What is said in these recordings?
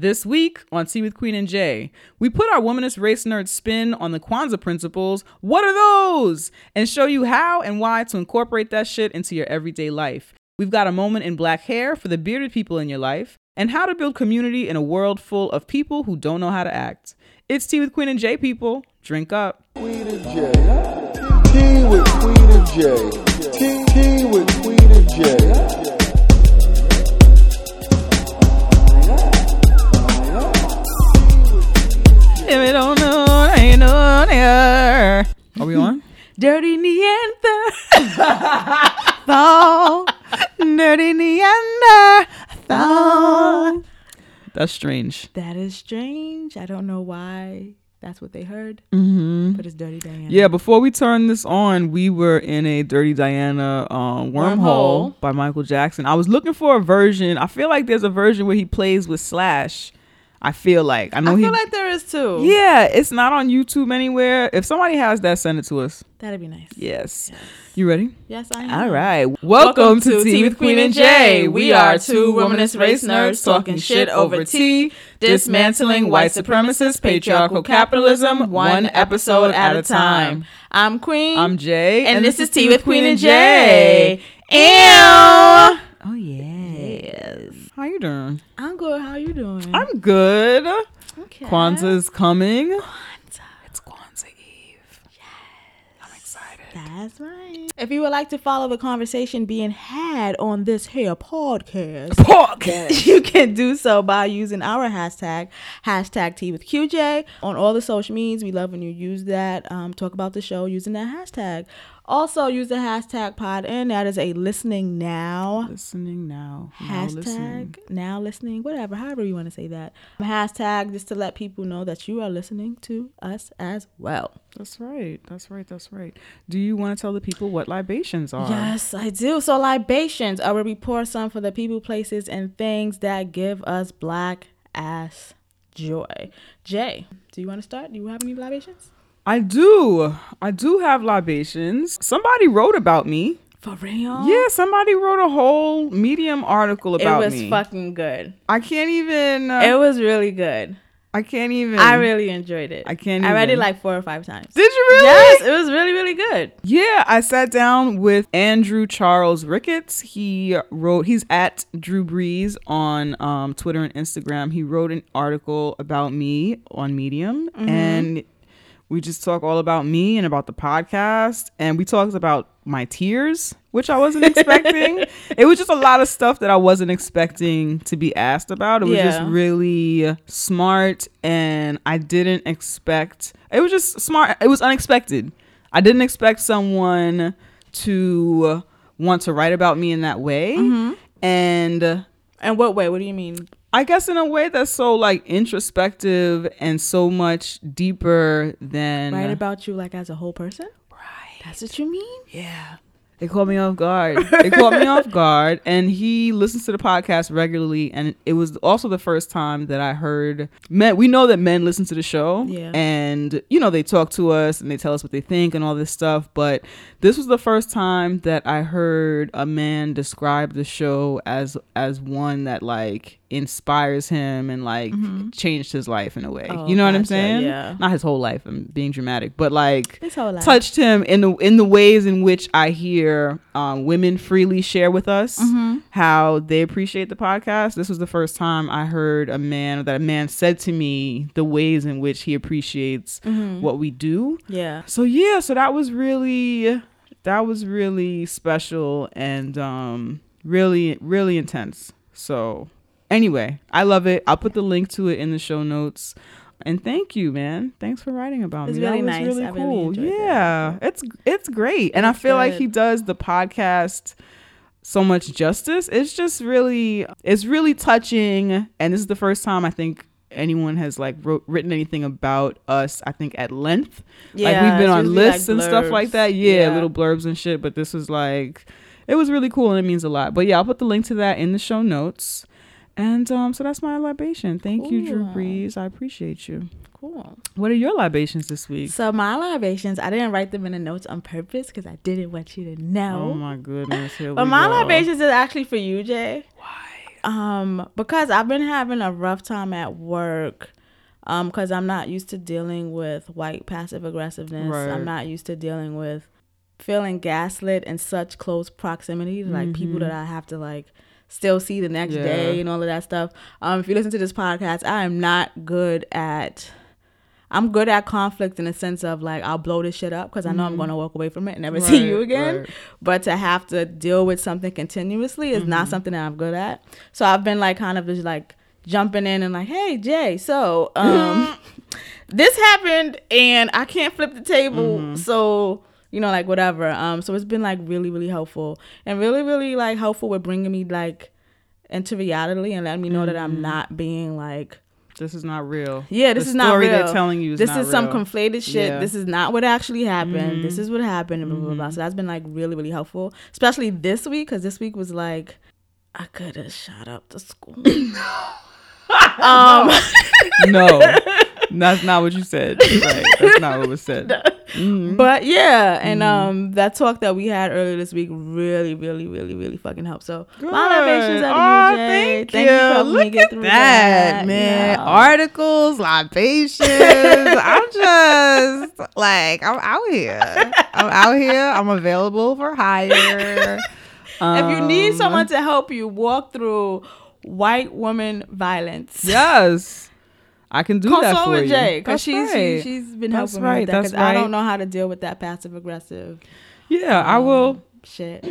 This week on Tea with Queen and Jay, we put our womanist race nerd spin on the Kwanzaa principles. What are those? And show you how and why to incorporate that shit into your everyday life. We've got a moment in black hair for the bearded people in your life and how to build community in a world full of people who don't know how to act. It's Tea with Queen and Jay, people. Drink up. Queen and Jay. Tea with Queen and Jay. Tea, tea with Queen and Jay. If don't know, I know there. Are we on? Dirty Neanderthal. Dirty Neanderthal. That's strange. That is strange. I don't know why that's what they heard, Mm-hmm. but it's Dirty Diana. Yeah, before we turn this on, we were in a Dirty Diana um, wormhole, Wormhole. by Michael Jackson. I was looking for a version. I feel like there's a version where he plays with Slash. I feel like I know I he. feel like there is too. yeah, it's not on YouTube anywhere. If somebody has that, send it to us. That'd be nice. Yes. You ready? Yes, I am. All right. Welcome, to Tea with Queen and Jay. We are two womanist race nerds talking shit over tea, dismantling white supremacist patriarchal capitalism one episode at a time. I'm Queen. I'm Jay, and, this is Tea with Queen and Jay. Ew. Oh yes. How you doing? I'm good. How you doing? I'm good. okay. Kwanzaa's coming. It's Kwanzaa Eve. Yes. I'm excited. That's right. If you would like to follow the conversation being had on this here podcast, Podcast. you can do so by using our hashtag, hashtag Tea with QJ on all the social medias. We love when you use that. Um, talk about the show using that hashtag. Also use the hashtag pod in. That is a listening now. Listening now. Now Hashtag listening. now listening, whatever, however you want to say that. Hashtag just to let people know that you are listening to us as well. That's right. That's right. That's right. Do you want to tell the people what libations are? Yes, I do. So libations are where we pour some for the people, places, and things that give us black ass joy. Jay, do you want to start? Do you have any libations? I do. I do have libations. Somebody wrote about me. For real? Yeah, somebody wrote a whole Medium article about me. It was me. fucking good. I can't even. It Uh, was really good. I can't even. I really enjoyed it. I can't I read it like four or five times. Did you really? Yes, it was really, really good. Yeah, I sat down with Andrew Charles Ricketts. He wrote, he's at Drew Breeze on um, Twitter and Instagram. He wrote an article about me on Medium. And we just talk all about me and about the podcast. And we talked about my tears, which I wasn't expecting. It was just a lot of stuff that I wasn't expecting to be asked about. It was just really smart. And I didn't expect, it was just smart. It was unexpected. I didn't expect someone to want to write about me in that way. Mm-hmm. And And what way? What do you mean? I guess in a way that's so like introspective and so much deeper than Write about you like as a whole person? Right. That's what you mean? Yeah. It caught me off guard. It caught me off guard. And he listens to the podcast regularly. And it was also the first time that I heard men. We know that men listen to the show. Yeah. And, you know, they talk to us and they tell us what they think and all this stuff. But this was the first time that I heard a man describe the show as as one that like inspires him and like changed his life in a way. Oh, you know what I'm saying? Yeah. Not his whole life. I'm being dramatic. But like His whole life. touched him in the in the ways in which I hear um, women freely share with us Mm-hmm. how they appreciate the podcast. This was the first time I heard a man that a man said to me the ways in which he appreciates Mm-hmm. what we do. Yeah. So yeah, so that was really that was really special and um really really intense. So anyway, I love it. I'll put the link to it in the show notes. And thank you, man. Thanks for writing about It's me. really that was nice. really I really cool. that. yeah, it's it's great, and I feel like he does the podcast so much justice. It's just really it's really touching, and this is the first time I think anyone has like wrote, written anything about us. I think at length. like Yeah, we've been on usually, like, lists and stuff like that. Yeah, Yeah. little blurbs and shit. But this was like, it was really cool and it means a lot. But yeah, I'll put the link to that in the show notes. And um, so that's my libation. Thank you, Drew Cool. Breeze. I appreciate you. Cool. What are your libations this week? So my libations, I didn't write them in the notes on purpose because I didn't want you to know. Oh my goodness. But my go. libations is actually for you, Jay. Why? Um, because I've been having a rough time at work. Um, because I'm not used to dealing with white passive aggressiveness. Right. I'm not used to dealing with feeling gaslit in such close proximity to like people that I have to like still see the next Mm-hmm. Yeah. day and all of that stuff. Um, if you listen to this podcast, I am not good at I'm good at conflict in the sense of like I'll blow this shit up because I know I'm going to walk away from it and never see Mm-hmm. You again. right. But to have to deal with something continuously is Mm-hmm. not something that I'm good at. So I've been like kind of just like jumping in and like, hey Jay, so um, this happened and I can't flip the table, Mm-hmm. so you know like whatever. Um, so it's been like really really helpful and really really like helpful with bringing me like into reality and letting me know that Mm-hmm. I'm not being like This is not real. yeah, this The is not story real. they're telling you is this is some conflated shit. Yeah. Mm-hmm. This is not what actually happened. This is what happened. And blah, blah, blah. So that's been like really, really helpful, especially this week because this week was like I could have shot up the school. um, no, that's not what you said. Right, that's not what was said. but yeah, and Mm-hmm. um, that talk that we had earlier this week really, really, really, really fucking helped. So Good. my libations at oh, Jay. thank, Thank you. you for Look get at through that, that, man. know. Articles, libations. I'm just like I'm out here. I'm out here. I'm available for hire. if you need Um, someone to help you walk through white woman violence, yes, I can do that consult for with you. Jay because That's she's right. she, she's been That's helping me with that that's because I don't know how to deal with that passive aggressive yeah, I will. shit.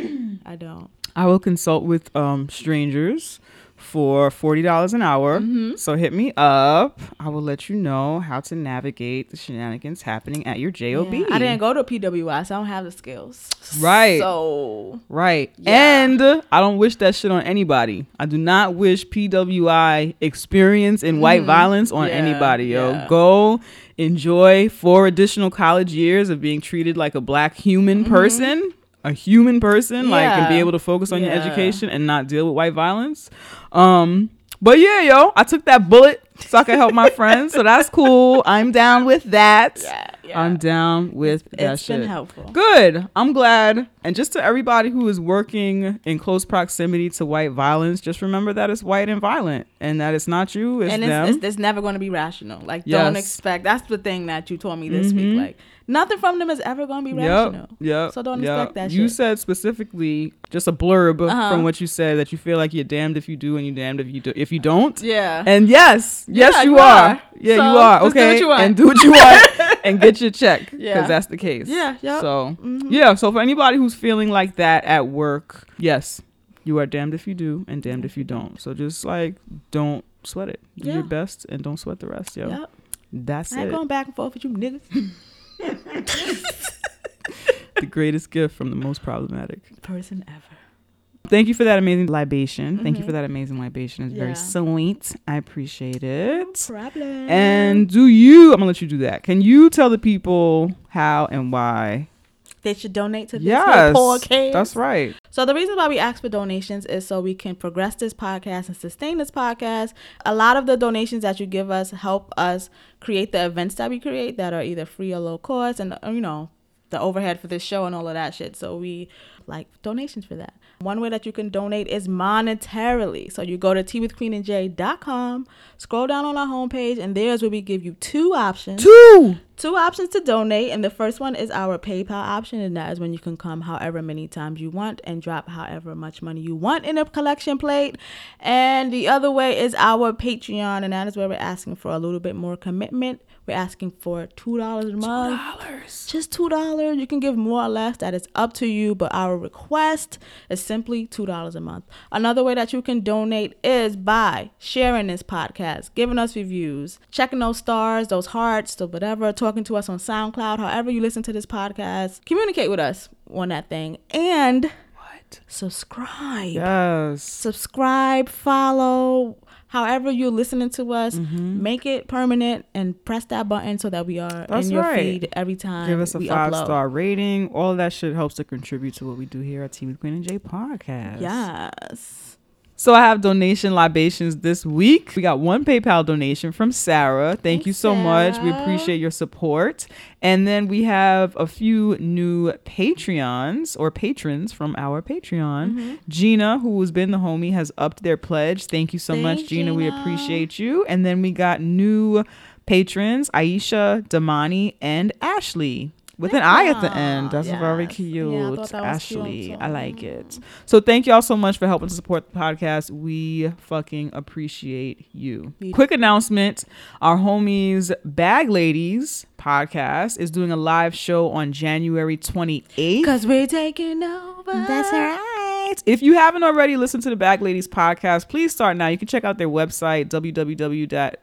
I don't. I will consult with um strangers for forty dollars an hour. Mm-hmm. So hit me up. I will let you know how to navigate the shenanigans happening at your job. Yeah, I didn't go to PWI, so I don't have the skills. Right. So Right. Yeah. And I don't wish that shit on anybody. I do not wish PWI experience in white violence on Mm-hmm. Yeah, anybody, yo. Go enjoy four additional college years of being treated like a black human person. A human person, like, and be Mm-hmm. Able to focus on your education and not deal with white violence. Um, but yeah, yo, I took that bullet so I could help my friends. So that's cool. I'm down with that. yeah, yeah. I'm down with that it's shit. been helpful. Good. I'm glad. And just to everybody who is working in close proximity to white violence, just remember that it's white and violent and that it's not you, it's and them. it's, it's, it's never going to be rational. Like, don't expect. That's the thing that you told me this Mhm. week. Like, nothing from them is ever going to be rational. Yep. Yep. So don't yep. expect that You shit. said specifically just a blurb Uh-huh. from what you said that you feel like you're damned if you do and you're damned if you do if you don't. Yeah. And yes, yes, Yeah, you, you are. are. Yeah, So, you are. do Okay, what you want. and do what you want, and get your check because Yeah. that's the case. Yeah, yep. So Mhm. yeah. So for anybody who's feeling like that at work, yes, you are damned if you do and damned if you don't. So just like don't sweat it. Do Yeah. your best and don't sweat the rest, yo. Yep. That's I ain't it. going back and forth with you niggas. the greatest gift from the most problematic. Person ever. Thank you for that amazing libation. Thank you for mm-hmm. that amazing libation. It's Yeah. very sweet. I appreciate it. No Problem. And do you? I'm gonna let you do that. Can you tell the people how and why? They should donate to this Yes, poor case. that's right. So the reason why we ask for donations is so we can progress this podcast and sustain this podcast. A lot of the donations that you give us help us create the events that we create that are either free or low cost, and you know the overhead for this show and all of that shit. So we like donations for that. One way that you can donate is monetarily. So you go to teawithqueenandj.com, scroll down on our homepage, and there's where we give you two options Two. Two options to donate and the first one is our paypal option and that is when you can come however many times you want and drop however much money you want in a collection plate. And the other way is our patreon and that is where we're asking for a little bit more commitment. We're asking for two dollars a month. $2. just two dollars. You can give more or less. That is up to you but our request is simply two dollars a month. Another way that you can donate is by sharing this podcast giving us reviews checking those stars those hearts the whatever talking to us on soundcloud however you listen to this podcast communicate with us on that thing and What? subscribe Yes. subscribe follow however you're listening to us Mm-hmm. make it permanent and press that button so that we are That's in your right. feed every time Give us a five upload. star rating. All that shit helps to contribute to what we do here at Tea with Queen and J podcast. Yes. So I have donation libations this week. We got one PayPal donation from Sarah. Thank Thanks, you so much. We appreciate your support. And then we have a few new Patreons or patrons from our Patreon. Mm-hmm. Gina, who has been the homie, has upped their pledge. Thank you so much, Thanks, Gina. We appreciate you. And then we got new patrons, Aisha, Damani, and Ashley. With an I at the end. That's very cute. Yeah, I thought that was cute, Ashley. too. I like it. So thank y'all so much for helping to support the podcast. We fucking appreciate you. We- Quick announcement. Our homies Bag Ladies podcast is doing a live show on January 28th. Cause we're taking over. That's right. If you haven't already listened to the Bag Ladies podcast, please start now. You can check out their website, www.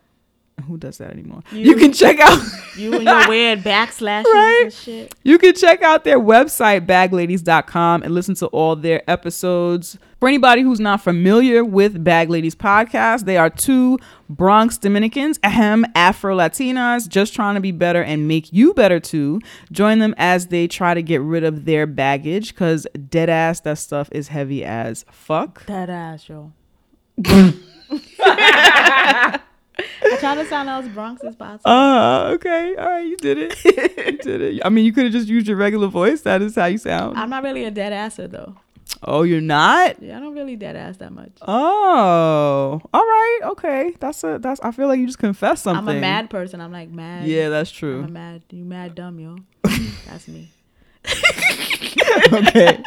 Who does that anymore? You, You. can check out You and your weird backslashes Right? and shit. you can check out their website, bagladies.com, and listen to all their episodes. For anybody who's not familiar with Bag Ladies podcast, they are two Bronx Dominicans, ahem, Afro Latinas, just trying to be better and make you better too. Join them as they try to get rid of their baggage, because dead ass, that stuff is heavy as fuck. That ass, yo. I tried to sound as Bronx as possible. Uh, okay. All right, you did it. you did it. I mean, you could have just used your regular voice. That is how you sound. I'm not really a dead asser though. oh, you're not? Yeah, I don't really dead ass that much. Oh, all right, okay. That's a that's. I feel like you just confessed something. I'm a mad person. I'm like mad. Yeah, that's true. I'm mad. You mad dumb, yo. That's me. okay,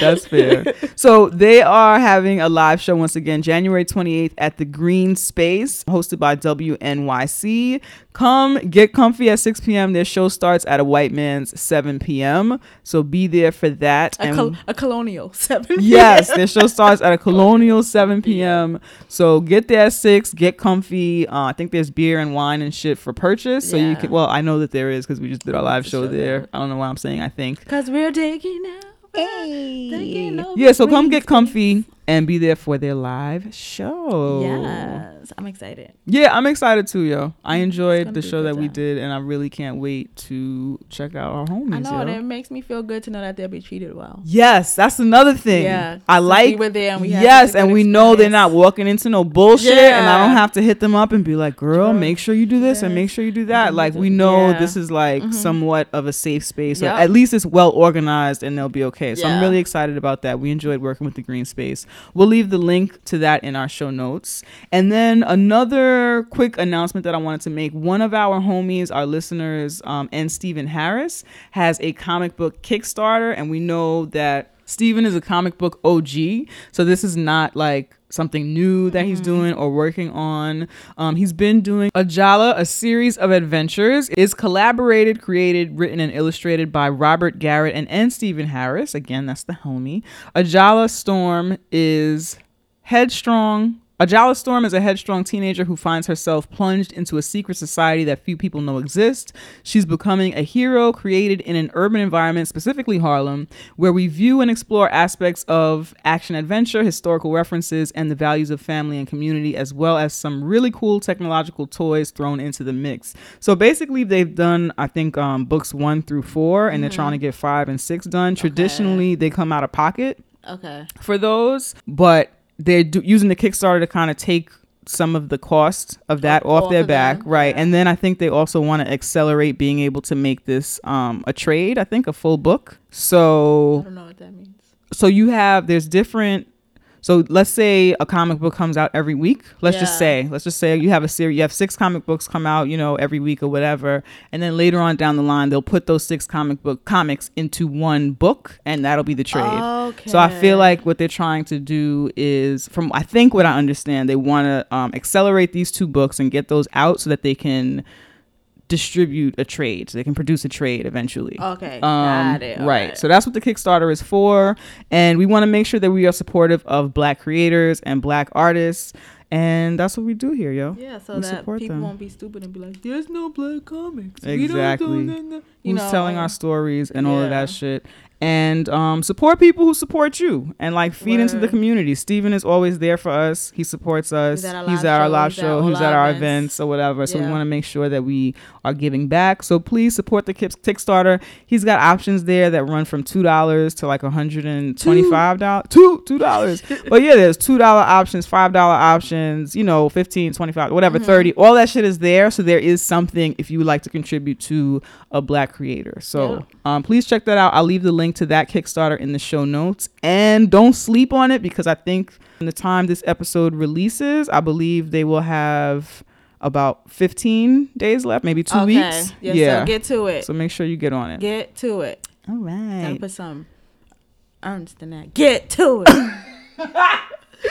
that's fair. So they are having a live show once again, January 28th at the Greene Space, hosted by WNYC. Come get comfy at 6 p.m. Their show starts at a white man's 7 p.m. So be there for that. A, col- a colonial seven. p.m. Yes, their show starts at a colonial 7 p.m. So get there at 6, get comfy. Uh, I think there's beer and wine and shit for purchase. So you can, well, I know that there is because we just did our live show show there. there. I don't know why I'm saying I think. Cause we're taking out. Taking over Yeah, so come get comfy and be there for their live show. Yes, I'm excited. Yeah, I'm excited too, yo. I enjoyed the show that we did, and I really can't wait to check out our homies. I know, and yo. it makes me feel good to know that they'll be treated well. Yes, that's another thing. Yeah, I like. we were there and we yes, and we know they're not walking into no bullshit, and I don't have to hit them up and be like, "Girl, Girl, make sure you do this and make sure you do that." do Like we know Yeah. this is like Mhm. somewhat of a safe space, or Yep. at least it's well organized and they'll be okay. So I'm really excited about that. We enjoyed working with the Greene Space. We'll leave the link to that in our show notes. And then another quick announcement that I wanted to make: one of our homies, our listeners, um, and Steven Harris has a comic book Kickstarter, and we know that Steven is a comic book OG, so this is not like something new that he's doing or working on. Um, he's been doing Ajala, a series of adventures, is collaborated, created, written, and illustrated by Robert Garrett and, and Steven Harris. Again, that's the homie. Ajala Storm is headstrong. Ajala Storm is a headstrong teenager who finds herself plunged into a secret society that few people know exists. She's becoming a hero created in an urban environment, specifically Harlem, where we view and explore aspects of action adventure, historical references, and the values of family and community, as well as some really cool technological toys thrown into the mix. So basically, they've done, I think, um, books one through four, and they're trying to get five and six done. Traditionally, they come out of pocket Okay. for those, but they're do- using the Kickstarter to kind of take some of the cost of that off, Off their of back, them, right? yeah. And then I think they also want to accelerate being able to make this um, a trade. I think a full book. So I don't know what that means. so you have there's different. So let's say a comic book comes out every week. Let's just say, let's just say you have a series, you have six comic books come out, you know, every week or whatever, and then later on down the line they'll put those six comic book comics into one book, and that'll be the trade. Okay. So I feel like what they're trying to do is, from I think what I understand, they want to um, accelerate these two books and get those out so that they can distribute a trade, so they can produce a trade eventually. Okay. Um, got it. right. So that's what the Kickstarter is for. And we want to make sure that we are supportive of black creators and black artists. And that's what we do here, yo. Yeah, so we that people them. won't be stupid and be like, "There's no black comics." We don't do Exactly. no-" Who's telling our stories and all of that shit. And um, support people who support you and like feed into the community. Steven is always there for us. He supports us. He's at our He's live at our show, he's at He's our at our events. events or whatever. So we want to make sure that we are giving back. So please support the Kips Kickstarter. He's got options there that run from two dollars to like a hundred and twenty-five dollars. Two two dollars. but yeah, there's two dollar options, five dollar options. You know, 15 25 whatever, Mm-hmm. thirty. All that shit is there. So there is something if you would like to contribute to a black creator. So um, please check that out. I'll leave the link to that Kickstarter in the show notes. And don't sleep on it because I think in the time this episode releases, I believe they will have about 15 days left, maybe two okay. weeks. Yeah, yeah. So get to it. So make sure you get on it. get to it. All Gotta put some earnest in that. Get to it.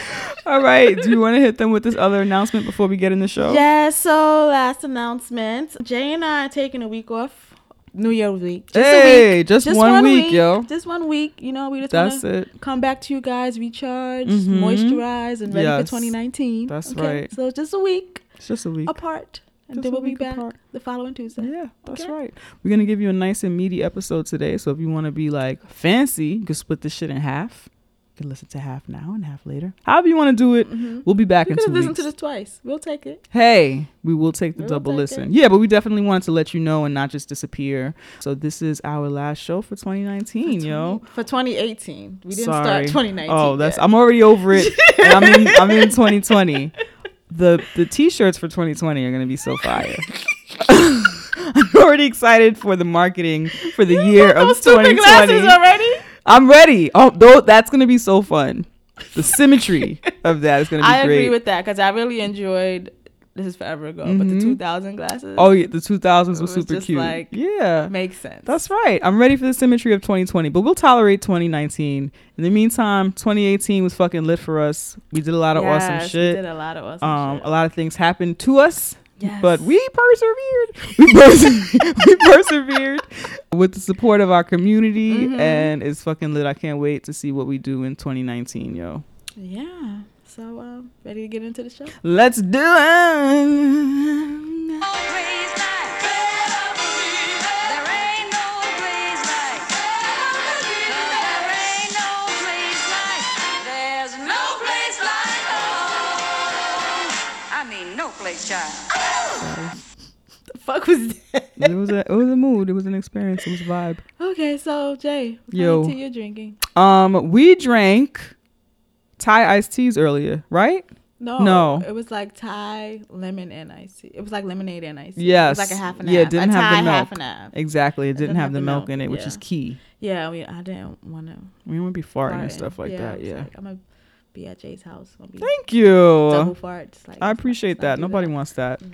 All right. Do you want to hit them with this other announcement before we get in the show? yeah. So last announcement. Jay and I are taking a week off. New Year's week. Just Hey, week. just one week, yo. Just one week. You know, we just That's it. come back to you guys, recharge, Mhm. moisturize, and ready Yes. for 2019. That's right. So just a week It's just a week. apart, and Just then we'll be back apart. the following Tuesday. Yeah, that's Okay. right. We're gonna give you a nice and meaty episode today. So if you want to be like fancy, you can split this shit in half. You can listen to half now and half later. However you want to do it. Mm-hmm. We'll be back You in two weeks. to this twice. We'll take it. Hey, we will take the We'll double take listen. it. Yeah, but we definitely wanted to let you know and not just disappear. So this is our last show for 2019, yo. For 2018, we didn't Sorry. start 2019. Oh, that's yet. I'm already over it. and I'm in I'm in 2020. The the t-shirts for 2020 are gonna be so fire. I'm already excited for the marketing for the year of Those stupid 2020. glasses already. I'm ready. Oh, though that's gonna be so fun. The symmetry of that is gonna be great. I great. agree with that because I really enjoyed. This is forever ago, but the Mhm. 2000 glasses. oh yeah, the 2000s were super just cute. like- yeah. makes sense. That's right. I'm ready for the symmetry of 2020, but we'll tolerate 2019. In the meantime, 2018 was fucking lit for us. We did a lot of awesome shit. We did a lot of awesome um, shit. a lot of things happened to us, Yes. but we persevered. We, perse- we persevered with the support of our community, Mhm. and it's fucking lit. I can't wait to see what we do in 2019, yo. Yeah. So, um, ready to get into the show? Let's do it. Child. Fuck was that? It was a it was a mood. It was an experience. It was a vibe. okay, so Jay, what Yo. kind of tea you drinking? Um, we drank Thai iced teas earlier, right? No, No. it was like Thai lemon and ice tea. It was like lemonade and ice tea. Yes. it was like a half and Yeah, half. it didn't a have the milk. half and half. Exactly. It didn't have the milk, in it, which is key. Yeah, we, I didn't want to. We don't be farting and stuff like that. Yeah. I'm gonna be at Jay's house. Thank you. double farts. Like, I appreciate that. Nobody that. wants that. Mm.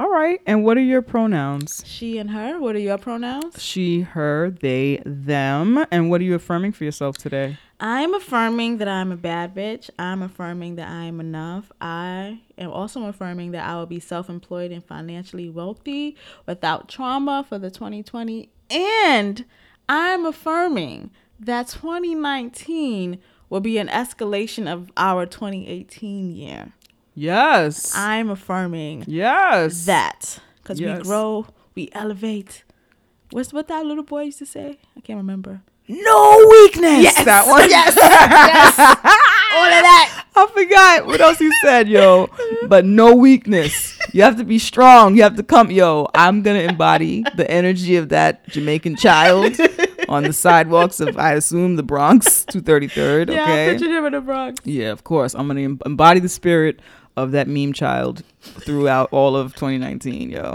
All right. And what are your pronouns? She and her. What are your pronouns? She, her, they, them. And what are you affirming for yourself today? I'm affirming that I'm a bad bitch. I'm affirming that I am enough. I am also affirming that I will be self employed and financially wealthy without trauma for the 2020. And I'm affirming that 2019 will be an escalation of our 2018 year. Yes. I'm affirming yes. that because Yes. we grow, we elevate. What's what that little boy used to say? I can't remember. No weakness. Yes. That one. Yes. yes. All of that. I forgot what else he said, yo. But no weakness. You have to be strong. You have to come, yo. I'm gonna embody the energy of that Jamaican child on the sidewalks of, I assume, the Bronx, 233rd. Yeah, I Okay. pictured him in the Bronx. Yeah, of course. I'm gonna embody the spirit of that meme child throughout all of 2019, yo.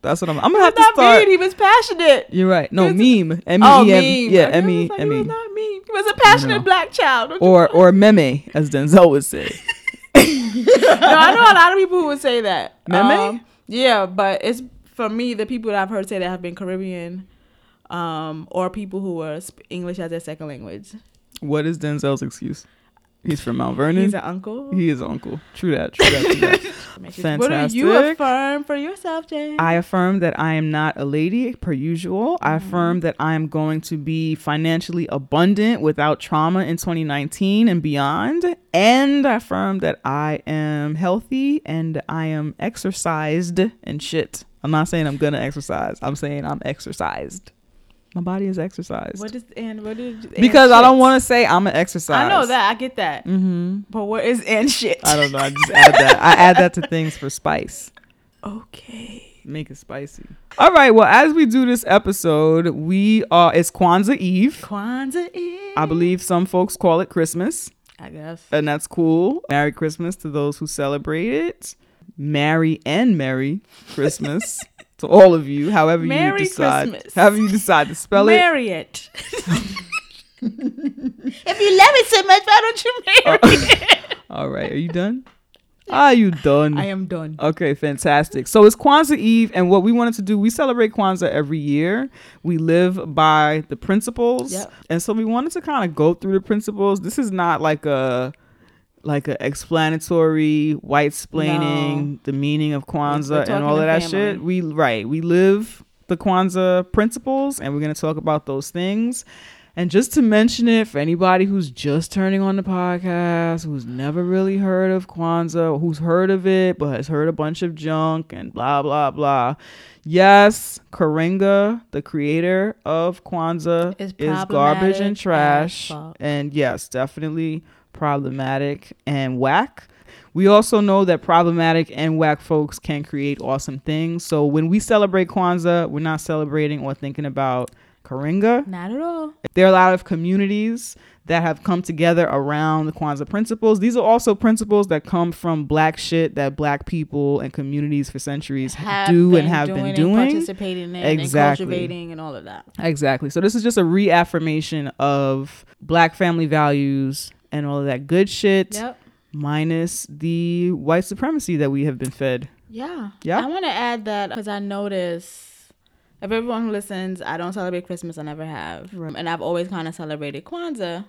That's what I'm. I'm gonna have to start. mean. He was passionate. You're right. No meme. M Oh, E meme. M. Yeah, Okay, I M E He was E. not mean. He was a passionate black child. Or or meme, as Denzel would say. no, I know a lot of people who would say that. Meme. Um, Meme? yeah, but it's for me the people that I've heard say that have been Caribbean, um, or people who are sp- English as their second language. What is Denzel's excuse? He's from Mount Vernon. He's an uncle. He is uncle. True that. True that. True that. What do you affirm for yourself, Jay? I affirm that I am not a lady per usual. I mm-hmm. affirm that I am going to be financially abundant without trauma in 2019 and beyond. And I affirm that I am healthy and I am exercised and shit. I'm not saying I'm gonna exercise. I'm saying I'm exercised. My body is exercised. What is and what did and because I don't want to say I'm an exercise. I know that. I get that. Mm-hmm. But what is and shit? I don't know. I just add that. I add that to things for spice. Okay. Make it spicy. All right. Well, as we do this episode, we are. It's Kwanzaa Eve. Kwanzaa Eve. I believe some folks call it Christmas, I guess. and that's cool. Merry Christmas to those who celebrate it. Merry and Merry Christmas to all of you. However Merry you decide. Christmas. However you decide to spell it. marry it. if you love it so much, why don't you marry uh, it? All right. Are you done? Are you done? I am done. Okay, fantastic. So it's Kwanzaa Eve, and what we wanted to do, we celebrate Kwanzaa every year. We live by the principles, Yep. and so we wanted to kind of go through the principles. This is not like a like a explanatory white splaining No. the meaning of Kwanzaa and all of that family. shit. We right, we live the Kwanzaa principles, and we're gonna talk about those things. And just to mention it for anybody who's just turning on the podcast, who's never really heard of Kwanzaa, who's heard of it but has heard a bunch of junk and blah blah blah. Yes, Karenga, the creator of Kwanzaa, Is garbage and trash. And yes, definitely problematic and whack. We also know that problematic and whack folks can create awesome things. So when we celebrate Kwanzaa, we're not celebrating or thinking about Karenga. Not at all. There are a lot of communities that have come together around the Kwanzaa principles. These are also principles that come from black shit that black people and communities for centuries Have do and have doing been doing. participating in, and cultivating, and all of that. Exactly. So this is just a reaffirmation of black family values and all of that good shit, Yep. minus the white supremacy that we have been fed. Yeah. Yeah. I want to add that because I notice if everyone who listens, I don't celebrate Christmas. I never have. Right. And I've always kind of celebrated Kwanzaa.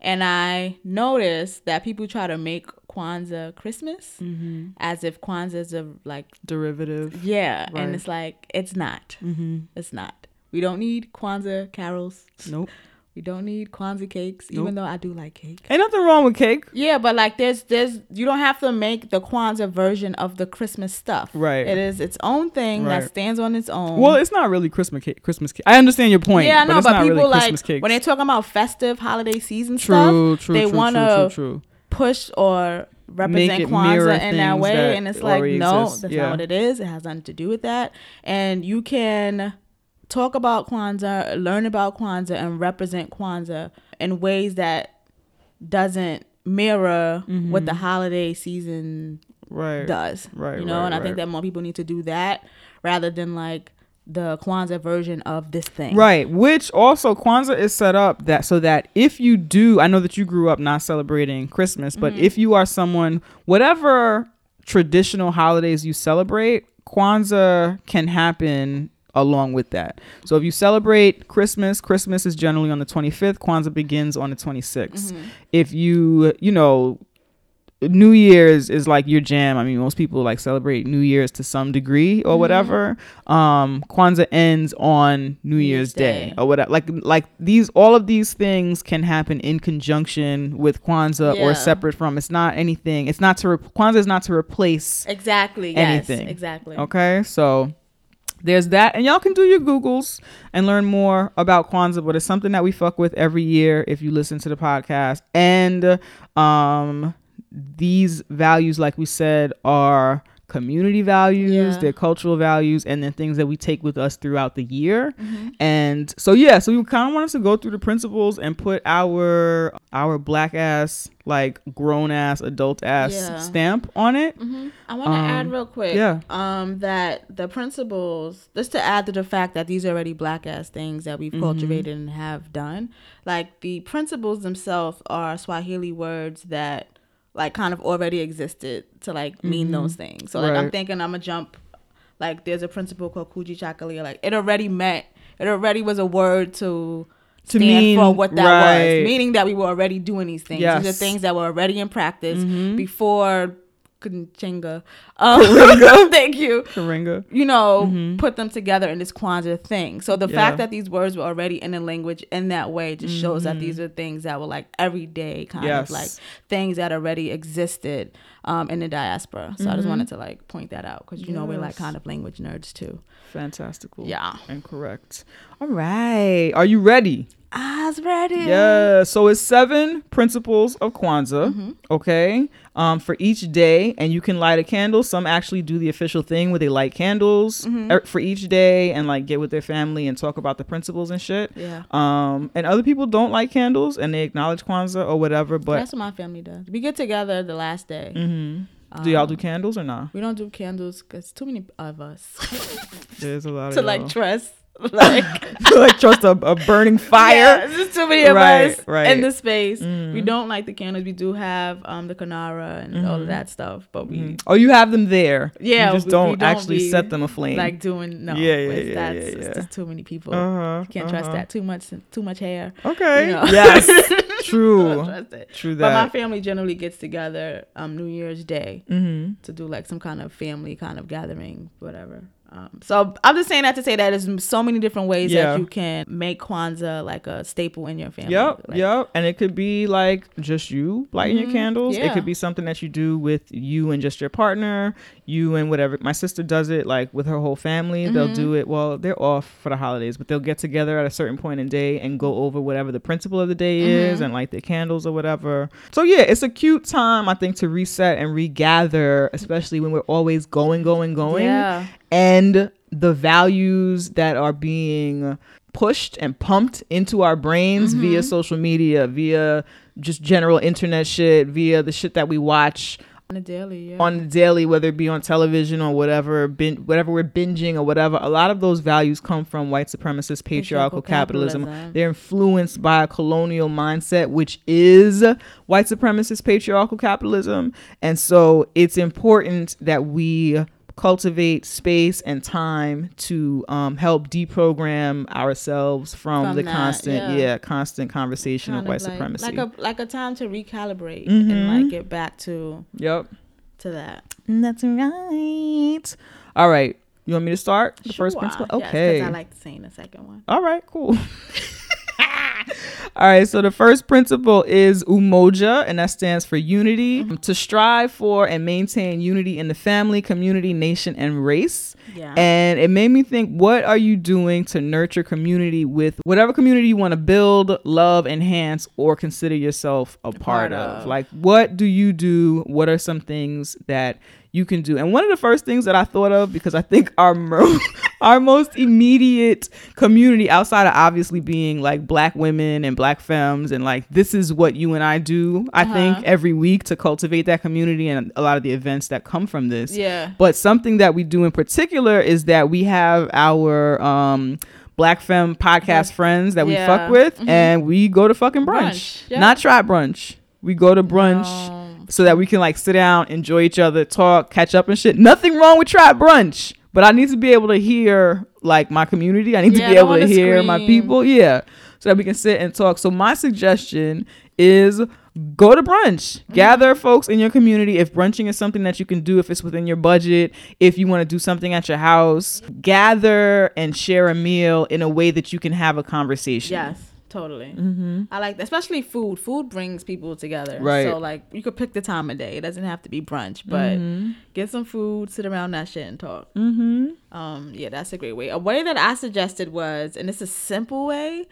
And I notice that people try to make Kwanzaa Christmas Mm-hmm. as if Kwanzaa is a, like, Derivative. yeah. Right. And it's like, it's not. Mm-hmm. It's not. We don't need Kwanzaa carols. Nope. We don't need Kwanzaa cakes, Nope. even though I do like cake. Ain't nothing wrong with cake. Yeah, but like there's there's you don't have to make the Kwanzaa version of the Christmas stuff. Right. It is its own thing Right. that stands on its own. Well, it's not really Christmas cake. Christmas cake. I understand your point. yeah, I know, but, not people really like when they're talking about festive holiday season true, stuff, true, they true, wanna true, true, true. push or represent it Kwanzaa in that way, that and it's like no, exist. that's Yeah. not what it is. It has nothing to do with that. And you can talk about Kwanzaa, learn about Kwanzaa, and represent Kwanzaa in ways that doesn't mirror what the holiday season Mm-hmm. Right. does. Right, You know, right, and I think that more people need to do that rather than like the Kwanzaa version of this thing. Right, which also Kwanzaa is set up that so that if you do, I know that you grew up not celebrating Christmas, but Mm-hmm. if you are someone, whatever traditional holidays you celebrate, Kwanzaa can happen along with that. So if you celebrate Christmas, Christmas is generally on the 25th, Kwanzaa begins on the 26th. Mm-hmm. If you, you know, New Year's is like your jam. I mean, most people like celebrate New Year's to some degree or whatever. Um, Kwanzaa ends on New Year's, Year's Day. Day. or whatever. Like, like these, all of these things can happen in conjunction with Kwanzaa Yeah. or separate from. It's not anything. It's not to re- Kwanzaa is not to replace. Exactly. Anything. Yes. Exactly. Okay, so there's that, and y'all can do your Googles and learn more about Kwanzaa. But it's something that we fuck with every year if you listen to the podcast. And um, these values, like we said, are community values, Yeah. they're cultural values, and then things that we take with us throughout the year. Mm-hmm. And so yeah, so we kind of wanted to go through the principles and put our our black ass, like grown ass, adult ass Yeah. stamp on it. hmm I want to Um, add real quick. yeah. Um, that the principles, just to add to the fact that these are already black ass things that we've Mm-hmm. cultivated and have done. Like the principles themselves are Swahili words that like kind of already existed to like mean those things. So like I'm Mm-hmm. Thinking I'm gonna jump. Like there's a principle called Kujichagulia. Like it already meant. It already was a word to. To stand mean- for what that right. was, meaning that we were already doing these things. These are things that were already in practice Mhm. before Chinga. Um, thank you. Karenga. You know, put them together in this Kwanzaa thing. So the Yeah. fact that these words were already in the language in that way just shows that these are things that were like everyday kind Yes. of like things that already existed um, in the diaspora. So I just wanted to like point that out because you know we're like kind of language nerds too. Fantastical. Yeah. And correct. All right. Are you ready? I was ready. Yeah. So it's seven principles of Kwanzaa. Mm-hmm. Okay. Um, for each day, and you can light a candle. Some actually do the official thing where they light candles Mm-hmm. er- for each day and like get with their family and talk about the principles and shit. Yeah. Um, and other people don't light candles and they acknowledge Kwanzaa or whatever. But That's what my family does. We get together the last day. do y'all do candles or not? We don't do candles because too many of us There's a lot of to like y'all. Trust. Like like trust a, a burning fire. Yeah, too many of Right, us right. Mm. in the space. We don't like the candles. We do have um the kinara and all of that stuff, but we Oh, you have them there. Yeah, you just we- we don't, don't actually set them aflame. like doing no. Yeah, yeah, yeah, that's, yeah, It's yeah. just too many people. Uh-huh, You can't trust uh-huh. that too much. Too much hair. okay. you know. Yes. Don't True. trust. True But my family generally gets together um New Year's Day mm-hmm. to do like some kind of family kind of gathering, whatever. Um, so I'm just saying that to say that there's so many different ways Yeah. that you can make Kwanzaa like a staple in your family. Yep, Like, yep. And it could be like just you lighting your candles. It Mm-hmm. could be something that you do with you and just your partner, you and whatever. My sister does it like with her whole family. They'll Mm-hmm. do it. Well, they're off for the holidays, but they'll get together at a certain point in day and go over whatever the principle of the day is Mm-hmm. and light the candles or whatever. So yeah, it's a cute time I think to reset and regather, especially when we're always going, going, going Yeah. and the values that are being pushed and pumped into our brains Mm-hmm. via social media, via just general internet shit, via the shit that we watch On a daily, yeah. on the daily, whether it be on television or whatever, bin- whatever we're binging or whatever. A lot of those values come from white supremacist patriarchal Patriarchal capitalism. capitalism. They're influenced by a colonial mindset, which is white supremacist patriarchal capitalism. And so it's important that we cultivate space and time to um, help deprogram ourselves from, From the that, constant, yeah. yeah. constant conversation Kind of white like, supremacy. Like a like a time to recalibrate Mhm. and like get back to yep. to that. That's right. All right. You want me to start the first principle? Yes, Okay. I like saying the second one. All right, cool. All right, so the first principle is umoja, and that stands for unity. To strive for and maintain unity in the family, community, nation, and race. Yeah. And it made me think, what are you doing to nurture community with whatever community you want to build, love, enhance, or consider yourself a, part, part of? of. Like, what do you do? What are some things that you can do? And one of the first things that I thought of, because I think our our most immediate community, outside of obviously being like black women and black femmes, and like this is what you and I do, I think every week to cultivate that community and a lot of the events that come from this. Yeah. But something that we do in particular is that we have our um Black Femme podcast friends that we Yeah. fuck with Mhm. and we go to fucking brunch. Brunch, yeah. Not trap brunch. We go to brunch Um, so that we can like sit down, enjoy each other, talk, catch up and shit. Nothing wrong with trap brunch. But I need to be able to hear like my community. I need to be able to hear my people. Yeah. So that we can sit and talk. So my suggestion is go to brunch. Mm-hmm. Gather folks in your community. If brunching is something that you can do, if it's within your budget, if you want to do something at your house, gather and share a meal in a way that you can have a conversation. Yes, totally. Mm-hmm. I like, that. especially food. Food brings people together. Right. So like, you could pick the time of day. It doesn't have to be brunch, but get some food, sit around that shit, and talk. Mm-hmm. Um, yeah, that's a great way. A way that I suggested was, and it's a simple way,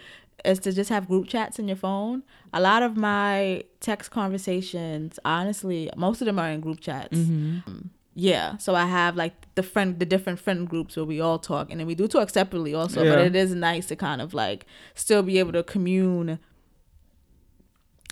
is to just have group chats in your phone. A lot of my text conversations, honestly, most of them are in group chats. Um, yeah, so I have like the friend, the different friend groups where we all talk, and then we do talk separately also. But it is nice to kind of like still be able to commune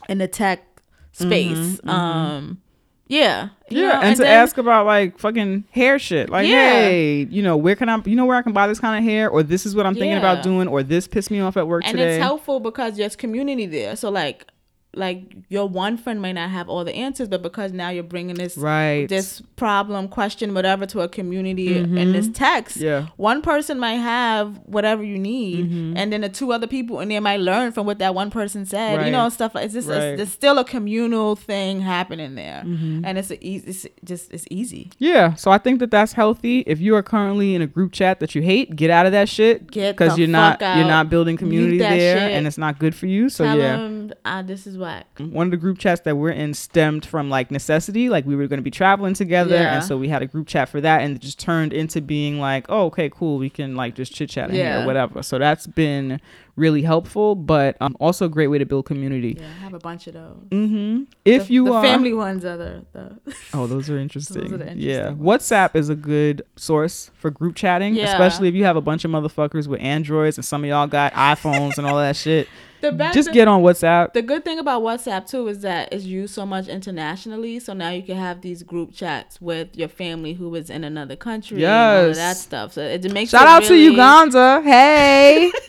in the tech space. Um, yeah, you Yeah, know, and, to then- ask about like fucking hair shit. Like, Yeah. hey, you know, where can I, you know, where I can buy this kind of hair, or this is what I'm thinking about doing, or this pissed me off at work and today. it's helpful because there's community there. So like like your one friend may not have all the answers, but because now you're bringing this Right. this problem, question, whatever to a community in this text, Mm-hmm. Yeah. one person might have whatever you need, and then the two other people and they might learn from what that one person said. Right. You know, stuff like it's just Right. there's still a communal thing happening there, and it's a easy, it's just it's easy. Yeah, so I think that that's healthy. If you are currently in a group chat that you hate, get out of that shit Get because you're not fuck you're not building community there, shit. and it's not good for you. So Tell yeah, them ah, this is whack. one of the group chats that we're in stemmed from like necessity, like we were going to be traveling together, Yeah. and so we had a group chat for that, and it just turned into being like, oh, okay, cool, we can like just chit chat in here Yeah. or whatever. So that's been really helpful, but um, also a great way to build community. Yeah, I have a bunch of those. Mm-hmm. If The- you the are family ones are the, the Oh, those are interesting. Those are the yeah. interesting WhatsApp is a good source for group chatting, Yeah. especially if you have a bunch of motherfuckers with Androids and some of y'all got iPhones and all that shit. the best. Just get on WhatsApp. The good thing about WhatsApp too is that it's used so much internationally. So now you can have these group chats with your family who is in another country. and all of Yes. that stuff. So it makes Shout it out to Uganda. Hey.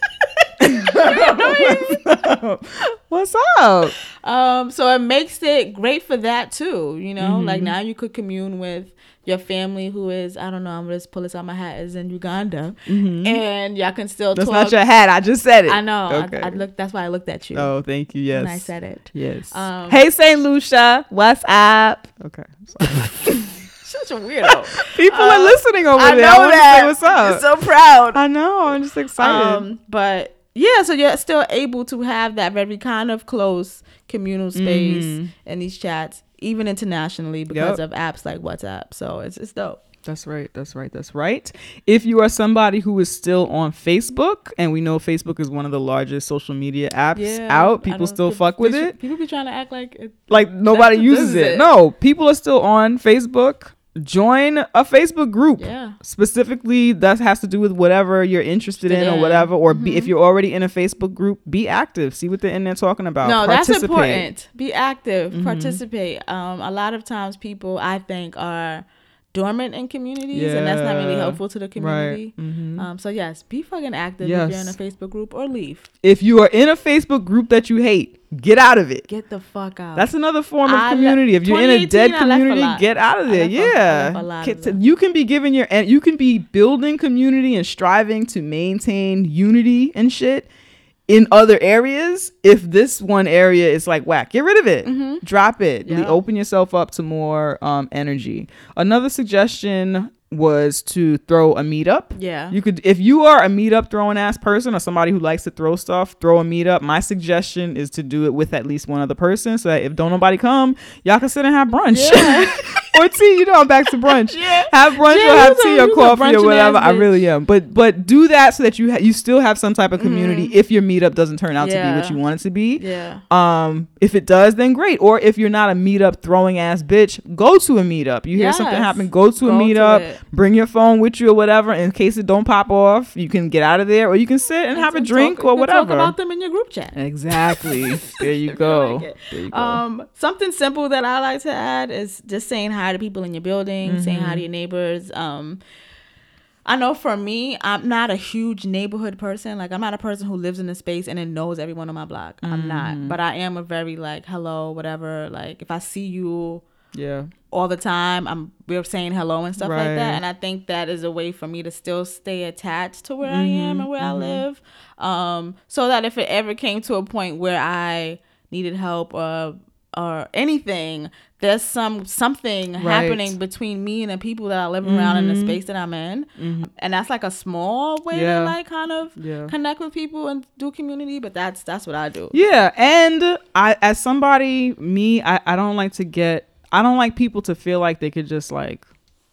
What's up? Um, so it makes it great for that too. You know, Mm-hmm. like now you could commune with your family who is I don't know. I'm gonna just pull this out my hat is in Uganda, and y'all can still Mm-hmm. That's talk. not your hat. I just said it. I know. Okay. I, I looked. That's why I looked at you oh, thank you. Yes. when I said it. Yes. Um, hey, St. Lucia. What's up? Okay. Sorry. Such a weirdo. People are listening over I there. know I want that. to say what's up. So proud. I know. I'm just excited. Um, but yeah, so you're still able to have that very kind of close communal space Mhm. in these chats, even internationally because Yep. of apps like WhatsApp. So it's it's dope. That's right. That's right. That's right. If you are somebody who is still on Facebook, and we know Facebook is one of the largest social media apps out, people still fuck with it. People be trying to act like it, Like nobody uses it. it. No, people are still on Facebook. Join a Facebook group. yeah. Specifically, that has to do with whatever you're interested in or whatever. Or be, if you're already in a Facebook group, be active. See what they're in there talking about. No, that's important. Be active, Mhm. participate. Um, a lot of times people I think are dormant in communities, and that's not really helpful to the community. Right. Mhm. Um, so yes, be fucking active if you're in a Facebook group or leave. if you are in a Facebook group that you hate, get out of it. Get the fuck out. That's another form of I le- community. if you're in a dead left a community, get out of there. left a- I yeah, a you can be giving your and you can be building community and striving to maintain unity and shit in other areas. If this one area is like whack, get rid of it. Drop it. Mm-hmm. Open yourself up to more um, energy. Another suggestion was to throw a meetup. yeah. You could, if you are a meetup throwing ass person or somebody who likes to throw stuff, throw a meetup. My suggestion is to do it with at least one other person, so that if don't nobody come, y'all can sit and have brunch or tea. You know, I'm back to brunch. Yeah. Have brunch Yeah, or have you's a- tea or coffee or whatever. I really am. But but do that so that you ha- you still have some type of community if your meetup doesn't turn out to be Mm-hmm. What you want it to be. Yeah. Um, if it does, then great. Or if you're not a meetup throwing ass bitch, go to a meetup. You hear something happen, go to a Go to meetup. it. Bring your phone with you or whatever in case it don't pop off. You can get out of there, or you can sit and have a drink talk- or whatever. Talk about them in your group chat. Exactly. there you go. like. There you go. Um, something simple that I like to add is just saying hi to people in your building, saying Mm-hmm. hi to your neighbors. Um, I know for me, I'm not a huge neighborhood person. Like I'm not a person who lives in a space and then knows everyone on my block. I'm Mm-hmm. not, but I am a very like hello, whatever. Like if I see you yeah. all the time, I'm we're saying hello and stuff like that. And I think that is a way for me to still stay attached to where I mm-hmm. am and where I mm-hmm. live. Um, so that if it ever came to a point where I needed help or or anything, there's some something happening between me and the people that I live around in the mm-hmm. space that I'm in. And that's like a small way Yeah. to like kind of Yeah. connect with people and do community, but that's that's what I do. Yeah, and I as somebody, me, I, I don't like to get I don't like people to feel like they could just like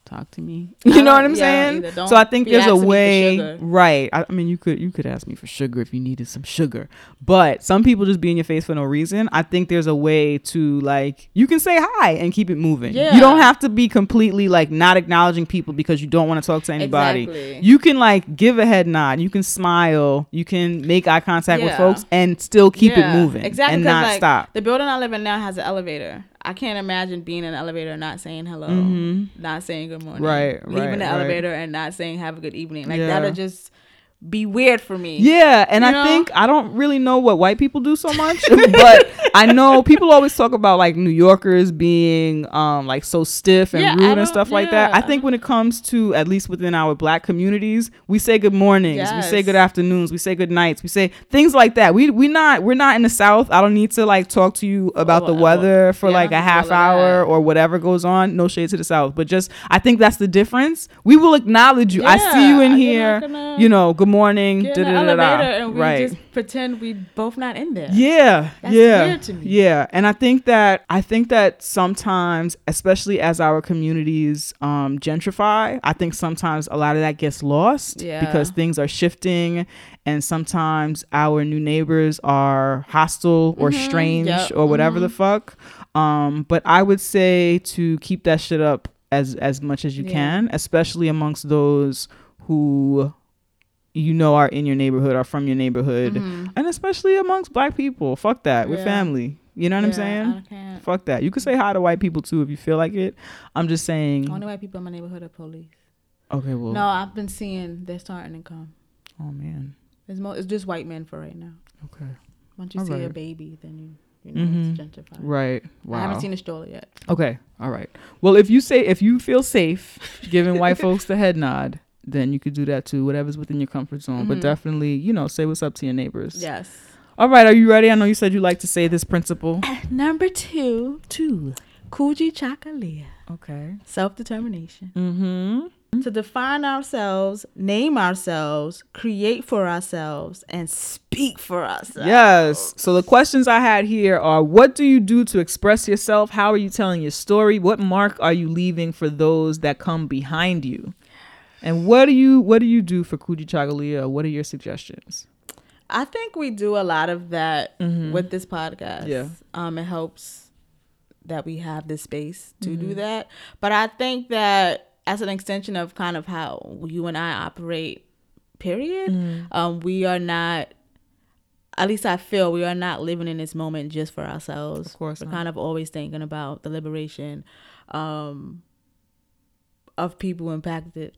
talk to me. You know what I'm yeah, saying? So I think there's a asking me for way, right? I, I mean, you could you could ask me for sugar if you needed some sugar, but some people just be in your face for no reason. I think there's a way to like you can say hi and keep it moving. Yeah. You don't have to be completely like not acknowledging people because you don't want to talk to anybody. Exactly. You can like give a head nod, you can smile, you can make eye contact with folks and still keep Yeah, it moving Exactly. and not like, stop. The building I live in now has an elevator. I can't imagine being in an elevator and not saying hello, not saying good morning. Mm-hmm. Right, Leaving right, the right. elevator and not saying have a good evening. Like Yeah. that'll just be weird for me. Yeah, and You I know? think I don't really know what white people do so much, but I know people always talk about like New Yorkers being um like so stiff and Yeah, rude and stuff like that. I think when it comes to at least within our black communities, we say good mornings, we say good afternoons, we say good nights, we say things like that. We we not we're not in the South. I don't need to like talk to you about the weather for yeah, like a half hour or whatever goes on. No shade to the South, but just I think that's the difference. We will acknowledge you. I see you in you're here. You know, good morning. Get in the elevator and we right. just pretend we both not in there. Yeah, That's yeah, weird to me. yeah, and I think that I think that sometimes, especially as our communities um, gentrify, I think sometimes a lot of that gets lost Yeah. because things are shifting, and sometimes our new neighbors are hostile or strange Mm-hmm. Yep. or whatever the fuck. Um, but I would say to keep that shit up as as much as you Yeah. can, especially amongst those who you know are in your neighborhood or from your neighborhood and especially amongst black people. Fuck that. We're Yeah. family. You know what i'm saying? Fuck that. You can say hi to white people too if you feel like it. I'm just saying Only white people in my neighborhood are police. okay well No, I've been seeing they're starting to come. oh man. It's mo- it's just white men for right now. okay. Once you see a baby, then you you know Mhm. it's right. Wow I haven't seen a stroller yet. okay. All right well if you say if you feel safe giving white folks the head nod then you could do that too whatever's within your comfort zone but Mhm. definitely you know say what's up to your neighbors Yes. all right are you ready i know you said you like to say this principle Number two, two Kujichagulia, okay self determination. mm-hmm To define ourselves, name ourselves, create for ourselves, and speak for ourselves. Yes. So the questions I had here are what do you do to express yourself? How are you telling your story? What mark are you leaving for those that come behind you? And what do you what do you do for Kujichagulia? What are your suggestions? I think we do a lot of that Mhm. with this podcast. Yeah. Um, it helps that we have this space to Mm-hmm. do that. But I think that as an extension of kind of how you and I operate, period, Mm-hmm. um, we are not at least I feel we are not living in this moment just for ourselves. Of course We're not. kind of always thinking about the liberation um of people impacted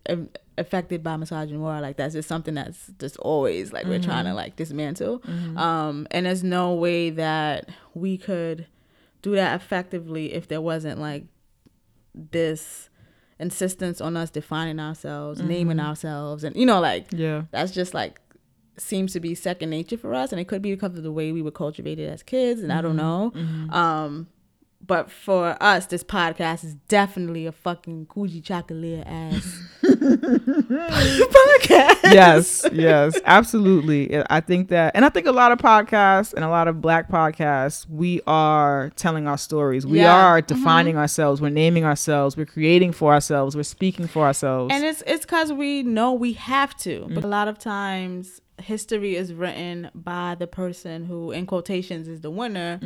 affected by misogyny or like that's just something that's just always like we're trying Mm-hmm. to like dismantle um and there's no way that we could do that effectively if there wasn't like this insistence on us defining ourselves naming Mm-hmm. ourselves and you know like Yeah. that's just like seems to be second nature for us and it could be because of the way we were cultivated as kids and i don't know um but for us this podcast is definitely a fucking Kuji chocolate ass podcast yes, yes, absolutely. I think that, and I think a lot of podcasts and a lot of black podcasts, we are telling our stories. We Yeah. are mm-hmm. defining ourselves. We're naming ourselves. We're creating for ourselves. We're speaking for ourselves. and it's it's because we know we have to but a lot of times history is written by the person who in quotations is the winner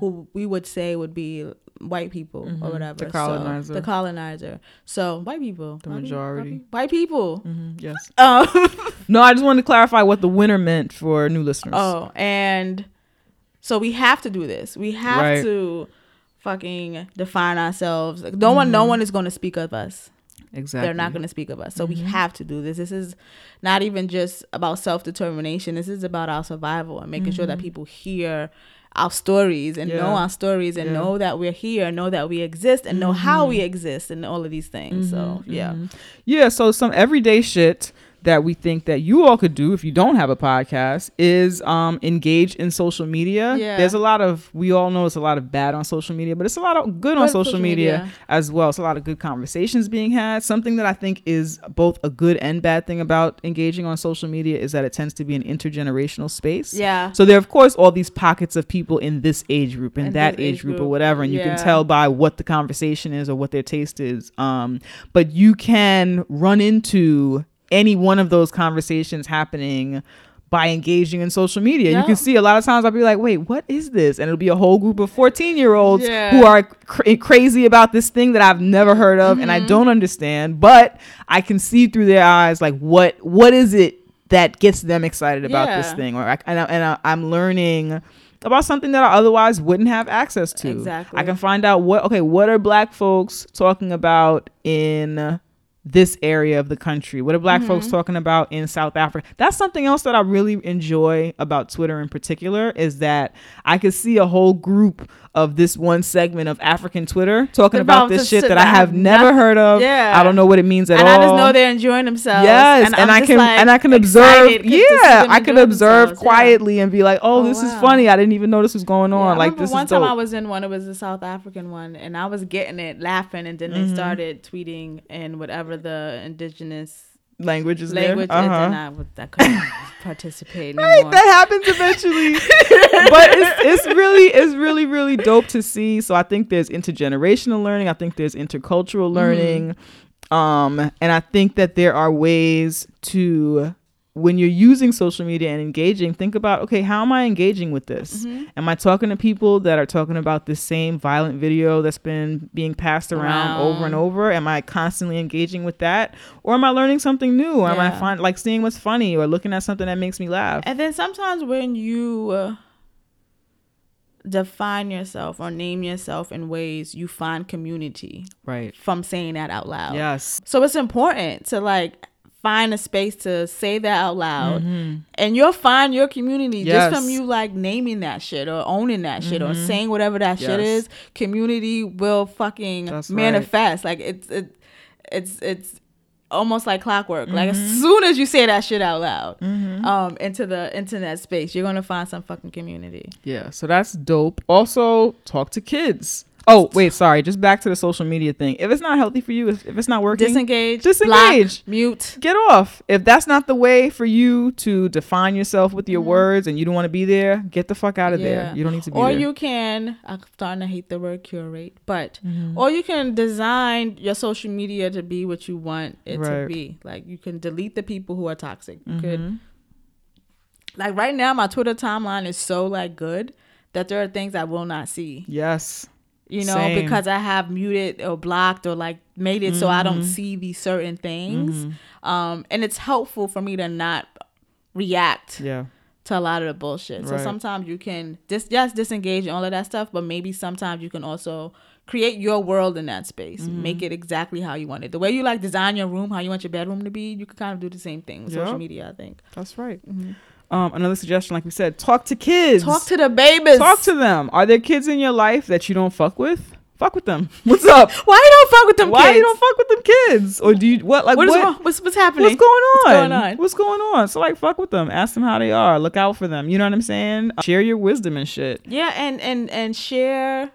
who we would say would be white people or whatever The So, colonizer. the colonizer so white people The White people, majority. white people Mhm, yes. um No, I just wanted to clarify what the winner meant for new listeners. Oh, and so we have to do this. We have Right. to fucking define ourselves. Like, no one, no one is going to speak of us. Exactly. They're not going to speak of us. So we mm-hmm. have to do this. This is not even just about self determination. This is about our survival and making sure that mm-hmm. people hear our stories and know our stories and Yeah. know that we're here, know that we exist, and know how we mm-hmm. exist, and all of these things. So yeah, Yeah, so some everyday shit that we think that you all could do if you don't have a podcast is um engage in social media. Yeah. There's a lot of we all know it's a lot of bad on social media, but it's a lot of good on social, social media, media. as well. It's a lot of good conversations being had. Something that I think is both a good and bad thing about engaging on social media is that it tends to be an intergenerational space. yeah. So there are of course all these pockets of people in this age group and In that age age group, or whatever, and you can tell by what the conversation is or what their taste is. Um, but you can run into any one of those conversations happening by engaging in social media. You can see a lot of times I'll be like, wait, what is this? And it'll be a whole group of 14 year olds Yeah. who are cra- crazy about this thing that I've never heard of and Mm-hmm. I don't understand, but I can see through their eyes like what what is it that gets them excited about this thing or I, and, I, and I, I'm learning about something that I otherwise wouldn't have access to. Exactly. I can find out what okay, what are black folks talking about in this area of the country? What are black folks Mm-hmm. talking about in South Africa? That's something else that I really enjoy about Twitter in particular is that I could see a whole group of this one segment of African Twitter talking about, About this shit that I have never not- heard of. Yeah. I don't know what it means at and all. I just know they're enjoying themselves. Yes, and, and, I can like, and I can observe. excited to see Yeah, I can observe themselves. Yeah. quietly and be like, "Oh, Oh, this is funny. I didn't even know this was going on. I like this one time dope." I was in one. It was a South African one, and I was getting it, laughing, and then they Mm-hmm. started tweeting and whatever the indigenous language is language there. Uh-huh. and I, was, I couldn't participate Right, that happens eventually. but it's, it's really it's really really dope to see. So I think there's intergenerational learning. I think there's intercultural learning. Um, and I think that there are ways to when you're using social media and engaging, think about okay, how am I engaging with this? Am I talking to people that are talking about the same violent video that's been being passed around over and over? Am I constantly engaging with that, or am I learning something new? Or am I Yeah. find like seeing what's funny or looking at something that makes me laugh? And then sometimes when you uh, define yourself or name yourself in ways, you find community Right. from saying that out loud. Yes. So it's important to like find a space to say that out loud. And you'll find your community Mm-hmm. Yes. just from you like naming that shit or owning that shit or saying whatever that shit Mm-hmm. Is. Community will fucking That's right. manifest. Like it's it, it's it's almost like clockwork. Like Mm-hmm. as soon as you say that shit out loud, um, into the internet space, you're gonna find some fucking community. Yeah. So that's dope. Also, talk to kids. Oh, wait, sorry. Just back to the social media thing. If it's not healthy for you, if, if it's not working, Disengage, Disengage. block, mute. get off. If that's not the way for you to define yourself with your words and you don't want to be there, get the fuck out of there. Mm-hmm. You don't need to be there. or there. you can i'm starting to hate the word curate but Mm-hmm. or you can design your social media to be what you want it Right. to be like you can delete the people who are toxic you Mm-hmm. could like right now my twitter timeline is so like good that there are things i will not see yes. You know Same. because i have muted or blocked or like made it so i Mm-hmm. don't see these certain things um and it's helpful for me to not react Yeah. to a lot of the bullshit. So sometimes you can dis yes disengage and all of that stuff, but maybe sometimes you can also create your world in that space, Mm-hmm. make it exactly how you want it. The way you like design your room, how you want your bedroom to be, you can kind of do the same thing with social media. I think. That's right. Um, another suggestion, like we said, talk to kids. Talk to the babies. Talk to them. Are there kids in your life that you don't fuck with? Fuck with them. What's up? Why you don't fuck with them Why kids? you don't fuck with them kids? Or do you what like what is what- wrong? What's what's happening? What's going on? What's going on? What's going on? So like fuck with them. Ask them how they are. Look out for them. You know what I'm saying? Share your wisdom and shit. Yeah, and and and share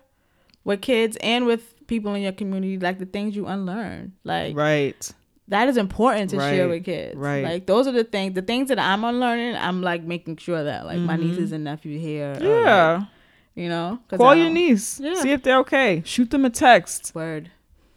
with kids and with people in your community like the things you unlearn. Like Right. That is important to share with kids. right. Like those are the things, the things that I'm unlearning. I'm like making sure that like my nieces and nephews here. are, like, Mm-hmm. Yeah. you know, Call your niece. Yeah. See if they're okay. Shoot them a text. Word.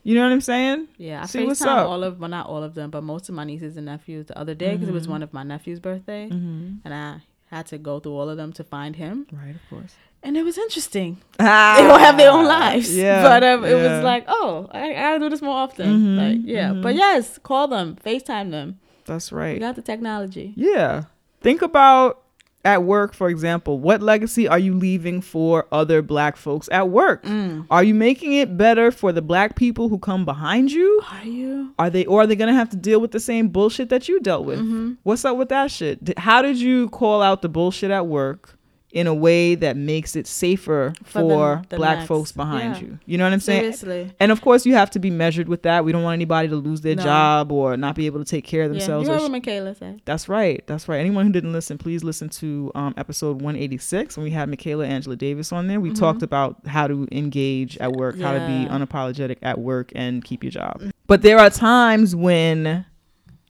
You know what I'm saying? Yeah, I See what's up. all of, well, not all of them, but most of my nieces and nephews the other day because it Mm-hmm. was one of my nephew's birthday, and I had to go through all of them to find him, Right, of course. And it was interesting. Ah, they all have their own lives. Yeah. But um, it yeah. was like, oh, I, I gotta do this more often. Mhm, Like, yeah. But yes, call them, FaceTime them. That's We right. got the technology. Yeah. Think about at work, for example, what legacy are you leaving for other black folks at work? Mm. Are you making it better for the black people who come behind you? Are you? Are they or are they gonna have to deal with the same bullshit that you dealt with? Mm-hmm. What's up with that shit? How did you call out the bullshit at work in a way that makes it safer For for, the- the black next. folks behind Yeah. you? You know what I'm saying? Seriously. And of course, you have to be measured with that. We don't want anybody to lose their No. job or not be able to take care of Yeah. themselves. You or heard what Michaela said. that's right. That's right. Anyone who didn't listen, please listen to um, episode 186 when we had Michaela Angela Davis on there. We talked about how to engage at work, how to be Mm-hmm. Unapologetic at work and keep your job. But there are times when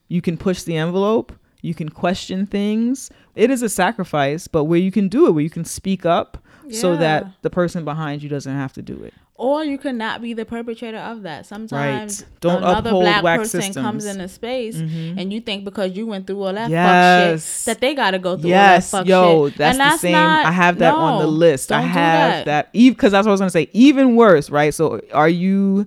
you can push the envelope, you can question things. It is a sacrifice, but where you can do it, where you can speak up so that the person behind you doesn't have to do it. Or you could not be the perpetrator of that. Sometimes Don't another black person systems. comes in a space mm-hmm. and you think because you went through all that fuck shit that they gotta go through Yes, all that fuck yo, shit. that's and the same. not- I have that on the list. I have that, even because that's what I was gonna say. Even worse, right? So, are you?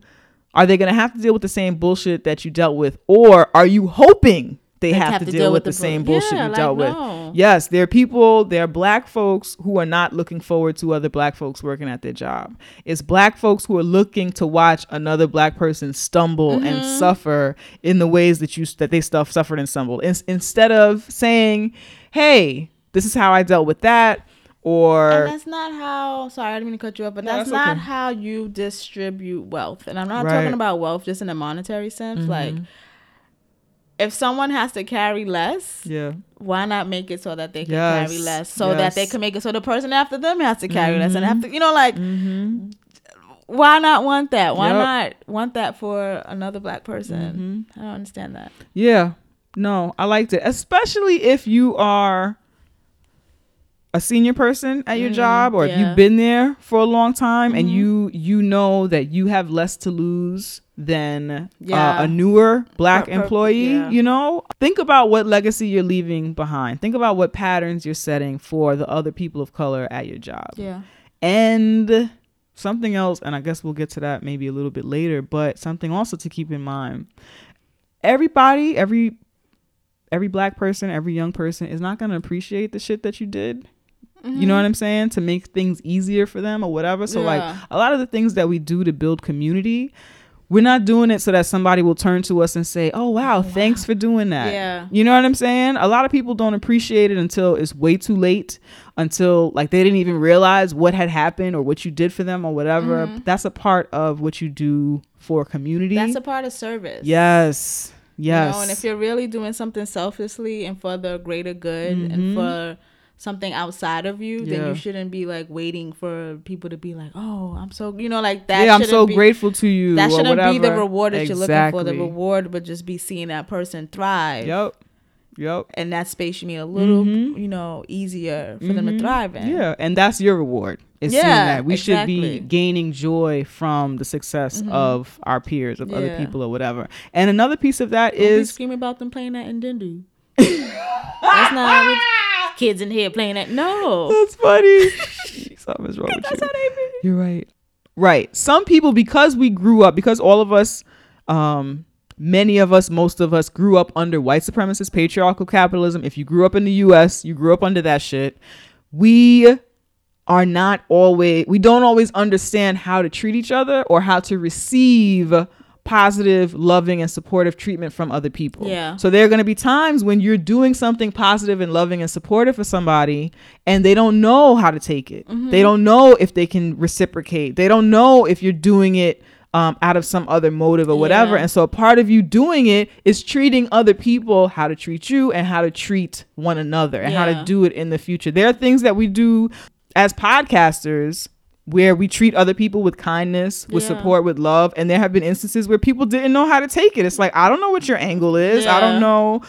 Are they gonna have to deal with the same bullshit that you dealt with, or are you hoping they have, to, deal, with, the, same bull- bullshit Yeah, you like, dealt with. no. Yes, there are people, there are black folks who are not looking forward to other black folks working at their job. It's black folks who are looking to watch another black person stumble Mm-hmm. and suffer in the ways that you that they stuff suffered and stumbled. In, instead of saying, "Hey, this is how I dealt with that," or And that's not how. Sorry, I didn't mean to cut you off, but No, that's, that's not okay. how you distribute wealth. And I'm not Right. Mm-hmm. talking about wealth just in a monetary sense. Like, if someone has to carry less, yeah, why not make it so that they can Yes, carry less, so that they can make it so the person after them has to carry less and have to, you know, like. mm-hmm. Why not want that? Why Yep. not want that for another black person? Mm-hmm. I don't understand that. Yeah. No, I liked it. Especially if you are a senior person at your job or if Mm, you've been there for a long time and Mhm. you you know that you have less to lose than Yeah. uh, a newer black Per- per- employee, yeah. you know? Think about what legacy you're leaving behind. Think about what patterns you're setting for the other people of color at your job. Yeah. And something else, and I guess we'll get to that maybe a little bit later, but something also to keep in mind. Everybody, every every black person, every young person is not going to appreciate the shit that you did. You know what I'm saying? To make things easier for them or whatever. So like a lot of the things that we do to build community, we're not doing it so that somebody will turn to us and say, "Oh wow, thanks for doing that." Yeah. You know what I'm saying? A lot of people don't appreciate it until it's way too late, until like they didn't even realize what had happened or what you did for them or whatever. That's a part of what you do for community. Mm-hmm. That's a part of service. yes. Yes. You know, and if you're really doing something selflessly and for the greater good and for something outside of you, then Mm-hmm. You shouldn't be like waiting for people to be like, "Oh, I'm so," you know, like that. yeah, I'm so be- grateful to you. That shouldn't be the reward that you're looking for. The reward would just be seeing that person thrive. Yep. Yep. And that space you made a little, Mhm. you know, easier for them to Mhm. thrive in. Yeah, and that's your reward. Is seeing Yeah, that we should be gaining joy from the success of our peers, of other people, or whatever. And another piece of that Don't is screaming about them playing that in Dindu. That's not what kids in here playing that. No. That's funny. Something's wrong with That's you. how they be. You're right. Right. Some people, because we grew up, because all of us, um, many of us, most of us grew up under white supremacist patriarchal capitalism. If you grew up in the US, you grew up under that shit. We are not always, we don't always understand how to treat each other or how to receive positive, loving, and supportive treatment from other people. Yeah. So there are going to be times when you're doing something positive and loving and supportive for somebody and they don't know how to take it. Mm-hmm. They don't know if they can reciprocate. They don't know if you're doing it um, out of some other motive or whatever. Yeah. And so a part of you doing it is treating other people how to treat you and how to treat one another and how to do it in the future. There are things that we do as podcasters where we treat other people with kindness, with Yeah. support, with love. And there have been instances where people didn't know how to take it. It's like, I don't know what your angle is. I don't know.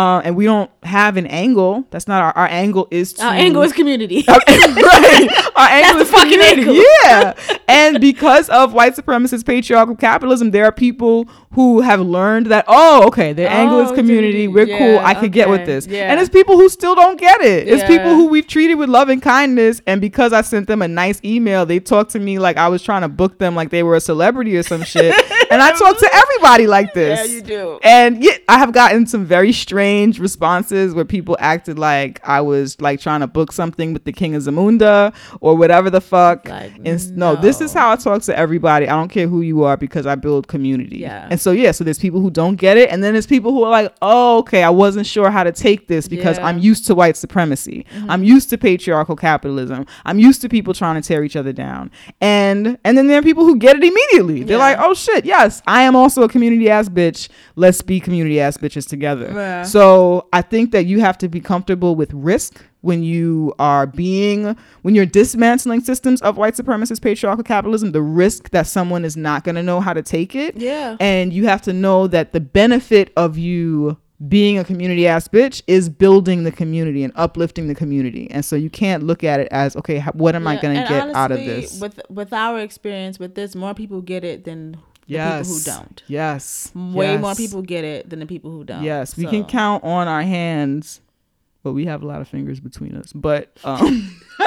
Uh, and we don't have an angle. That's not our, our angle is to Our angle is community. right. Our angle is fucking community. angle. Yeah. and because of white supremacist patriarchal capitalism, there are people who have learned that, oh, okay, their angle is Oh, community. dude, We're cool. yeah, I could get with this. yeah. And it's people who still don't get it. It's Yeah. people who we've treated with love and kindness. And because I sent them a nice email, they talked to me like I was trying to book them like they were a celebrity or some shit. and I talk to everybody like this. Yeah, you do. And yeah, I have gotten some very strange responses where people acted like I was like trying to book something with the King of Zamunda or whatever the fuck. Like, and s- no, this is how I talk to everybody. I don't care who you are because I build community. Yeah. And so yeah, so there's people who don't get it, and then there's people who are like, oh, okay, I wasn't sure how to take this because Yeah. Mm-hmm. I'm used to white supremacy. I'm used to patriarchal capitalism. I'm used to people trying to tear each other down. And and then there are people who get it immediately. They're Yeah. like, oh shit, yes, I am also a community ass bitch. Let's be community ass bitches together. Yeah. So I think that you have to be comfortable with risk when you are being when you're dismantling systems of white supremacist patriarchal capitalism the risk that someone is not going to know how to take it Yeah. and you have to know that the benefit of you being a community ass bitch is building the community and uplifting the community and so you can't look at it as okay what am i going to get out of this With with our experience with this, more people get it than yes people who don't. yes Way more people get it than the people who don't. Yes, we So- can count on our hands, but we have a lot of fingers between us. But um,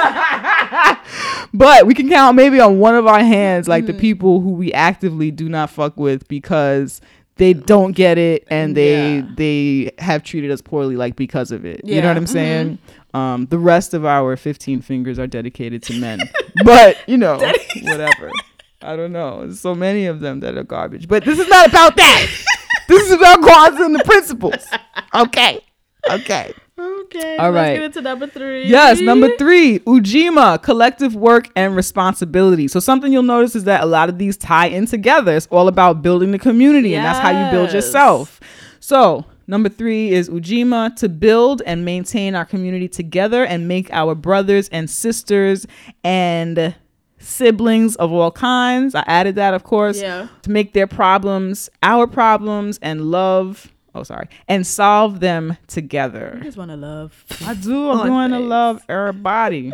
but we can count maybe on one of our hands, like Mm-hmm. the people who we actively do not fuck with because they don't get it and they Yeah. they have treated us poorly like because of it. You know what I'm mhm. saying? Um, the rest of our 15 fingers are dedicated to men, but you know, whatever. I don't know. There's so many of them that are garbage, but this is not about that. this is about Kwanzaa and the principles. Okay. Okay. Okay. All right. let's right. get into number three. Yes, number three, Ujima, collective work and responsibility. So something you'll notice is that a lot of these tie in together. It's all about building the community, and that's how you build yourself. So number three is Ujima to build and maintain our community together and make our brothers and sisters and siblings of all kinds. I added that, of course, Yeah. to make their problems our problems and love. Oh, sorry, and solve them together. I just want to love. I do. On going to love everybody.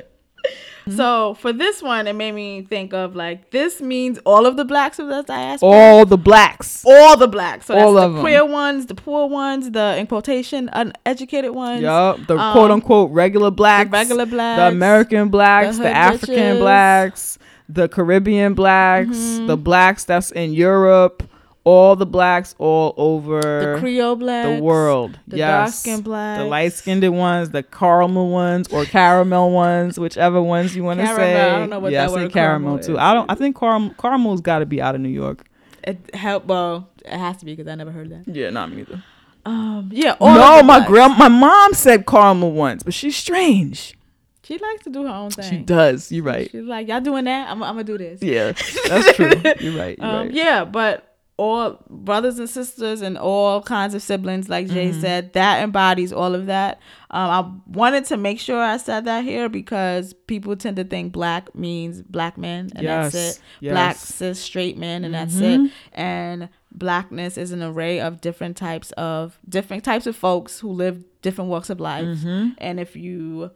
So for this one, it made me think of like this means all of the blacks of the diaspora. All the blacks. all the blacks. So that's All the of 'em. queer ones, the poor ones, the in quotation uneducated ones. Yup. The Um, quote unquote regular blacks. regular blacks, The American blacks. the The, African bitches. blacks. The Caribbean blacks. Mhm. The blacks that's in Europe. All the blacks all over the Creole blacks, the world. the yes. dark skinned blacks, The light skinned ones, the caramel ones, or caramel ones, whichever ones you want to say. I don't know what yeah, that I word caramel, caramel too. I don't. I think caram- caramel's got to be out of New York. It help. Well, it has to be because I never heard that. Yeah, not me either. Um, yeah. No, my grand, my mom said caramel once, but she's strange. She likes to do her own thing. She does. You're right. She's like, y'all doing that? I'm, I'm gonna do this. Yeah, that's true. You're right. You're Um, right. yeah, but all brothers and sisters and all kinds of siblings, like J Mm-hmm. said, that embodies all of that. Um, I wanted to make sure I said that here because people tend to think black means black men, and that's Yes, it. Black yes. cis straight men, and that's Mhm. it. And blackness is an array of different types of different types of folks who live different walks of life. Mhm. And if you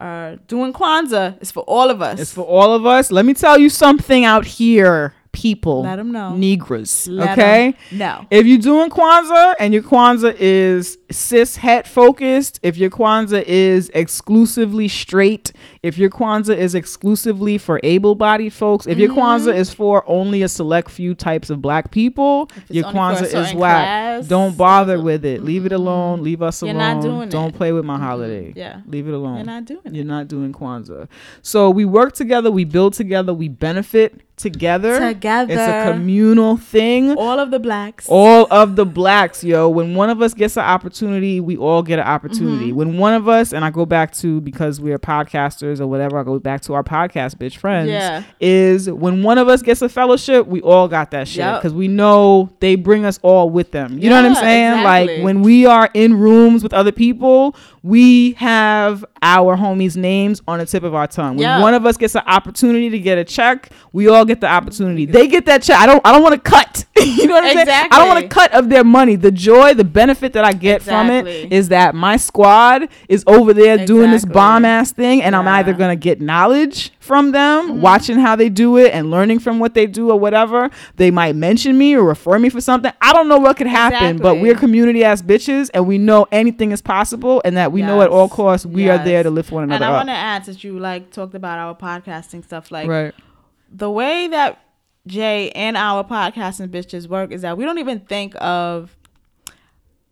are doing Kwanzaa, it's for all of us. It's for all of us. Let me tell you something out here, people. Let 'em know. Negroes. Let okay. know. If you're doing Kwanzaa and your Kwanzaa is cis het focused, if your Kwanzaa is exclusively straight, if your Kwanzaa is exclusively for able bodied folks, if your mm-hmm. Kwanzaa is for only a select few types of black people, your Kwanzaa is whack. class, Don't bother with it. Leave it mm-hmm. alone. Leave us You're alone. not doing Don't it. play with my mm-hmm. holiday. Yeah. Leave it alone. You're not doing it. You're not doing Kwanzaa. So we work together, we build together, we benefit together. Together. It's a communal thing. all of the blacks. All of the blacks, yo. When one of us gets an opportunity, we all get an opportunity. Mm-hmm. When one of us, and I go back to because we're podcasters or whatever, I go back to our podcast, bitch friends. Yeah. Is when one of us gets a fellowship, we all got that shit. Yep. Because we know they bring us all with them. You know what I'm Yeah, saying? Like when we are in rooms with other people, we have our homies' names on the tip of our tongue. When Yeah. one of us gets an opportunity to get a check, we all get the opportunity. They get that check. I don't I don't want to cut. you know what I'm saying? I don't want to cut of their money. The joy, the benefit that I get from it is that my squad is over there doing this bomb ass thing and I'm either going to get knowledge from them, Mm-hmm. watching how they do it and learning from what they do or whatever. They might mention me or refer me for something. I don't know what could happen, but we're community ass bitches and we know anything is possible and that we know at all Yes. costs we are there to lift one another. and I want to add, since you like talked about our podcasting stuff, like right. The way that J and our podcasting bitches work is that we don't even think of.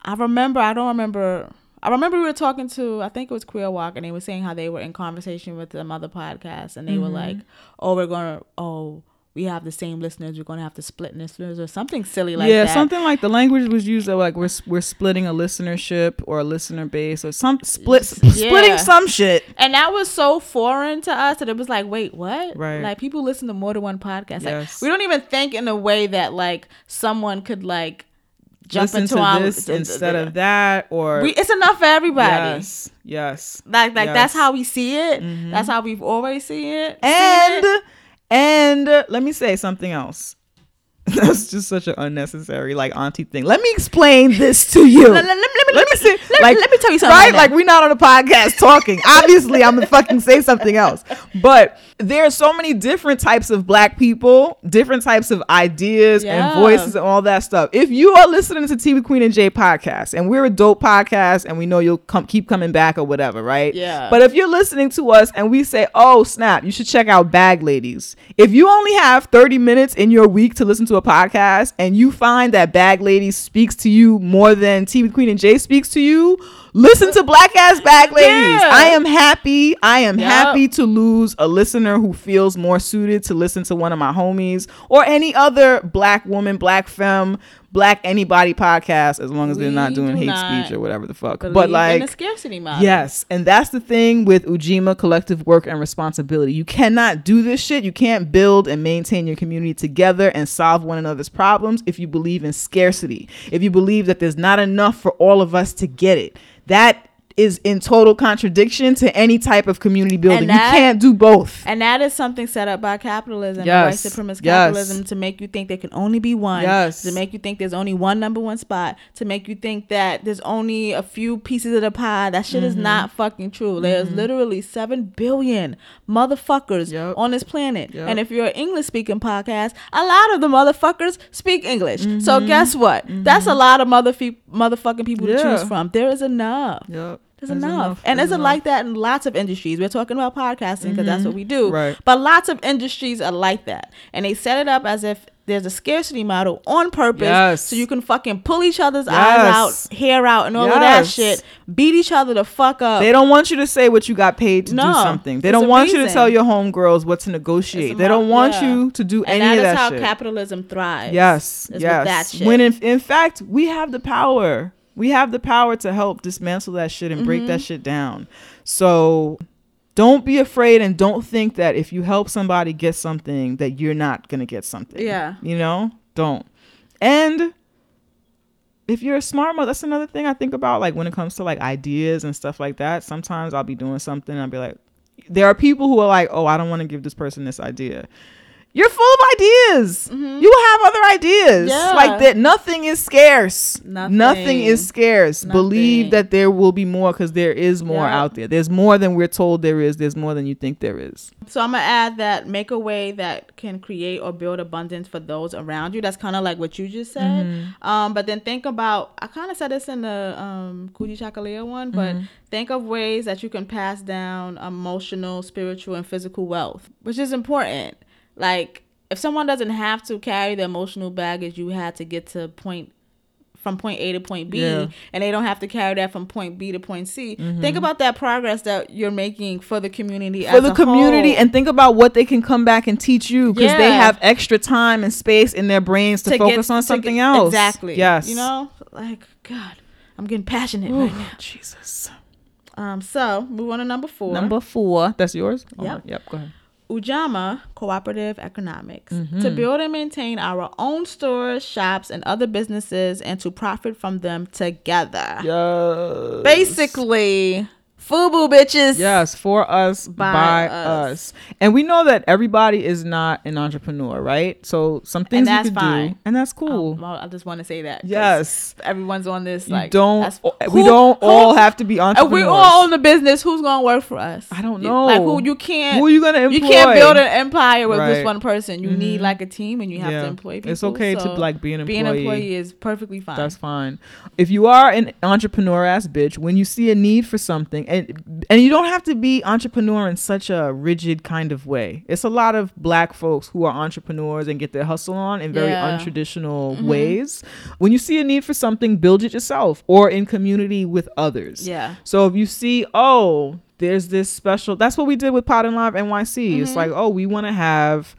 I remember. I don't remember. I remember we were talking to. I think it was Queer Walk, and they were saying how they were in conversation with some other podcasts, and they were Mm-hmm. like, "Oh, we're gonna. Oh, we have the same listeners. We're gonna have to split listeners, or something silly like yeah, that." Yeah, something like the language was used that like we're we're splitting a listenership or a listener base or some split Yeah. splitting some shit. And that was so foreign to us that it was like, wait, what? Right. Like people listen to more than one podcast. Yes. Like we don't even think in a way that like someone could like jump Listen into to our this instead of that or We, it's enough for everybody. yes, yes. Like like Yes. that's how we see it. That's mm-hmm. how we've always seen it. seen And it. And let me say something else. That's just such an unnecessary like auntie thing. Let me explain this to you. let, let, let, me Let me say, let, like, let me tell you something. right? right. Like we're not on a podcast talking. Obviously, I'm gonna fucking say something else. But there are so many different types of black people, different types of ideas Yeah. and voices and all that stuff. If you are listening to Tea with Queen and J podcast, and we're a dope podcast, and we know you'll come keep coming back or whatever, right? Yeah. But if you're listening to us and we say, "Oh snap," you should check out Bag Ladies. If you only have 30 minutes in your week to listen to a podcast, and you find that Bag Ladies speaks to you more than Tea with Queen and J speaks to you. Listen to Black Ass Bag Ladies. Yeah. I am happy. I am Yup. happy to lose a listener who feels more suited to listen to one of my homies or any other black woman, black femme, black anybody podcast as long as they're not doing do hate not speech or whatever the fuck. But in like the scarcity model. Yes, and that's the thing with Ujima collective work and responsibility. You cannot do this shit. You can't build and maintain your community together and solve one another's problems if you believe in scarcity. If you believe that there's not enough for all of us to get it. That is in total contradiction to any type of community building. that- you can't do both. And that is something set up by capitalism, Yes. white supremacist Yes. capitalism, to make you think there can only be one. Yes. To make you think there's only one number one spot. To make you think that there's only a few pieces of the pie. That shit Mm-hmm. is not fucking true. There's literally seven billion motherfuckers Yep. on this planet. Yep. And if you're an English speaking podcast, a lot of the motherfuckers speak English. So Mm-hmm. guess what? That's a lot of mother motherfucking people to choose from. There is enough. Yep. There's, enough. And There's it's enough. like that in lots of industries. We're talking about podcasting because that's what we mm-hmm. do. Right. But lots of industries are like that. And they set it up as if there's a scarcity model on purpose Yes. so you can fucking pull each other's eyes out, hair out, and all of that shit. Beat each other the fuck up. They don't want you to say what you got paid to do something. They don't want you to tell your homegirls what to negotiate. They don't want yeah. you to do and any that of is that how capitalism thrives. Yes, is with yes. that shit. When in, in fact we have the power, we have the power to help dismantle that shit and break Mm-hmm. that shit down. So don't be afraid and don't think that if you help somebody get something that you're not gonna get something. Yeah. you know, don't. And if you're a smart mother, that's another thing I think about. Like when it comes to like ideas and stuff like that. Sometimes I'll be doing something and I'll be like, there are people who are like, oh, I don't want to give this person this idea. You're full of ideas. You have other ideas. Yeah. Like that nothing is scarce. Nothing, Nothing. is scarce. Believe that there will be more because there is more Yeah. out there. There's more than we're told there is. There's more than you think there is. So I'm gonna add that make a way that can create or build abundance for those around you. That's kind of like what you just said. Mm-hmm. Um, but then think about I kind of said this in the um Kujichagulia one, but Mm-hmm. think of ways that you can pass down emotional, spiritual, and physical wealth, which is important. Like if someone doesn't have to carry the emotional baggage you had to get to point from point A to point B, Yeah. and they don't have to carry that from point B to point C. Think about that progress that you're making for the community Mm-hmm. for the community whole. and think about what they can come back and teach you because they have extra time and space in their brains to, to focus get- on something get- else. Exactly. Yes. You know, like God, I'm getting passionate Ooh, right now. Jesus. Um, so move on to number four. Number four. That's yours. Oh, Yep. yep. Go ahead. Ujamaa Cooperative Economics Mm-hmm. to build and maintain our own stores, shops, and other businesses, and to profit from them together. Yes. Basically, FUBU bitches. Yes, for us, By by, us. us. And we know that everybody is not an entrepreneur, right? So some things you can fine. do, and that's Um, cool. well, I just want to say that. yes. Everyone's on this. You Like don't we who- don't who- all have to be If entrepreneurs. we all own the business, who's gonna work for us? I don't know. Like who you can't. Who are you gonna employ? You can't build an empire with Right. just one person. You need like a team, and you have Yeah. to employ people. It's okay to, like, be an Being an employee. employee is perfectly fine. That's fine. If you are an entrepreneur ass bitch, when you see a need for something, and and you don't have to be entrepreneur in such a rigid kind of way. It's a lot of black folks who are entrepreneurs and get their hustle on in very Yeah. untraditional ways. When you see a need for something, build it yourself or in community with others. Yeah. So if you see, oh, there's this special. That's what we did with Pod and Live NYC. It's Mm-hmm. like, oh, we want to have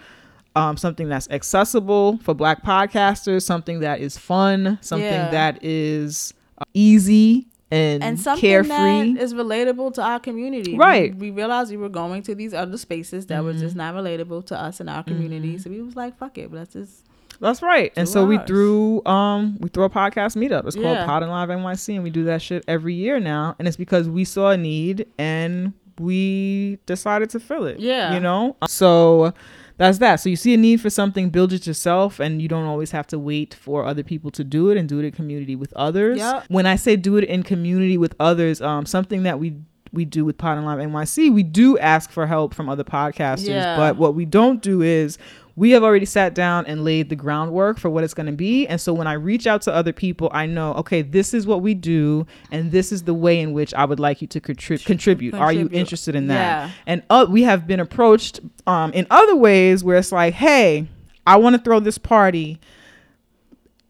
um, something that's accessible for Black podcasters, something that is fun, something Yeah. that is uh, easy and, and something carefree. that is relatable to our community. Right. We, realized we were going to these other spaces that were Mm-hmm. just not relatable to us in our community. So we was like, fuck it, let's just That's right. And so we threw um we threw a podcast meetup. It's called Yeah. Pod and Live NYC and we do that shit every year now. And it's because we saw a need and we decided to fill it. Yeah. You know? So that's that. So you see a need for something, build it yourself, and you don't always have to wait for other people to do it and do it in community with others. Yep. When I say do it in community with others, um, something that we we do with Pod and Live NYC, we do ask for help from other podcasters. Yeah. But what we don't do is we have already sat down and laid the groundwork for what it's going to be. And so when I reach out to other people, I know, okay, this is what we do, and this is the way in which I would like you to contrib- contribute. Are you interested in that? Yeah. And uh, we have been approached um, in other ways where it's like, hey, I want to throw this party.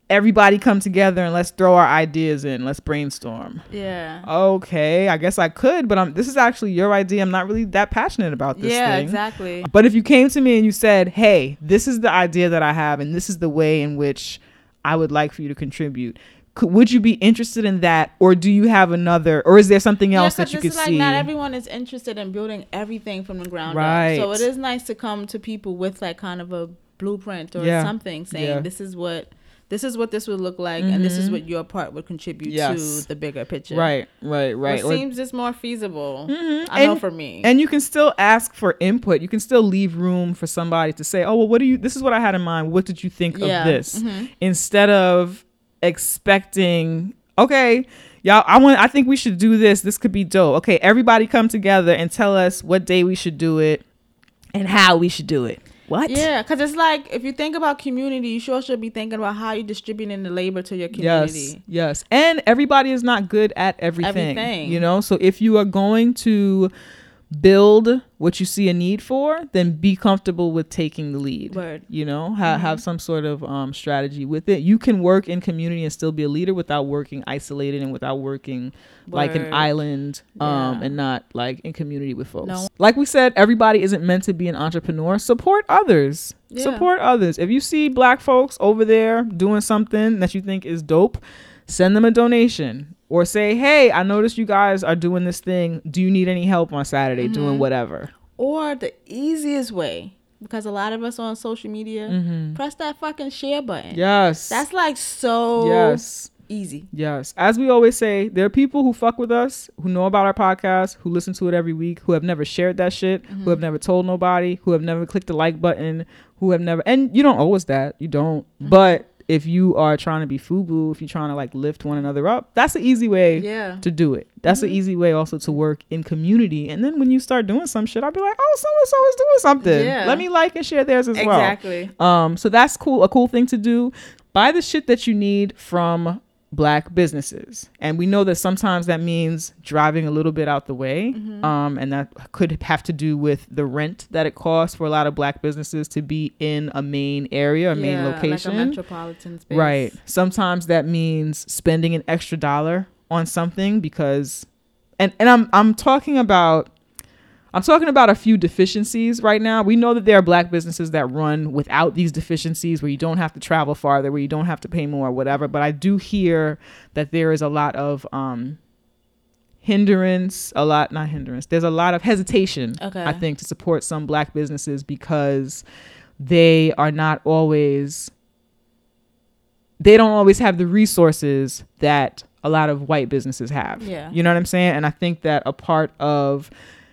Everybody come together and let's throw our ideas in. Let's brainstorm. Yeah. Okay, I guess I could, but um, this is actually your idea. I'm not really that passionate about this yeah, thing. exactly. But if you came to me and you said, "Hey, this is the idea that I have, and this is the way in which I would like for you to contribute," could, would you be interested in that, or do you have another, or is there something Yeah, else 'cause that you could like see? not everyone is interested in building everything from the ground Right. up. So it is nice to come to people with like kind of a blueprint or Yeah. something saying Yeah. this is what this is what this would look like and this is Mhm. what your part would contribute Yes. to the bigger picture. right, right, right. Or- seems just more feasible. Mhm. I know for me. and you can still ask for input. You can still leave room for somebody to say, "Oh, well, what do you? This is what I had in mind. What did you think Yeah. of this?" Mhm. Instead of expecting, "Okay, y'all, I want. I think we should do this. This could be dope. Okay, everybody come together and tell us what day we should do it and how we should do it." What? Yeah, because it's like if you think about community, you sure should be thinking about how you're distributing the labor to your community. Yes, yes. And everybody is not good at everything. Everything. You know, so if you are going to build what you see a need for, then be comfortable with taking the lead. Word. You know, ha- Mm-hmm. have some sort of um, strategy with it. You can work in community and still be a leader without working isolated and without working like an island um, Yeah. and not like in community with folks. No. Like we said, everybody isn't meant to be an entrepreneur. Support others. Yeah. Support others. If you see black folks over there doing something that you think is dope, send them a donation or say, "Hey, I noticed you guys are doing this thing. Do you need any help on Saturday Mm-hmm. doing whatever?" Or the easiest way, because a lot of us on social media, Mm-hmm. press that fucking share button. Yes. That's like so yes. easy. Yes. As we always say, there are people who fuck with us, who know about our podcast, who listen to it every week, who have never shared that shit, who have never told nobody, who have never clicked the like button, who have never and you don't owe us that. You don't. But if you are trying to be FUBU, if you're trying to like lift one another up, that's an easy way Yeah. to do it. That's an easy way also to work in community. And then when you start doing some shit, I'll be like, oh, so and so is doing something. Yeah. Let me like and share theirs as well. Exactly. Um, so that's cool. A cool thing to do. Buy the shit that you need from black businesses, and we know that sometimes that means driving a little bit out the way. Mm-hmm. Um, and that could have to do with the rent that it costs for a lot of black businesses to be in a main area, a main location. Like a metropolitan space. Right. Sometimes that means spending an extra dollar on something because and and I'm I'm talking about I'm talking about a few deficiencies right now. We know that there are black businesses that run without these deficiencies where you don't have to travel farther, where you don't have to pay more, or whatever. But I do hear that there is a lot of um hindrance, a lot not hindrance. There's a lot of hesitation, Okay. I think, to support some black businesses because they are not always they don't always have the resources that a lot of white businesses have. Yeah. You know what I'm saying? And I think that a part of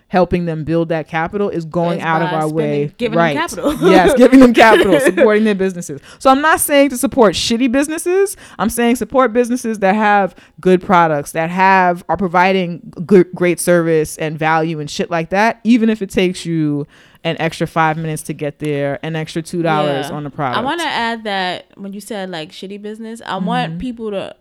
helping them build that capital is going Is out of our way. spending- giving them right. capital. yes, giving them capital, supporting their businesses. So I'm not saying to support shitty businesses. I'm saying support businesses that have good products, that have are providing good great service and value and shit like that, even if it takes you an extra five minutes to get there, an extra two dollars Yeah. on the product. I want to add that when you said like shitty business, I Mm-hmm. want people to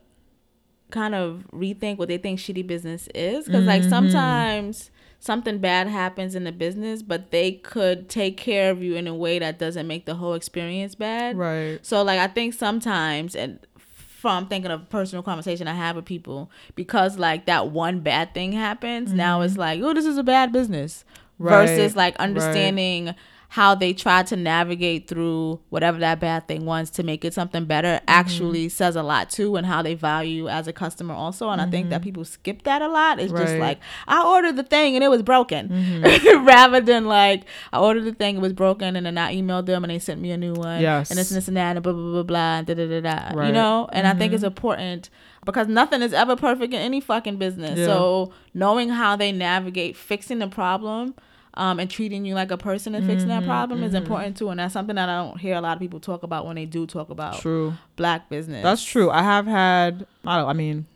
kind of rethink what they think shitty business is because like Mm-hmm. sometimes something bad happens in the business, but they could take care of you in a way that doesn't make the whole experience bad. Right. So like I think sometimes and from thinking of personal conversation I have with people because like that one bad thing happens, now it's like, oh, this is a bad business. Mm-hmm. Right, Versus like right. How they try to navigate through whatever that bad thing was to make it something better Mm-hmm. actually says a lot too and how they value as a customer also and i think that people skip that a lot it's just Mm-hmm. Like i ordered the thing and it was broken Mm-hmm. rather than like i ordered the thing it was broken and then i emailed them and they sent me a new one Yes. and this and this and that and blah blah blah blah and da da da da you know and i think it's important because nothing is ever perfect in any fucking business Yeah. so knowing how they navigate fixing the problem um, and treating you like a person and fixing Mm-hmm, that problem is important too and that's something that i don't hear a lot of people talk about when they do talk about True. black business That's true. I have had. I don't. I mean,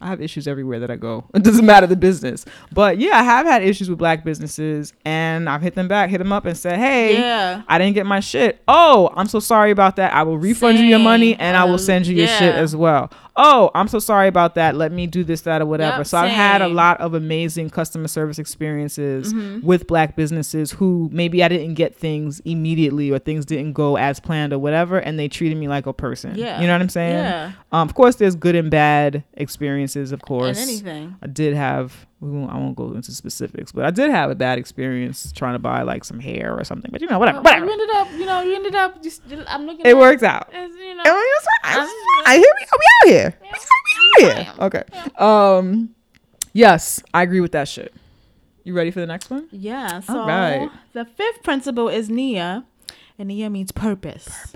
I have issues everywhere that I go. It doesn't matter the business. But yeah, I have had issues with black businesses and I've hit them back, hit them up and said, hey, Yeah. I didn't get my shit. Oh, I'm so sorry about that. I will refund you your money Same. and I will Um, send you your shit as well. Oh, I'm so sorry about that. Let me do this, that, or whatever. Yep, so I've had a lot of amazing customer service experiences Mm-hmm. with black businesses who maybe I didn't get things immediately or things didn't go as planned or whatever, and they treated me like a person. Yeah. You know what I'm saying? Yeah. Um, of course, there's good and bad experiences, of course. And anything. I did have. We won't, I won't go into specifics, but I did have a bad experience trying to buy like some hair or something. But you know, whatever, whatever. You ended up, you know, you ended up just. I'm looking. It at, works out. As, you know, And we was fine. I'm- hear we, we out here. We out here. Okay. Um. Yes, I agree with that shit. You ready for the next one? Yeah. So right. the fifth principle is Nia, and Nia means purpose.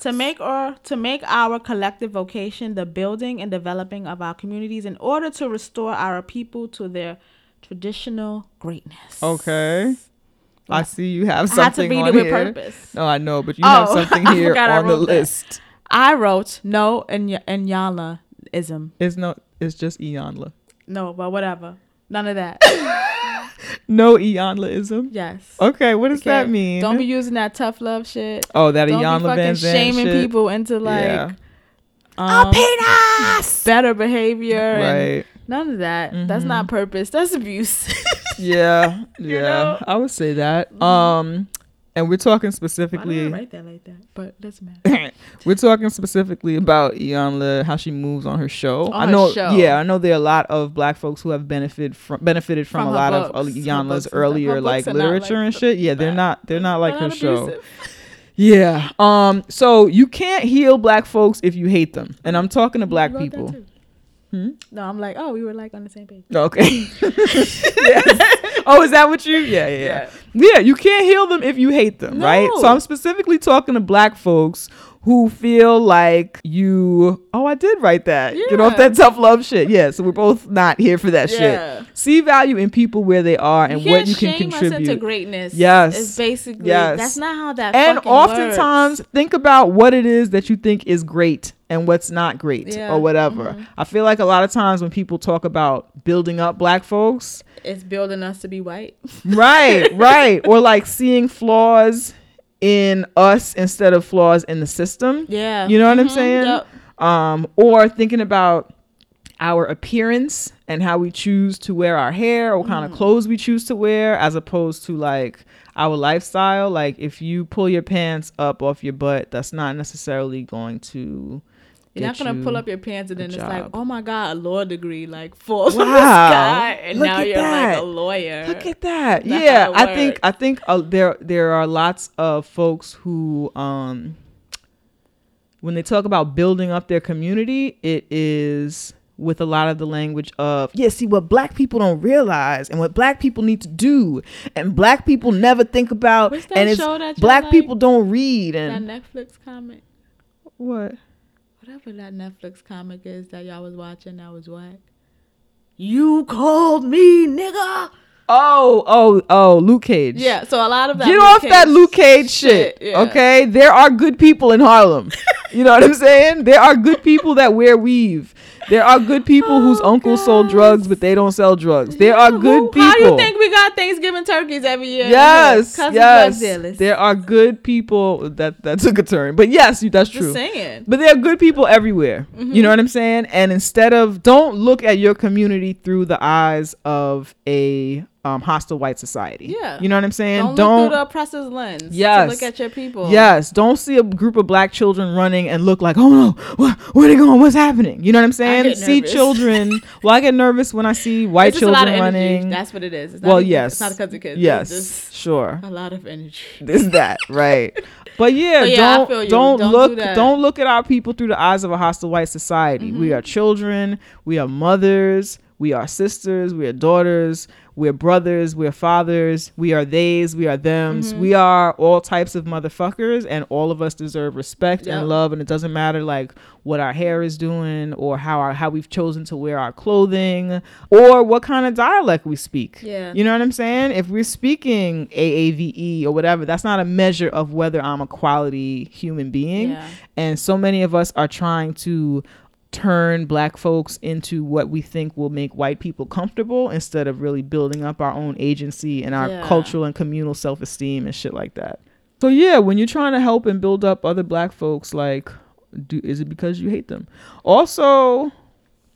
To make or to make our collective vocation the building and developing of our communities in order to restore our people to their traditional greatness. Okay. I see you have I had to something read on it with here. purpose. No, I know, but you have Oh, something here on the that. list. I wrote no and Iyanla ism. It's no. It's just Iyanla. No, but whatever. None of that. No Iyanlaism. yes. Okay, what does that mean? Don't be using that tough love shit. Oh, that Don't be fucking Vanzant shaming shit. people into like Yeah. um, penis. better behavior and Right. none of that. That's Mm-hmm. not purpose. That's abuse. Yeah. Yeah. know? Mm-hmm. I would say that. Um, and we're talking Why did I specifically. write that like that? But it doesn't matter. We're talking specifically about Iyanla, how she moves on her show. On I her know, show. yeah, I know there are a lot of black folks who have benefited from benefited from, From a lot of books. Her Iyanla's earlier like books are not literature like and shit. Yeah, they're not they're not like They're her show. Yeah. Um. So you can't heal black folks if you hate them, and I'm talking to black You that people. Hmm? No, I'm like, oh, we were like on the same page. Okay. yes. Oh, is that what you? Yeah, yeah, yeah. Yeah, you can't heal them if you hate them, right? So I'm specifically talking to black folks who feel like you. Oh, I did write that. Get off Yeah. that tough love shit. Yeah, so we're both not here for that Yeah. shit. See value in people where they are and you what you can shame us into contribute. greatness. Yes. It's basically Yes. that's not how that works. And oftentimes, works. think about what it is that you think is great and what's not great Yeah. or whatever. I feel like a lot of times when people talk about building up black folks, it's building us to be white. right right or like seeing flaws in us instead of flaws in the system Yeah. you know what i'm Mhm. saying Yep. um or thinking about our appearance and how we choose to wear our hair or what Mm. kind of clothes we choose to wear as opposed to like our lifestyle like if you pull your pants up off your butt that's not necessarily going to You're not gonna you pull up your pants and then it's like, oh my god, a law degree like falls from the sky, and Look now you're like a lawyer. Look at that. That's yeah, I think. I think uh, there there are lots of folks who um when they talk about building up their community, it is with a lot of the language of yeah see what black people don't realize and what black people need to do and black people never think about that and it's that black like? people don't read that and Netflix comic, what whatever that Netflix comic is that y'all was watching, that was whack. You called me nigga. oh oh oh Luke Cage Yeah, so a lot of that. Get Luke off Cage that Luke Cage shit. yeah. Okay? There are good people in Harlem. you know what I'm saying? There are good people that wear weave. There are good people whose Oh, uncles sold drugs, but they don't sell drugs. There are Who- good people. How do you think we got Thanksgiving turkeys every year? Yes, yes. of drug dealers. There are good people. That that took a turn, but yes, that's Just true. saying. But there are good people everywhere. Mm-hmm. You know what I'm saying? And instead of don't look at your community through the eyes of a um, hostile white society. Yeah. You know what I'm saying? Don't, look through the oppressor's lens. Yes. To look at your people. Yes, don't see a group of black children running and look like, oh no, wh- where are they going? What's happening? You know what I'm saying? See nervous. children. well, I get nervous when I see white It's just a lot children running. That's what it is. It's well, yes, It's not because of kids. Yes, sure. a lot of energy. There's that, right? But yeah, But yeah, don't don't, Don't look that. don't look at our people through the eyes of a hostile white society. Mm-hmm. We are children. We are mothers. We are sisters. We are daughters. We're brothers. We're fathers. We are theys. We are thems. Mm-hmm. We are all types of motherfuckers, and all of us deserve respect Yep. and love. And it doesn't matter like what our hair is doing or how our how we've chosen to wear our clothing or what kind of dialect we speak. Yeah. You know what I'm saying? If we're speaking AAVE or whatever, that's not a measure of whether I'm a quality human being. Yeah. And so many of us are trying to turn black folks into what we think will make white people comfortable instead of really building up our own agency and our Yeah. cultural and communal self-esteem and shit like that. So yeah, when you're trying to help and build up other black folks like do is it because you hate them? Also,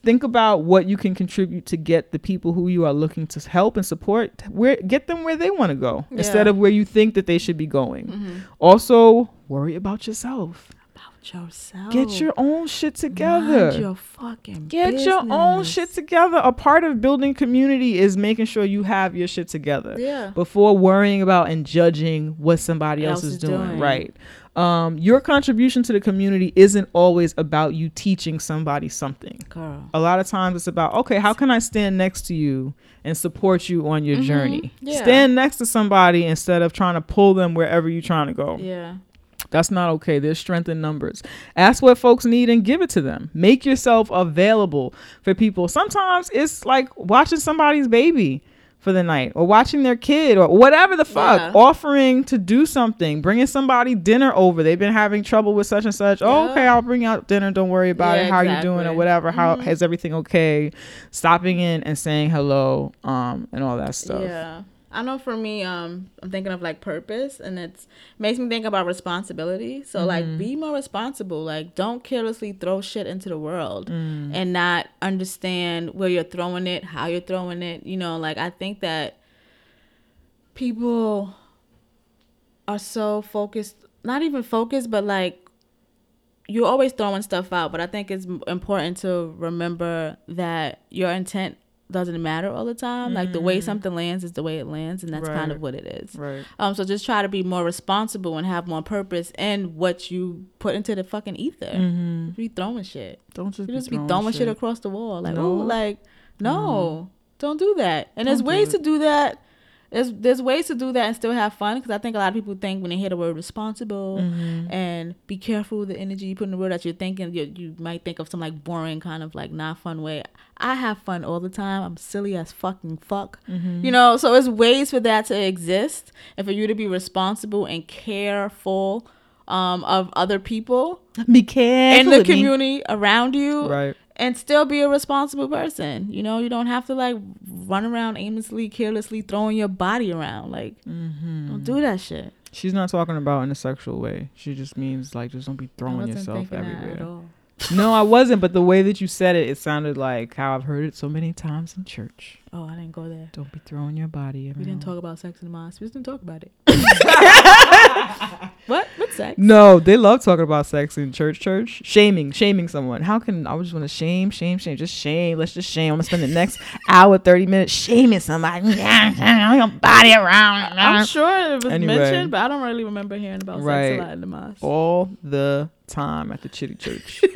think about what you can contribute to get the people who you are looking to help and support where get them where they want to go instead of where you think that they should be going. Mm-hmm. Also, worry about yourself. Yourself. Get your own shit together. Mind your fucking Get your own shit together. A part of building community is making sure you have your shit together Yeah. before worrying about and judging what somebody else, Else is doing. doing. Right. Um, your contribution to the community isn't always about you teaching somebody something. Girl. A lot of times it's about, okay, how can I stand next to you and support you on your journey? Mm-hmm. Yeah. Stand next to somebody instead of trying to pull them wherever you're trying to go. Yeah. That's not okay. There's strength in numbers. Ask what folks need and give it to them. Make yourself available for people. Sometimes it's like watching somebody's baby for the night or watching their kid or whatever the fuck. Yeah. Offering to do something, bringing somebody dinner over. They've been having trouble with such and such. Oh, okay, I'll bring out dinner. Don't worry about Yeah, it. How are you doing or whatever. How is everything okay? Stopping in and saying hello um and all that stuff. Yeah. I know for me, um, I'm thinking of like purpose and it's makes me think about responsibility. So Mm-hmm. like be more responsible. Like don't carelessly throw shit into the world Mm. and not understand where you're throwing it, how you're throwing it. You know, like I think that people are so focused not even focused, but like you're always throwing stuff out, but I think it's important to remember that your intent doesn't matter all the time. Like the way something lands is the way it lands, and that's kind Mm. Of what it is. Right. Um, so just try to be more responsible and have more purpose in what you put into the fucking ether. Mm-hmm. Be throwing shit. Don't just be just be throwing throwing shit. shit. across the wall. Like, No. oh, like no, don't do that. And there's Don't do ways it. to do that. There's there's ways to do that and still have fun because I think a lot of people think when they hear the word responsible Mm-hmm. and be careful with the energy you put in the word that you're thinking you, you might think of some like boring kind of like not fun way. I have fun all the time. I'm silly as fucking fuck. Mm-hmm. You know, so it's ways for that to exist and for you to be responsible and careful um, of other people Be careful. in the with me. community around you Right. And still be a responsible person. You know, you don't have to like run around aimlessly, carelessly throwing your body around. Like, Mm-hmm. don't do that shit. She's not talking about in a sexual way. She just means like just don't be throwing yourself everywhere. No, I wasn't, but the way that you said it, it sounded like how I've heard it so many times in church. Oh, I didn't go there. Don't be throwing your body around. We didn't talk about sex in the mosque. We just didn't talk about it. what? What sex? No, they love talking about sex in church. Church shaming, shaming someone. How can I just want to shame, shame, shame, just shame? Let's just shame. I'm gonna spend the next hour, thirty minutes shaming somebody. your body around. I'm sure it was Anyway. mentioned, but I don't really remember hearing about Right. sex a lot in the mosque. all the time at the chitty church.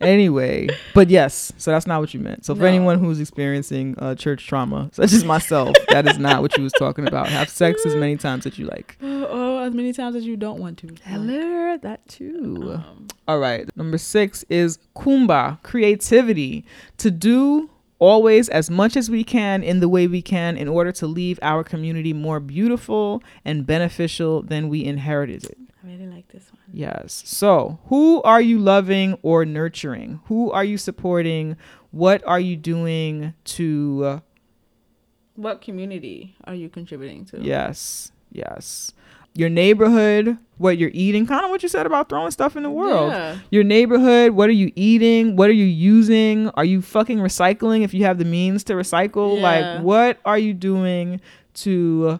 anyway, but yes, so that's not what you meant. So for anyone who's experiencing uh, church trauma, such as myself, that is not what you was talking about. Have sex as many times as you like. Oh, as many times as you don't want to. Hello, that too. Um, All right. Number six is Kuumba, creativity. To do always as much as we can in the way we can in order to leave our community more beautiful and beneficial than we inherited it. I really like this one. Yes. So, who are you loving or nurturing? Who are you supporting? What are you doing to. Uh, What community are you contributing to? yes. Yes. Your neighborhood, what you're eating, kind of what you said about throwing stuff in the world. Yeah. Your neighborhood, what are you eating? What are you using? Are you fucking recycling if you have the means to recycle? Yeah. Like, what are you doing to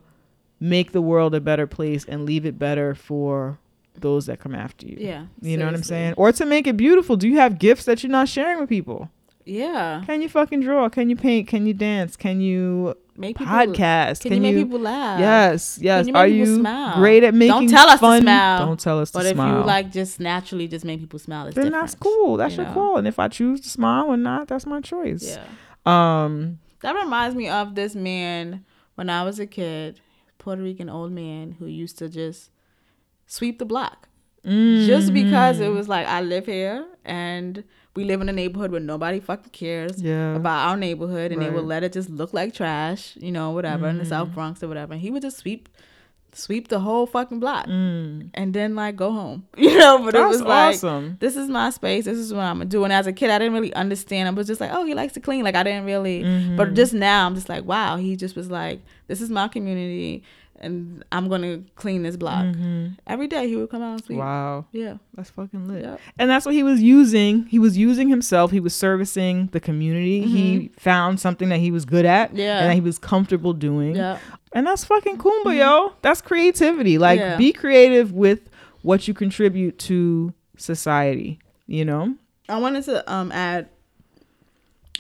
make the world a better place and leave it better for those that come after you? Yeah. You know what I'm saying? Or to make it beautiful, do you have gifts that you're not sharing with people? Yeah. Can you fucking draw? Can you paint? Can you dance? Can you Make people podcast? Can, you make people laugh? Yes, yes. you make Are you smile? great at making Don't tell us to smile. Don't tell us But to smile. But if you like just naturally just make people smile, it's then different. that's cool. That's you your know? call. And if I choose to smile or not, that's my choice. Yeah. Um. That reminds me of this man when I was a kid, Puerto Rican old man who used to just sweep the block. Just because Mm-hmm. it was like I live here and we live in a neighborhood where nobody fucking cares Yeah. about our neighborhood and they Right. Mm-hmm. would let it just look like trash, you know, whatever, in the South Bronx or whatever. And he would just sweep sweep the whole fucking block Mm. and then like go home. You know, but it was like awesome. this is my space. This is what I'm gonna do. And as a kid, I didn't really understand. I was just like, oh, he likes to clean. Like I didn't really. Mm-hmm. But just now, I'm just like, wow. He just was like, this is my community, and I'm gonna clean this block every day. He would come out and sweep. Mm-hmm. Wow. Yeah. That's fucking lit. Yep. And that's what he was using. He was using himself. He was servicing the community. He found something that he was good at Mm-hmm. Yeah. and that he was comfortable doing. Yeah. And that's fucking Kuumba, yo. That's creativity. Like, Yeah. be creative with what you contribute to society, you know? I wanted to um add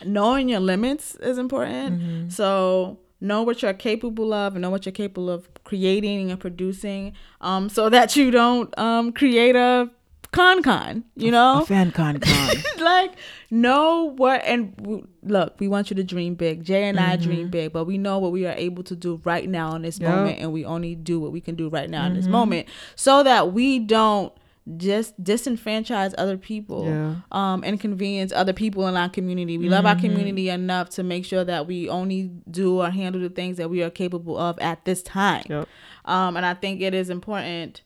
knowing your limits is important. Mm-hmm. So know what you're capable of and know what you're capable of creating and producing um so that you don't um create a con con, you know? A fan con con. like know what and w- look we want you to dream big jay and i dream big but we know what we are able to do right now in this Yep. moment and we only do what we can do right now in this moment so that we don't just disenfranchise other people Yeah. um inconvenience other people in our community we love our community enough to make sure that we only do or handle the things that we are capable of at this time Yep. um, and I think it is important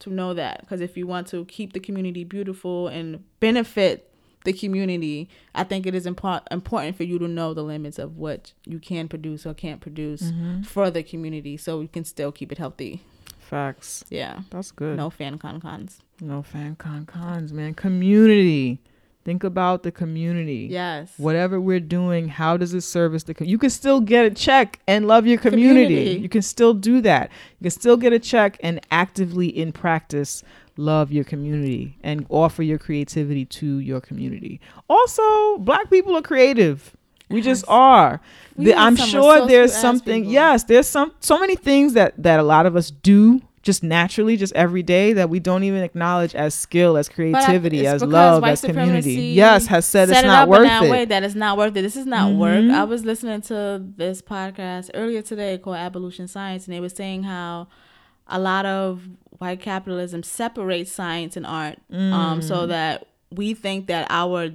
to know that because if you want to keep the community beautiful and benefit the community, I think it is impor- important for you to know the limits of what you can produce or can't produce for the community so you can still keep it healthy. Facts. Yeah. That's good. No fan con cons. No fan con cons, man. Community. Think about the community. Yes. Whatever we're doing, how does it service the com- You can still get a check and love your community. Community. You can still do that. You can still get a check and actively in practice love your community and offer your creativity to your community. Also, black people are creative. We just are. The- I'm sure there's something. Yes, there's some so many things that that a lot of us do just naturally, just every day that we don't even acknowledge as skill, as creativity, as love, as community. Yes, has said it's it not worth that it. way that it's not worth it. This is not work. Mhm. I was listening to this podcast earlier today called Abolition Science, and they were saying how a lot of white capitalism separates science and art, um, Mm. so that we think that our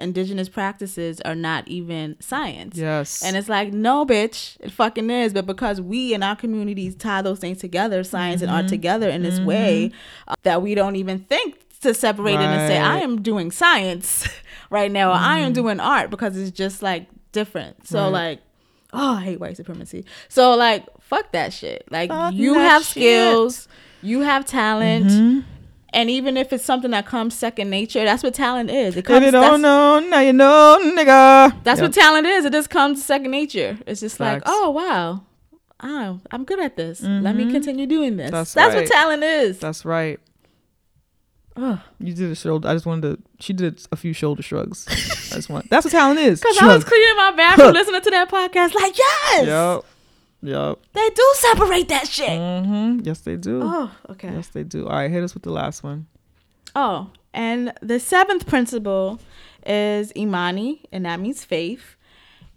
indigenous practices are not even science. Yes. And it's like, no, bitch, it fucking is. But because we in our communities tie those things together, science and art Mm-hmm. together in this way, uh, that we don't even think to separate it and say, I am doing science right now, or I am doing art because it's just like different. So, Right. like, oh, I hate white supremacy. So, like, fuck that shit. Like, Fuck you have shit. skills, you have talent. Mhm. And even if it's something that comes second nature, that's what talent is. It If comes. you that's- don't know, now you know, nigga. that's Yep. what talent is. It just comes second nature. It's just like, oh wow, oh, I'm good at this. Let me mm-hmm. continue doing this. That's That's, right. what talent is. That's right. Ugh. You did a shoulder. I just wanted to. She did a few shoulder shrugs. I just want. That's what talent is. Cause I was cleaning my bathroom listening to that podcast. Like, yes, Yep. Yep. they do separate that shit. Mm-hmm. Yes, they do. Oh, okay. Yes, they do. All right, hit us with the last one. Oh, and the seventh principle is imani, and that means faith.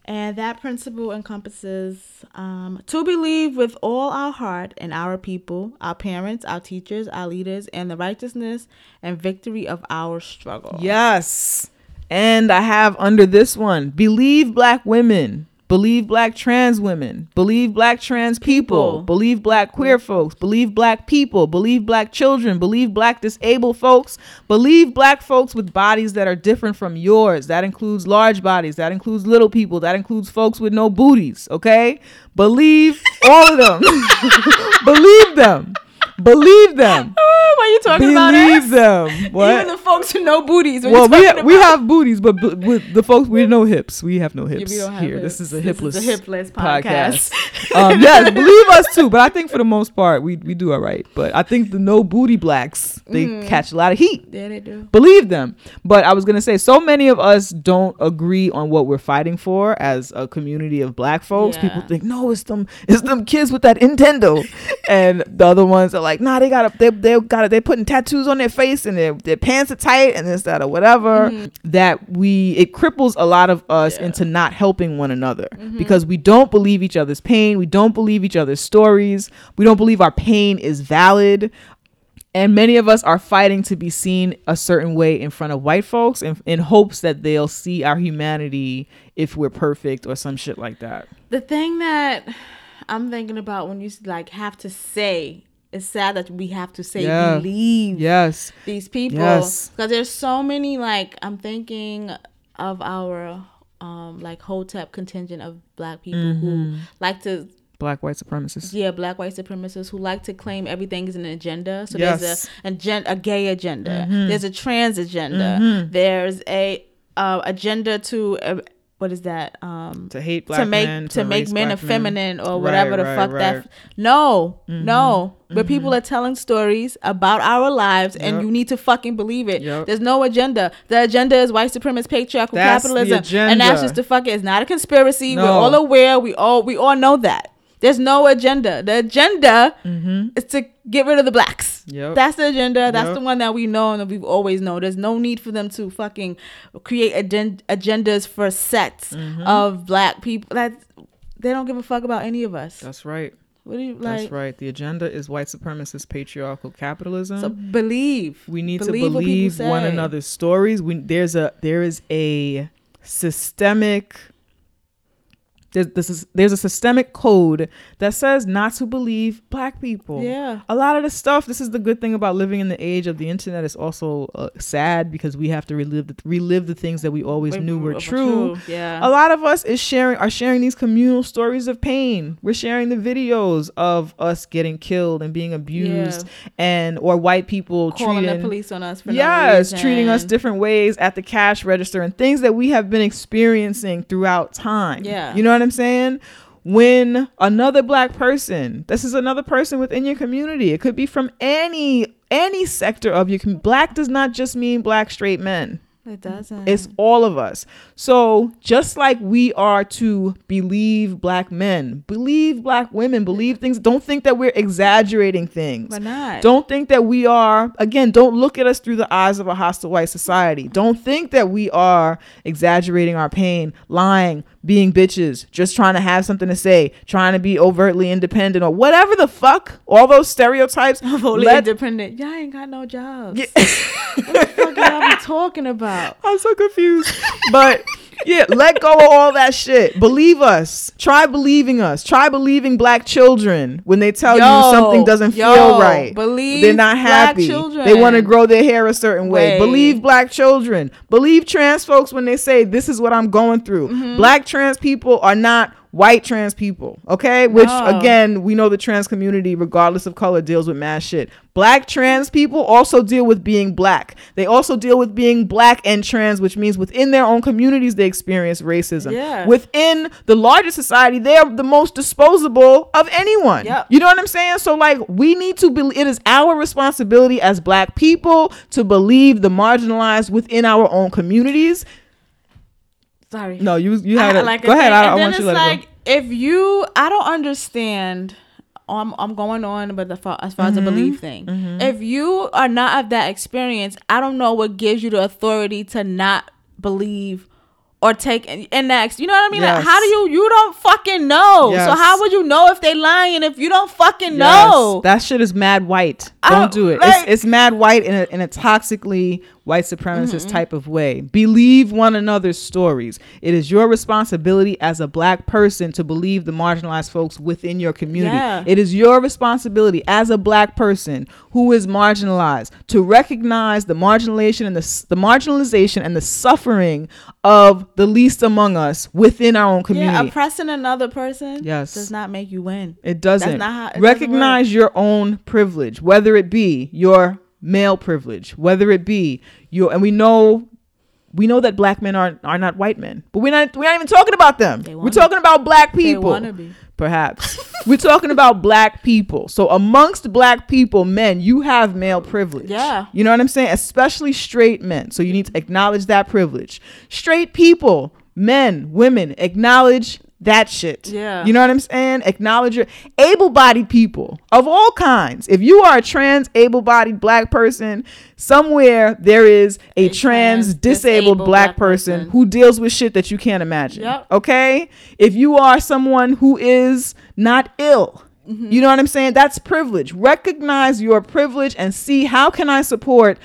And that principle encompasses um, to believe with all our heart in our people, our parents, our teachers, our leaders, and the righteousness and victory of our struggle. Yes. And I have under this one believe black women, believe black trans women, believe black trans people, People. believe black queer folks, believe black people, believe black children, believe black disabled folks, believe black folks with bodies that are different from yours. That includes large bodies, that includes little people, that includes folks with no booties, okay? Believe all of them. believe them. Believe them. Why are you talking about Believe us? them. What? Even the folks who know booties. Well, we talking we have booties, but b- with the folks we know hips. We have no hips don't have here. hips. This is a This hipless, is a hipless podcast. um, yes, believe us too. But I think for the most part, we we do all right. But I think the no booty blacks they Mm. catch a lot of heat. Yeah, they do. Believe them. But I was gonna say, so many of us don't agree on what we're fighting for as a community of black folks. People think, no, it's them, it's them kids with that Nintendo, and the other ones are like, nah, they got a, they they got they putting tattoos on their face and their their pants are tight and this that or whatever. Mm-hmm. That we it cripples a lot of us Yeah. into not helping one another mm-hmm. because we don't believe each other's pain, we don't believe each other's stories, we don't believe our pain is valid and many of us are fighting to be seen a certain way in front of white folks in, in hopes that they'll see our humanity if we're perfect or some shit like that The thing that I'm thinking about when you like have to say. It's sad that we have to say Yeah. believe Yes. these people Yes. because there's so many like I'm thinking of our um like Hotep contingent of black people Mm-hmm. who like to Black white supremacists. yeah black white supremacists who like to claim everything is an agenda so Yes. there's a, agen- a gay agenda Mm-hmm. there's a trans agenda there's a uh, agenda to uh, what is that um To hate black to make men. to, make men effeminate or Right, whatever the right, fuck right. Mm-hmm. that no no but people are telling stories about our lives and Yep. you need to fucking believe it Yep. there's no agenda the agenda is white supremacist patriarchal That's the capitalism and that's just the fuck it. it's not a conspiracy we're all aware we all we all know that there's no agenda the agenda is to get rid of the blacks Mm-hmm. Yep. that's the agenda that's Yep. the one that we know and that we've always known there's no need for them to fucking create agen- agendas for sets Mm-hmm. of black people that they don't give a fuck about any of us That's right. what do you like That's right. The agenda is white supremacist patriarchal capitalism. so believe we need Believe to believe one another's stories. We there's a there is a systemic there's this is there's a systemic code that says not to believe black people. Yeah. A lot of the stuff. This is the good thing about living in the age of the internet. It's also uh, sad because we have to relive the, relive the things that we always knew were Were true. yeah A lot of us is sharing are sharing these communal stories of pain. We're sharing the videos of us getting killed and being abused, and or white people calling treating the police on us for yes, no treating us different ways at the cash register and things that we have been experiencing throughout time. Yeah. you know what I'm saying. When another black person, this is another person within your community. It could be from any any sector of your community. Black does not just mean black straight men. It doesn't It's all of us. So just like we are to believe black men, believe black women, believe things. Don't think that we're exaggerating things. We're not. Don't think that we are. Again, don't look at us through the eyes of a hostile white society. Don't think that we are exaggerating our pain, lying, being bitches, just trying to have something to say, trying to be overtly independent or whatever the fuck. All those stereotypes. Fully let- independent y'all ain't got no jobs what the fuck y'all be talking about I'm so confused. But yeah, let go of all that shit. Believe us. Try believing us. Try believing black children when they tell Yo, you something doesn't yo, feel right. believe They're not happy. children. They want to grow their hair a certain way. Wait. Believe black children. Believe trans folks when they say this is what I'm going through. Mm-hmm. Black trans people are not white trans people, okay? Which No. again, we know the trans community, regardless of color, deals with mad shit. Black trans people also deal with being black. They also deal with being black and trans, which means within their own communities they experience racism. Yeah. Within the larger society, they're the most disposable of anyone. Yep. You know what I'm saying? So like we need to be it is our responsibility as black people to believe the marginalized within our own communities. Sorry No, you you I- had it. like go ahead. I, I want you to let it like go. if you, I don't understand. I'm I'm going on, but the, as far as the Mm-hmm. belief thing, if you are not of that experience, I don't know what gives you the authority to not believe or take and next. You know what I mean? Like, how do you? You don't fucking know. So how would you know if they lying if you don't fucking Yes, know? that shit is mad white. I Don't don't- do it. like- it's, it's mad white in a, in a toxically white supremacist type of way. Believe one another's stories. It is your responsibility as a black person to believe the marginalized folks within your community. Yeah. It is your responsibility as a black person who is marginalized to recognize the marginalization and the, the marginalization and the suffering of the least among us within our own community. yeah, oppressing another person Yes. does not make you win. It doesn't. not how- it doesn't Recognize your own privilege, whether it be your male privilege, whether it be your, and we know, we know that black men are are not white men, but we're not we're not even talking about them. We're talking about black people. Perhaps we're talking about black people. So amongst black people, men, you have male privilege. Yeah. you know what I'm saying. Especially straight men. So you need to acknowledge that privilege. Straight people, men, women, acknowledge that shit. Yeah. You know what I'm saying? Acknowledge your able-bodied people of all kinds. If you are a trans able-bodied black person, somewhere there is a, A trans, trans, disabled, black, black person, person. who deals with shit that you can't imagine. Yep. Okay? If you are someone who is not ill, mm-hmm. you know what I'm saying? That's privilege. Recognize your privilege and see how can I support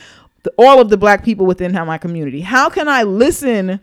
the, all of the black people within my community? How can I listen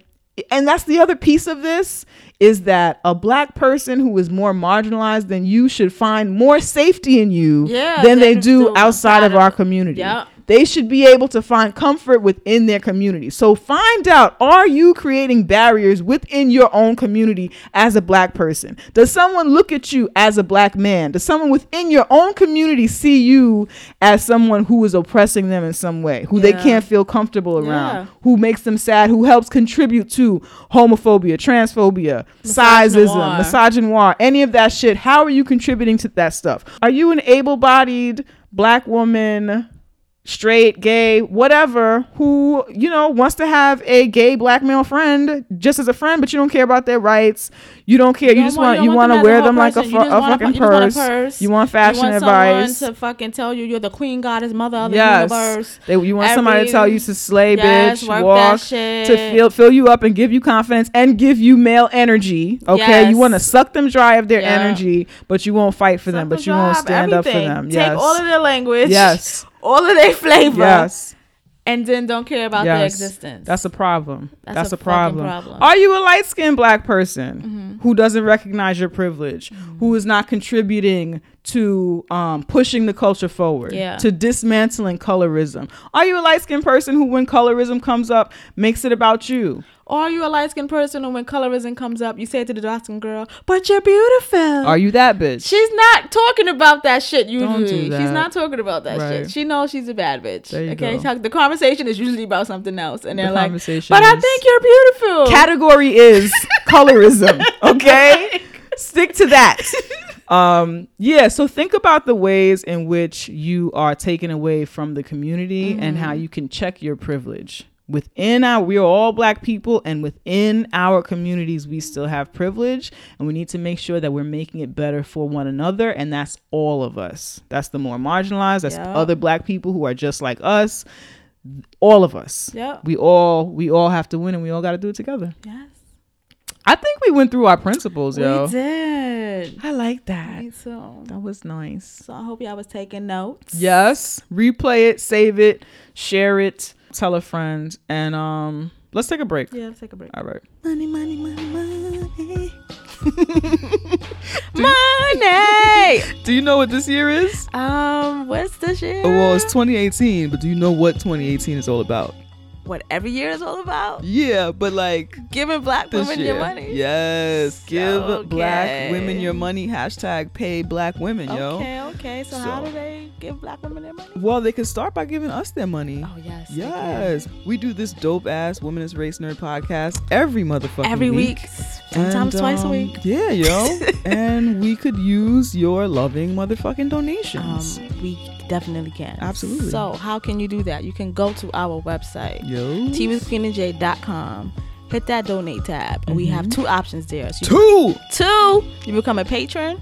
and that's the other piece of this is that a black person who is more marginalized than you should find more safety in you Yeah, than they do outside of our community. Yeah. They should be able to find comfort within their community. So find out are you creating barriers within your own community as a black person? Does someone look at you as a black man? Does someone within your own community see you as someone who is oppressing them in some way, who they can't feel comfortable around, Yeah. who makes them sad, who helps contribute to homophobia, transphobia, Misogynoir. sizeism, misogynoir, any of that shit? How are you contributing to that stuff? Are you an able bodied black woman? Straight, gay, whatever, who, you know, wants to have a gay black male friend just as a friend, but you don't care about their rights. You don't care. You, don't just want- you you want to wear them like a, fu- a want a- fucking you want a purse. purse. You want fashion advice. you want advice. someone to fucking tell you you're the queen goddess mother of the Yes, universe. they, you want somebody to tell you to slay, Yes, bitch, walk, to fill fill you up and give you confidence and give you male energy. Okay, Yes. you want to suck them dry of their Yeah. energy, but you won't fight for them, but you won't stand up for everything. them. Take yes, all of their language. yes, All of their flavor. yes. And then don't care about their existence. That's a problem. That's That's, a a, problem. problem. Are you a light skinned black person Mm-hmm. who doesn't recognize your privilege, who is not contributing to um, pushing the culture forward, Yeah. to dismantling colorism? Are you a light skinned person who, when colorism comes up, makes it about you? Are you a light skinned person and when colorism comes up, you say to the dark skinned girl, but you're beautiful. Are you that bitch? She's not talking about that shit usually. Do She's not talking about that Right. shit. She knows she's a bad bitch. Okay, go. The conversation is usually about something else, and The they're like, conversation "But I think you're beautiful." Category is colorism. Okay, stick to that. Um, yeah. So think about the ways in which you are taken away from the community and how you can check your privilege. Within our, we are all black people, and within our communities, we still have privilege, and we need to make sure that we're making it better for one another, and that's all of us. That's the more marginalized. That's Yeah. other black people who are just like us. All of us. Yeah. We all we all have to win, and we all got to do it together. Yes, I think we went through our principles, yo. we did. I like that. Me too. That was nice. So I hope y'all was taking notes. Yes. Replay it, save it, share it, tell a friend, and um, let's take a break. Yeah, let's take a break. All right. Money, money, money, money. money. Do you know what this year is? Um, what's the year? Well, it's 2018, but do you know what 2018 is all about? What every year is all about? Yeah, but like Giving black women year. your money. Yes, give Okay. black women your money. Hashtag pay black women, yo. Okay, okay. So, how do they give black women their money? Well, they can start by giving us their money. Oh yes. Yes, we do this dope ass womanist Race Nerd podcast every motherfucking Every week. Sometimes And, twice a um, week. Yeah, yo. and we could use your loving motherfucking donations. Um, we definitely can. Absolutely. So how can you do that? You can go to our website, yo. teawithqueenandj.com. Hit that donate tab, and we mm-hmm. have two options there. So Two. Two, you become a patron,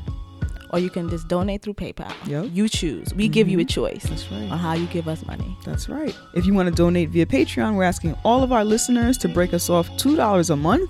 or you can just donate through PayPal. Yep. You choose. We give you a mm-hmm. choice That's right. on how you give us money. That's right. If you want to donate via Patreon, we're asking all of our listeners to break us off $2 a month.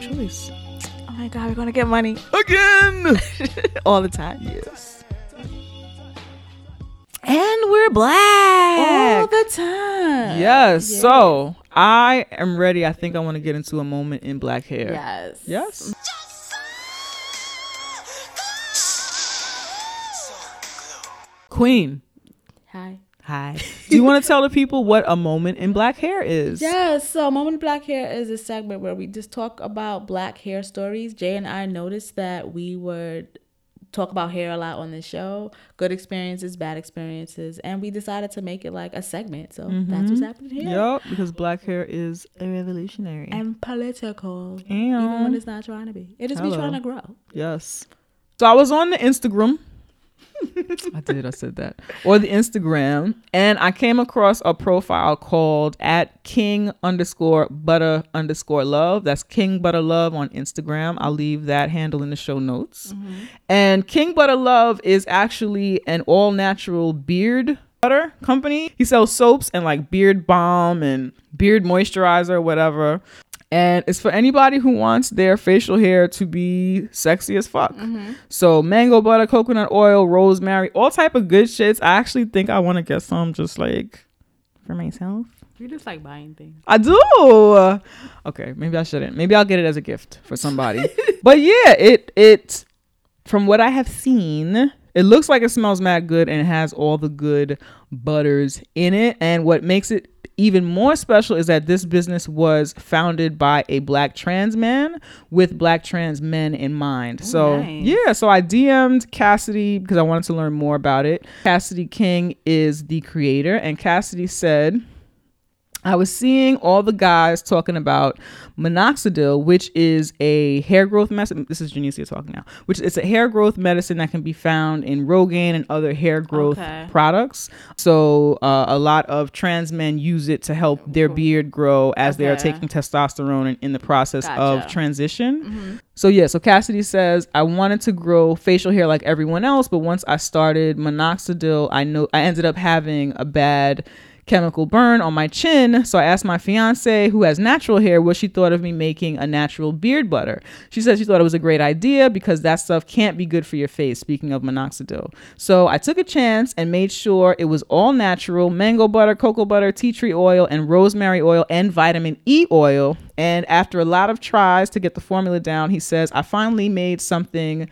choice. Oh my god, we're gonna get money Again. all the time. yes. And we're black. All the time. yes. Yeah. So I am ready. I think I want to get into a moment in black hair. Yes. Yes. Queen. Hi. Hi. Do you want to tell the people what a moment in black hair is? Yes, so Moment in Black Hair is a segment where we just talk about black hair stories. Jay and I noticed that we would talk about hair a lot on this show good experiences, bad experiences, and we decided to make it like a segment. So that's what's mm-hmm. happening here. yep because black hair is a revolutionary. And political. Even when And it's not trying to be. It is Hello. be trying to grow. yes. So I was on the Instagram I did. I said that. Or the Instagram, and I came across a profile called at King underscore Butter underscore Love. That's King Butter Love on Instagram. I'll leave that handle in the show notes. Mm-hmm. And King Butter Love is actually an all natural beard butter company. He sells soaps and like beard balm and beard moisturizer, whatever. And it's for anybody who wants their facial hair to be sexy as fuck. Mm-hmm. So mango butter, coconut oil, rosemary, all type of good shits. I actually think I want to get some just like for myself. You just like buying things. I do. Okay, maybe I shouldn't. Maybe I'll get it as a gift for somebody. but yeah, it it from what I have seen, it looks like it smells mad good and it has all the good butters in it. And what makes it even more special is that this business was founded by a black trans man with black trans men in mind. so nice. yeah, so I DM'd Cassidy because I wanted to learn more about it. Cassidy King is the creator, and Cassidy said. I was seeing all the guys talking about minoxidil, which is a hair growth medicine. This is Janicia talking now, which is a hair growth medicine that can be found in Rogaine and other hair growth Okay. products. So uh, a lot of trans men use it to help their beard grow as they are taking testosterone and in the process of Gotcha. transition. So yeah, so Cassidy says I wanted to grow facial hair like everyone else, but once I started minoxidil, I know I ended up having a bad chemical burn on my chin. So I asked my fiance, who has natural hair, what she thought of me making a natural beard butter. She said she thought it was a great idea because that stuff can't be good for your face. Speaking of minoxidil, so I took a chance and made sure it was all natural: mango butter, cocoa butter, tea tree oil, and rosemary oil, and vitamin E oil. And after a lot of tries to get the formula down, he says, I finally made something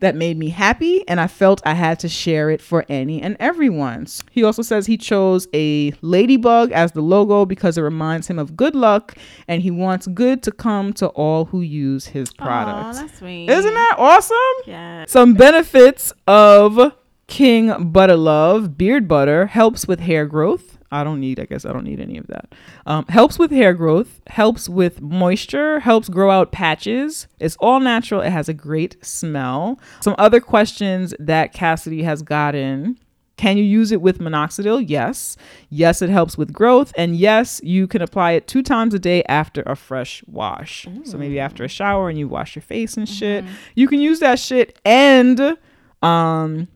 that made me happy and I felt I had to share it for any and everyone. He also says he chose a ladybug as the logo because it reminds him of good luck and he wants good to come to all who use his product. Oh, that's sweet. Isn't that awesome? Yeah. Some benefits of King Butter Love beard butter helps with hair growth. I don't need, I guess I don't need any of that. Um, helps with hair growth, helps with moisture, helps grow out patches. It's all natural. It has a great smell. Some other questions that Cassidy has gotten. Can you use it with minoxidil? Yes. Yes, it helps with growth. And yes, you can apply it two times a day after a fresh wash. So maybe after a shower and you wash your face and shit. You can use that shit and um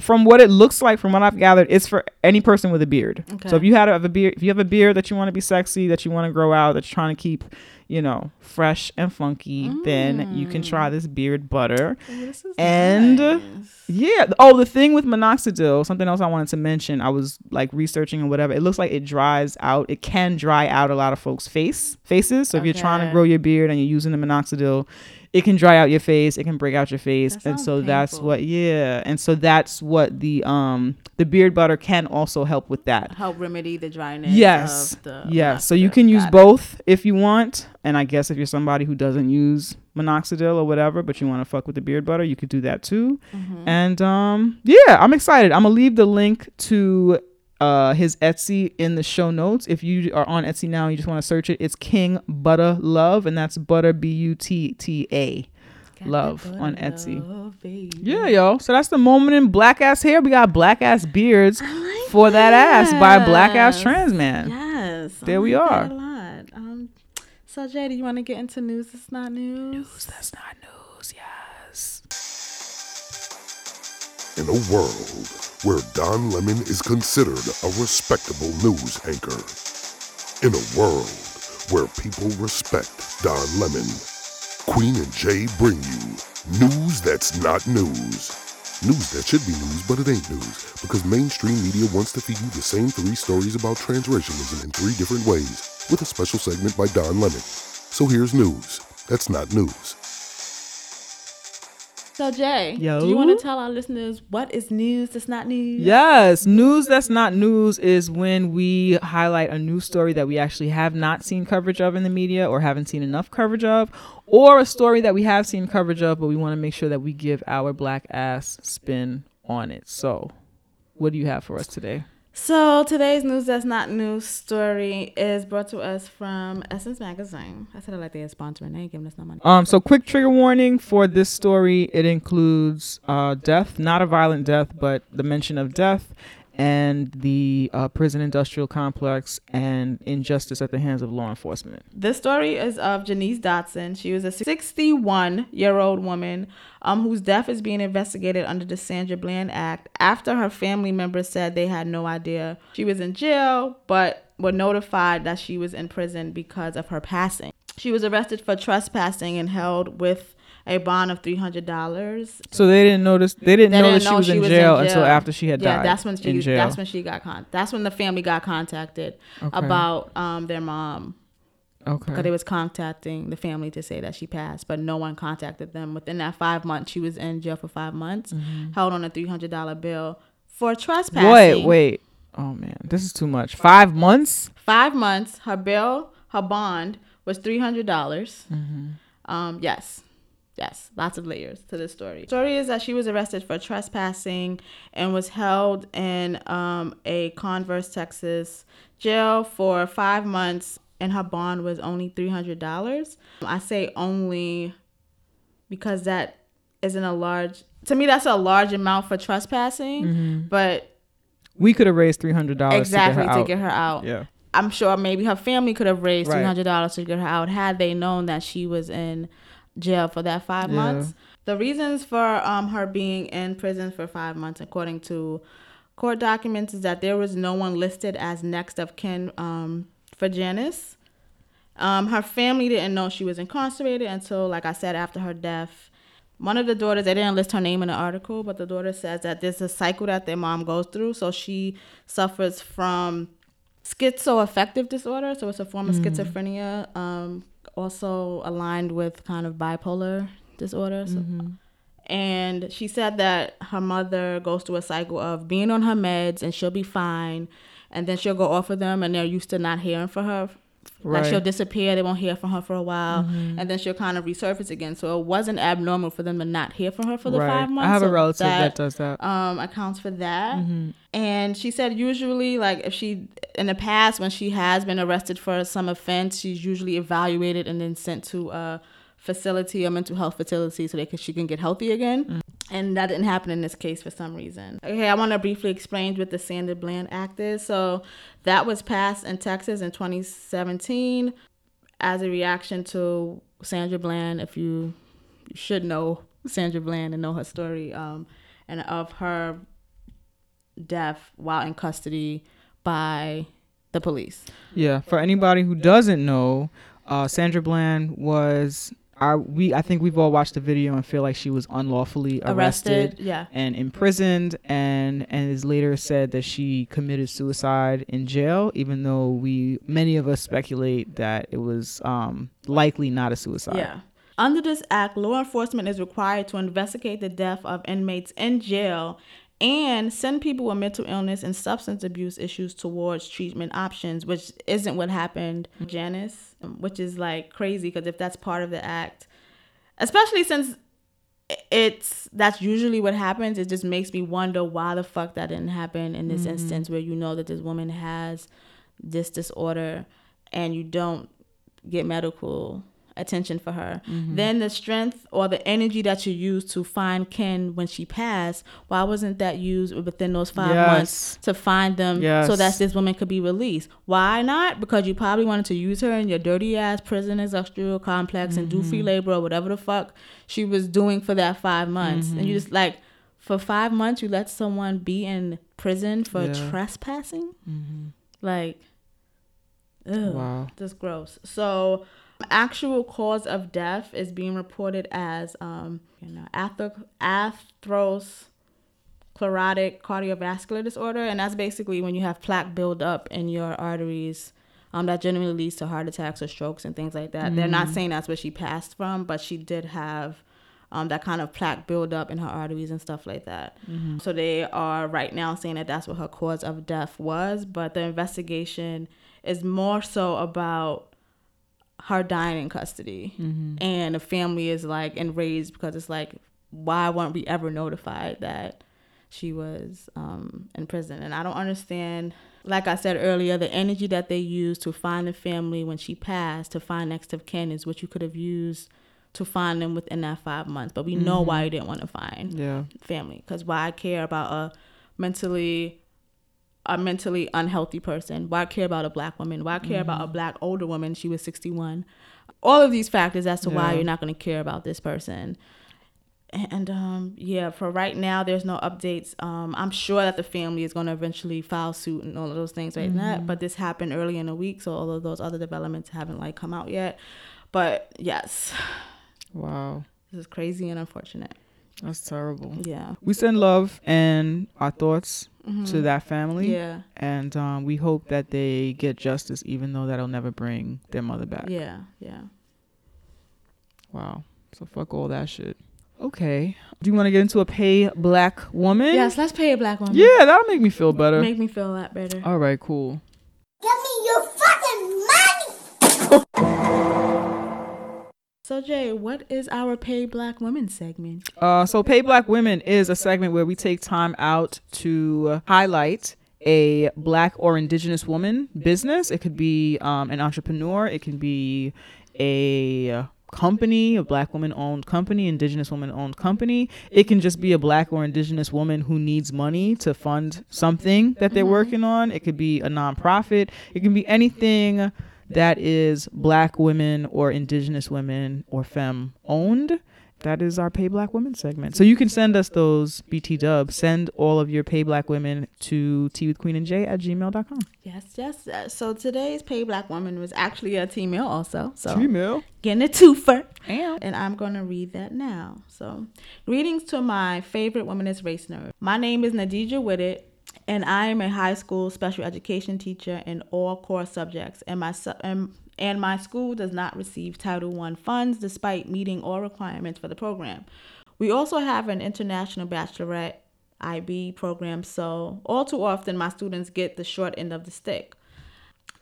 from what it looks like from what I've gathered, it's for any person with a beard. So if you had a, have a beard if you have a beard that you want to be sexy, that you want to grow out, that you're trying to keep, you know, fresh and funky, then you can try mm. this beard butter. Oh, this is And nice. yeah. Oh, the thing with minoxidil, something else I wanted to mention. I was like researching and whatever. It looks like it dries out. It can dry out a lot of folks' face faces. So if you're trying to grow your beard and you're using the minoxidil, it can dry out your face. It can break out your face, and so that's what. Yeah, and so that's what the um the beard butter can also help with that. help remedy the dryness. Yes. Of the Yes. So you can use Got it. both if you want. And I guess if you're somebody who doesn't use minoxidil or whatever, but you want to fuck with the beard butter, you could do that too. Mm-hmm. And um yeah, I'm excited. I'm gonna leave the link to uh his Etsy in the show notes. If you are on Etsy now and you just want to search it, it's King Butter Love, and that's butter B U T T A. Love on Etsy. love, baby. Yeah, yo. So that's the moment in black ass hair. We got black ass beards like for that ass by a black ass trans man. Yes. I There we like are. A lot. Um, so J, do you want to get into news? It's not news? news. That's not news, yes. In a world where Don Lemon is considered a respectable news anchor. In a world where people respect Don Lemon. Queen and J bring you news that's not news. News that should be news, but it ain't news because mainstream media wants to feed you the same three stories about transracialism in three different ways with a special segment by Don Lemon. So here's news that's not news. So J, Yo. do you want to tell our listeners what is news that's not news? Yes, news that's not news is when we highlight a news story that we actually have not seen coverage of in the media or haven't seen enough coverage of, or a story that we have seen coverage of, but we want to make sure that we give our black ass spin on it. So, what do you have for us today? So today's news that's not news story is brought to us from Essence Magazine. I said like they had sponsoring. They ain't giving us no money. Um, so quick trigger warning for this story. It includes uh, death, not a violent death, but the mention of death and the uh, prison industrial complex and injustice at the hands of law enforcement. This story is of Janice Dotson. She was a 61 year old woman um, whose death is being investigated under the Sandra Bland Act after her family members said they had no idea she was in jail, but were notified that she was in prison because of her passing. She was arrested for trespassing and held with a bond of three hundred dollars. So they didn't notice. They didn't They know didn't that she was, she in, was in jail until after she had Yeah, died. that's when she. in jail. That's when she got con. That's when the family got contacted Okay. about um their mom Okay. because they was contacting the family to say that she passed, but no one contacted them. Within that five months, she was in jail for five months, held on a three hundred dollar bill for trespassing. Wait, wait. Oh man, this is too much. Five months. Five months. Her bill, her bond was three hundred dollars. Um, yes, yes, lots of layers to this story. Story is that she was arrested for trespassing and was held in um, a Converse, Texas jail for five months, and her bond was only three hundred dollars. I say only because that isn't a large. To me, that's a large amount for trespassing, but We could have raised three hundred dollars exactly to get her out. to get her out. Yeah. I'm sure maybe her family could have raised three hundred dollars to get her out had they known that she was in jail for that five Yeah. months. The reasons for um her being in prison for five months, according to court documents, is that there was no one listed as next of kin um for Janice. Um, her family didn't know she was incarcerated until, like I said, after her death. One of the daughters, they didn't list her name in the article, but the daughter says that there's a cycle that their mom goes through. So she suffers from schizoaffective disorder. So it's a form of schizophrenia, um, also aligned with kind of bipolar disorder. So, mm-hmm. And she said that her mother goes through a cycle of being on her meds and she'll be fine. And then she'll go off of them and they're used to not hearing for her. Like she'll disappear, they won't hear from her for a while, mm-hmm. and then she'll kind of resurface again. So it wasn't abnormal for them to not hear from her for the right. five months. I have a relative that, does that. um accounts for that mm-hmm. and she said usually like if she in the past when she has been arrested for some offense she's usually evaluated and then sent to a facility a mental health facility so they can she can get healthy again. And that didn't happen in this case for some reason. Okay i want to briefly explain what the sandra bland act is. So that was passed in texas in 2017 as a reaction to sandra bland if you you should know Sandra Bland and know her story um, and of her death while in custody by the police. Yeah, for anybody who doesn't know, uh, Sandra Bland was our we I think we've all watched the video and feel like she was unlawfully arrested, yeah. and imprisoned and and is later said that she committed suicide in jail even though we many of us speculate that it was um likely not a suicide. Yeah. Under this act, law enforcement is required to investigate the death of inmates in jail and send people with mental illness and substance abuse issues towards treatment options, which isn't what happened Janice, which is like crazy because if that's part of the act, especially since it's that's usually what happens, it just makes me wonder why the fuck that didn't happen in this mm-hmm. instance where you know that this woman has this disorder and you don't get medical attention for her. Mm-hmm. Then the strength or the energy that you used to find Ken when she passed, why wasn't that used within those five months to find them so that this woman could be released? Why not? Because you probably wanted to use her in your dirty ass prison industrial complex and do free mm-hmm. labor or whatever the fuck she was doing for that five months. And you mm-hmm. just like for five months you let someone be in prison for Yeah. trespassing? Like Ugh, Wow. That's gross. So, actual cause of death is being reported as um, you know, atherosclerotic cardiovascular disorder, and that's basically when you have plaque build up in your arteries. Um, that generally leads to heart attacks or strokes and things like that. They're not saying that's what she passed from, but she did have um, that kind of plaque build up in her arteries and stuff like that. So they are right now saying that that's what her cause of death was, but the investigation is more so about her dying in custody, and the family is like enraged because it's like, why weren't we ever notified that she was um, in prison. And I don't understand, like I said earlier, the energy that they used to find the family when she passed, to find next of kin, is what you could have used to find them within that five months. But we know why you didn't want to find Yeah. family because why I care about a mentally a mentally unhealthy person. Why care about a black woman? Why care about a black older woman? She was 61 all of these factors as to why you're not going to care about this person. And um yeah for right now there's no updates. Um i'm sure that the family is going to eventually file suit and all of those things right? Now but this happened early in the week so all of those other developments haven't like come out yet. But yes. Wow. this is crazy and unfortunate. That's terrible. yeah. We send love and our thoughts to that family. Mm-hmm. yeah And um, we hope that they get justice, even though that'll never bring their mother back. yeah yeah Wow. So fuck all that shit. Okay. Do you want to get into a pay black woman? Yes, let's pay a black woman. Yeah, that'll make me feel better. Make me feel a lot better. all right, cool. Give me your fucking money! So J, what is our pay black women segment? Uh, so Pay Black Women is a segment where we take time out to highlight a black or indigenous woman business. It could be um, an entrepreneur. It can be a company, a black woman owned company, indigenous woman owned company. It can just be a black or indigenous woman who needs money to fund something that they're working on. It could be a nonprofit. It can be anything that is black women or indigenous women or femme owned that is our pay black women segment so you can send us those bt dubs send all of your pay black women to tea with queen and j at gmail.com Yes, yes. uh, So today's pay black woman was actually a team mail also. So gmail getting a twofer. and And I'm going to read that now. So, greetings to my favorite womanist race nerd. My name is Nadija Whitted, and I am a high school special education teacher in all core subjects. And my su- and, and my school does not receive Title I funds despite meeting all requirements for the program. We also have an international Baccalaureate IB program, so all too often my students get the short end of the stick.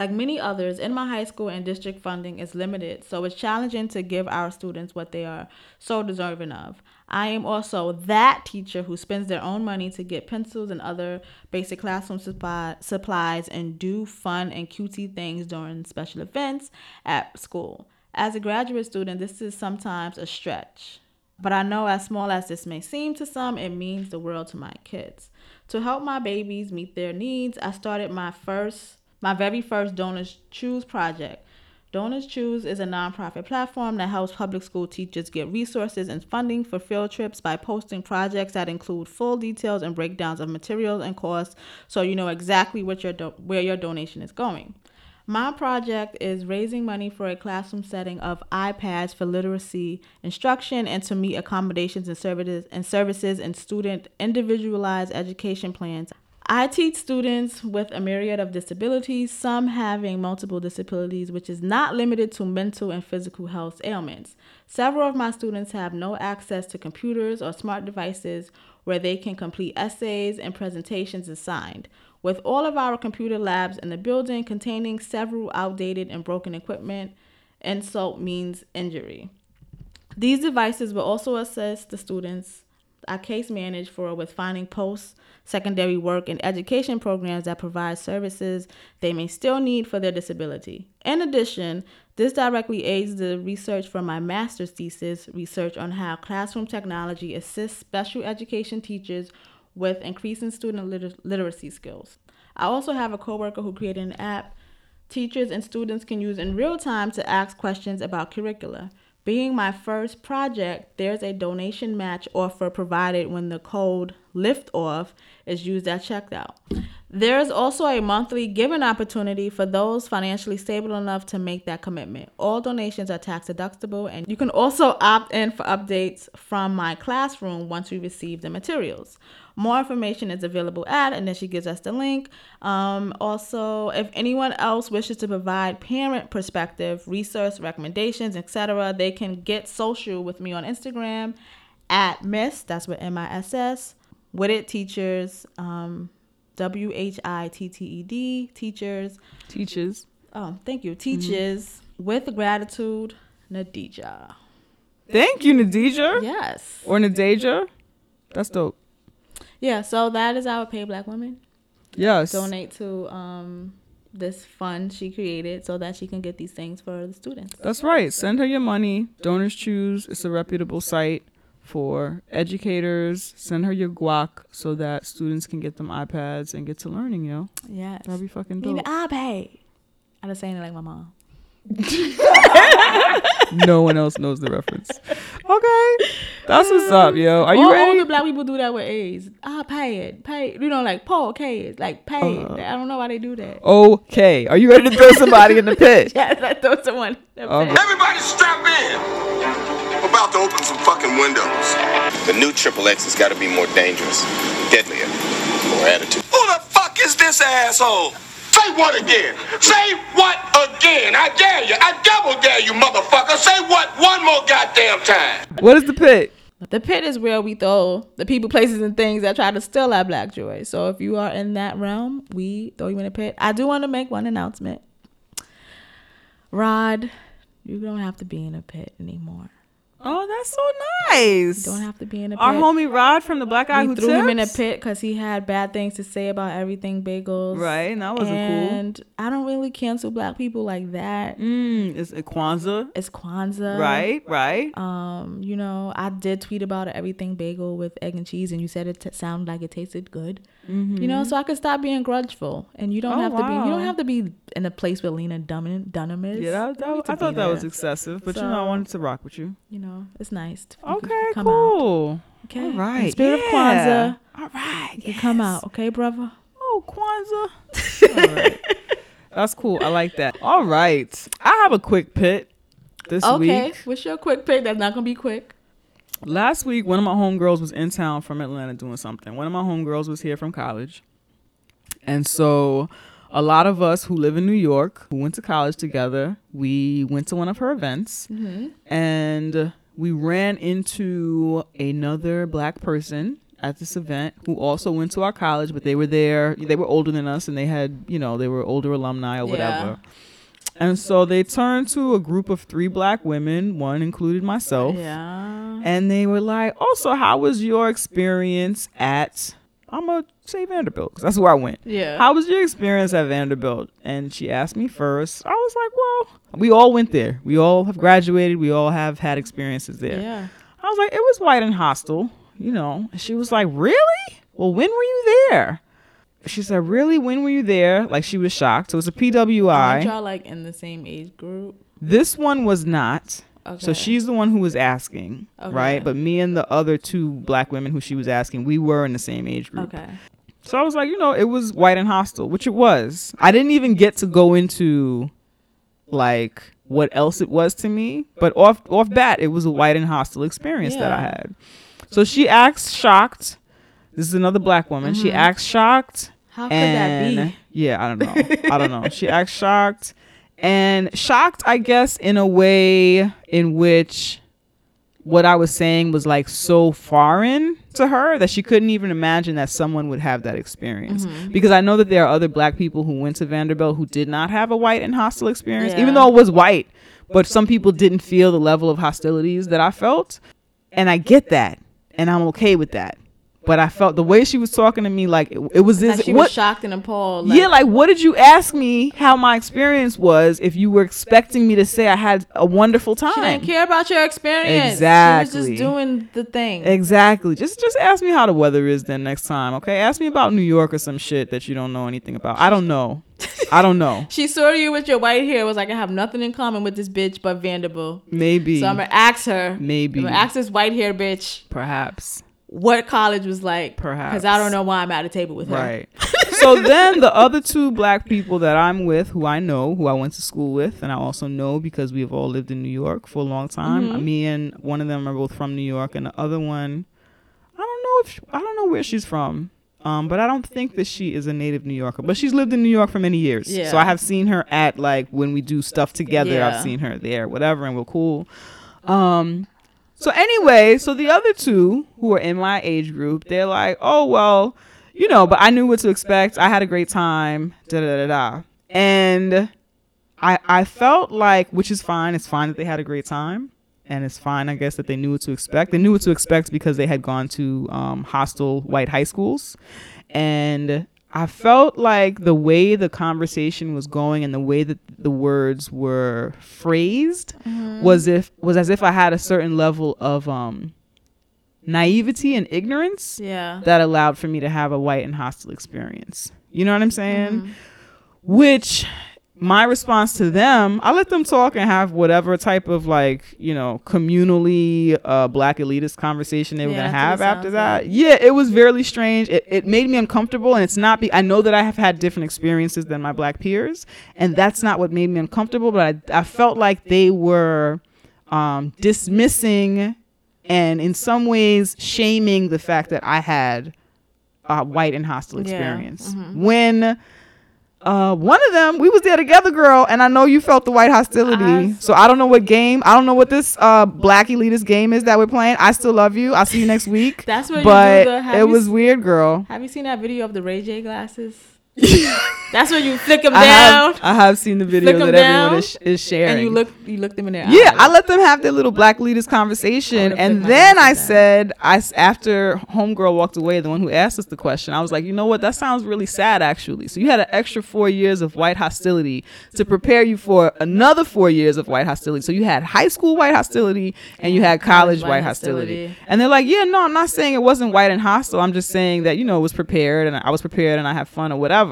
Like many others, in my high school and district funding is limited, so it's challenging to give our students what they are so deserving of. I am also that teacher who spends their own money to get pencils and other basic classroom supply, supplies and do fun and cutesy things during special events at school. As a graduate student, this is sometimes a stretch. But I know, as small as this may seem to some, it means the world to my kids. To help my babies meet their needs, I started my first, my very first Donors Choose project. Donors Choose is a nonprofit platform that helps public school teachers get resources and funding for field trips by posting projects that include full details and breakdowns of materials and costs, so you know exactly what your do- where your donation is going. My project is raising money for a classroom setting of iPads for literacy instruction and to meet accommodations and services and services and student individualized education plans. I teach students with a myriad of disabilities, some having multiple disabilities, which is not limited to mental and physical health ailments. Several of my students have no access to computers or smart devices where they can complete essays and presentations assigned. With all of our computer labs in the building containing several outdated and broken equipment, insult means injury. These devices will also assist the students I case manage for with finding post secondary work and education programs that provide services they may still need for their disability. In addition, this directly aids the research for my master's thesis, research on how classroom technology assists special education teachers with increasing student liter- literacy skills. I also have a coworker who created an app teachers and students can use in real time to ask questions about curricula. Being my first project, there's a donation match offer provided when the code LIFTOFF is used at checkout. There's also a monthly giving opportunity for those financially stable enough to make that commitment. All donations are tax deductible, and you can also opt in for updates from my classroom once we receive the materials. More information is available at, and then she gives us the link. Um, also, if anyone else wishes to provide parent perspective, research, recommendations, etc., they can get social with me on Instagram at Miss, that's with M I S S, with it teachers, um, W H I T T E D, teachers. teachers Oh, thank you, teachers with gratitude, Nadija. thank you nadija Yes. or nadeja that's dope Yeah, so that is our pay black women. Yes. Donate to um this fund she created so that she can get these things for the students. That's right. Send her your money. Donors Choose. It's a reputable site for educators. Send her your guac so that students can get them iPads and get to learning, yo. Yes. That'd be fucking Need dope. an iPad. I was saying it like my mom. no one else knows the reference. Okay. That's what's up, yo. Are you all ready? older black people do that with A's. Ah, pay it, pay. You know, like Paul K like pay it. Uh. I don't know why they do that. Okay. Are you ready to throw somebody in the pit? Yes, I throw someone. Okay. Everybody strap in. We're about to open some fucking windows. The new Triple X has got to be more dangerous, deadlier, more attitude. Who the fuck is this asshole? Say what again? Say what again? I dare you. I double dare you, motherfucker. Say what one more goddamn time. What is the pit? The pit is where we throw the people, places, and things that try to steal our black joy. So if you are in that realm, we throw you in a pit. I do want to make one announcement. Rod, you don't have to be in a pit anymore. Oh, that's so nice. You don't have to be in a pit. Our homie Rod from the Black Guy we Who threw him in a pit because he had bad things to say about everything bagels. Right, and that wasn't cool. And I don't really cancel black people like that. Mm, it's a Kwanzaa. It's Kwanzaa. Right, right. Um, you know, I did tweet about everything bagel with egg and cheese, and you said it t- sounded like it tasted good. You know, so I could stop being grudgeful, and you don't Mm-hmm. Oh, have to be. You don't have to be in a place where Lena Dunham, Dunham is. Yeah, that, You don't need that, I thought that was excessive, but you know, I wanted to rock with you. You know, it's nice. Okay, come out. cool. Okay, All In right. spirit yeah. of Kwanzaa, All right. you come out. Okay, brother. Oh, Kwanzaa. All right. That's cool. I like that. All right. I have a quick pit this Okay, week. what's your quick pick? That's not gonna be quick. Last week, one of my homegirls was in town from Atlanta doing something. One of my homegirls was here from college. And so a lot of us who live in New York, who went to college together, we went to one of her events mm-hmm. and we ran into another black person at this event who also went to our college, but they were there. They were older than us and they had, you know, they were older alumni or whatever. And so they turned to a group of three black women, one included myself. Yeah. And they were like, oh, "Also, how was your experience at?" I'm gonna say Vanderbilt because that's where I went. Yeah. How was your experience at Vanderbilt? And she asked me first. I was like, "Well, we all went there. We all have graduated. We all have had experiences there." Yeah. I was like, "It was white and hostile, you know." And she was like, "Really? Well, when were you there?" She said, "Really? When were you there?" Like she was shocked. So it was a PWI. Aren't y'all like in the same age group? This one was not. Okay. So she's the one who was asking, Okay. right? But me and the other two black women who she was asking, we were in the same age group. Okay. So I was like, you know, it was white and hostile, which it was. I didn't even get to go into like what else it was to me, but off off bat, it was a white and hostile experience that I had. So she acts shocked. This is another black woman. She acts shocked. How could that be? yeah, I don't know. I don't know. She acts shocked and shocked, I guess, in a way in which what I was saying was like so foreign to her that she couldn't even imagine that someone would have that experience. Mm-hmm. Because I know that there are other black people who went to Vanderbilt who did not have a white and hostile experience, even though it was white. But some people didn't feel the level of hostilities that I felt. And I get that. And I'm okay with that. But I felt the way she was talking to me, like it, it was Like this. she what, was shocked and appalled. yeah, like what did you ask me how my experience was if you were expecting me to say I had a wonderful time? she didn't care about your experience. Exactly. She was just doing the thing. Exactly. Just just ask me how the weather is then next time, okay? Ask me about New York or some shit that you don't know anything about. I don't know. I don't know. she saw you with your white hair. Was like, I have nothing in common with this bitch but Vanderbilt. Maybe. So I'm gonna ask her. Maybe. I'm gonna ask this white hair bitch Perhaps. What college was like. Perhaps. Because I don't know why I'm at a table with her. Right. so then the other two black people that I'm with, who I know, who I went to school with, and I also know because we've all lived in New York for a long time. Mm-hmm. Me and one of them are both from New York, and the other one, I don't know if I don't know where she's from. Um, but I don't think that she is a native New Yorker. But she's lived in New York for many years. Yeah. So I have seen her at like when we do stuff together. Yeah. I've seen her there, whatever, and we're cool. Um, so anyway, so the other two who are in my age group, they're like, oh well, you know, but I knew what to expect. I had a great time. Da da da da. And I I felt like, which is fine. It's fine that they had a great time. and it's fine, I guess, that they knew what to expect. They knew what to expect because they had gone to um, hostile white high schools, and I felt like the way the conversation was going and the way that the words were phrased was if was as if I had a certain level of um, naivety and ignorance Yeah. that allowed for me to have a white and hostile experience. You know what I'm saying? Which my response to them, I let them talk and have whatever type of like, you know, communally uh black elitist conversation they were Yeah, gonna have after that. like. Yeah, it was very strange. It it made me uncomfortable and it's not be I know that I have had different experiences than my black peers, and that's not what made me uncomfortable, but I I felt like they were um dismissing and in some ways shaming the fact that I had a white and hostile Yeah. experience. When uh, one of them, we was there together, girl, and I know you felt the white hostility. I- so I don't know what game, I don't know what this uh black elitist game is that we're playing. I still love you. I'll see you next week. That's you but do the- it was weird, girl. Have you seen that video of the Ray J glasses? That's when you flick them I down have, I have seen the video that everyone is, is sharing. and you look you look them in their Yeah, eyes. I let them have their little black leaders conversation, and then I down. said, I after homegirl walked away, the one who asked us the question, I was like, you know what, that sounds really sad, actually. So you had an extra four years of white hostility to prepare you for another four years of white hostility. So you had high school white hostility and you had college, white hostility. And they're like, yeah, no, I'm not saying it wasn't white and hostile. I'm just saying that you know it was prepared and I was prepared and I had fun or whatever.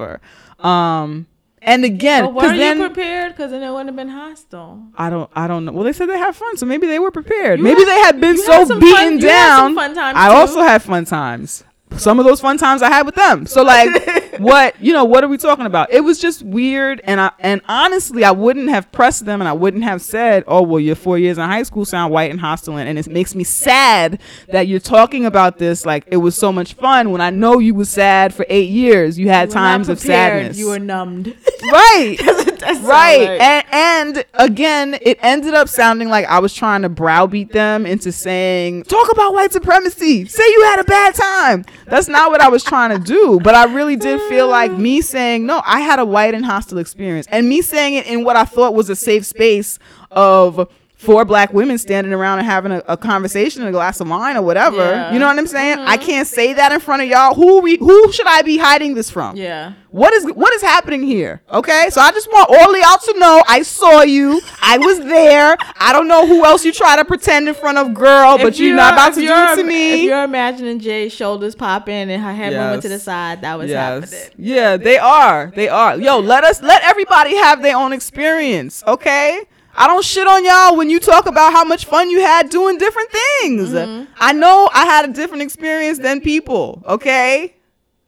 Um, and again, But were then, you prepared? Because then it wouldn't have been hostile. I don't I don't know. Well, they said they had fun, so maybe they were prepared. You maybe had- they had been so had beaten fun- you had some down. I too. also had fun times. Some of those fun times I had with them. So like what, you know, what are we talking about? It was just weird and I and honestly, I wouldn't have pressed them and I wouldn't have said, "Oh, well, your 4 years in high school sound white and hostile." And, it makes me sad that you're talking about this like it was so much fun when I know you was sad for 8 years. You had You times of sadness. You were numbed. right right. right. and and again it ended up sounding like i was trying to browbeat them into saying talk about white supremacy. Say you had a bad time. That's not what i was trying to do but i really did feel like me saying no i had a white and hostile experience. And me saying it in what i thought was a safe space of four black women standing around and having a, a conversation and a glass of wine or whatever Yeah. you know what i'm saying i mm-hmm. can't say that in front of y'all who we who should i be hiding this from yeah. what is what is happening here? Okay, so I just want all of y'all to know I saw you. I was there. I don't know who else you try to pretend in front of, girl, but If you're not about to do you're- it to If me. you're imagining J's shoulders popping and her head moving to the side, that was Yes. happening. Yeah, they are. They are. Yo, let us let everybody have their own experience, okay? I don't shit on y'all when you talk about how much fun you had doing different things. Mm-hmm. I know I had a different experience than people, okay?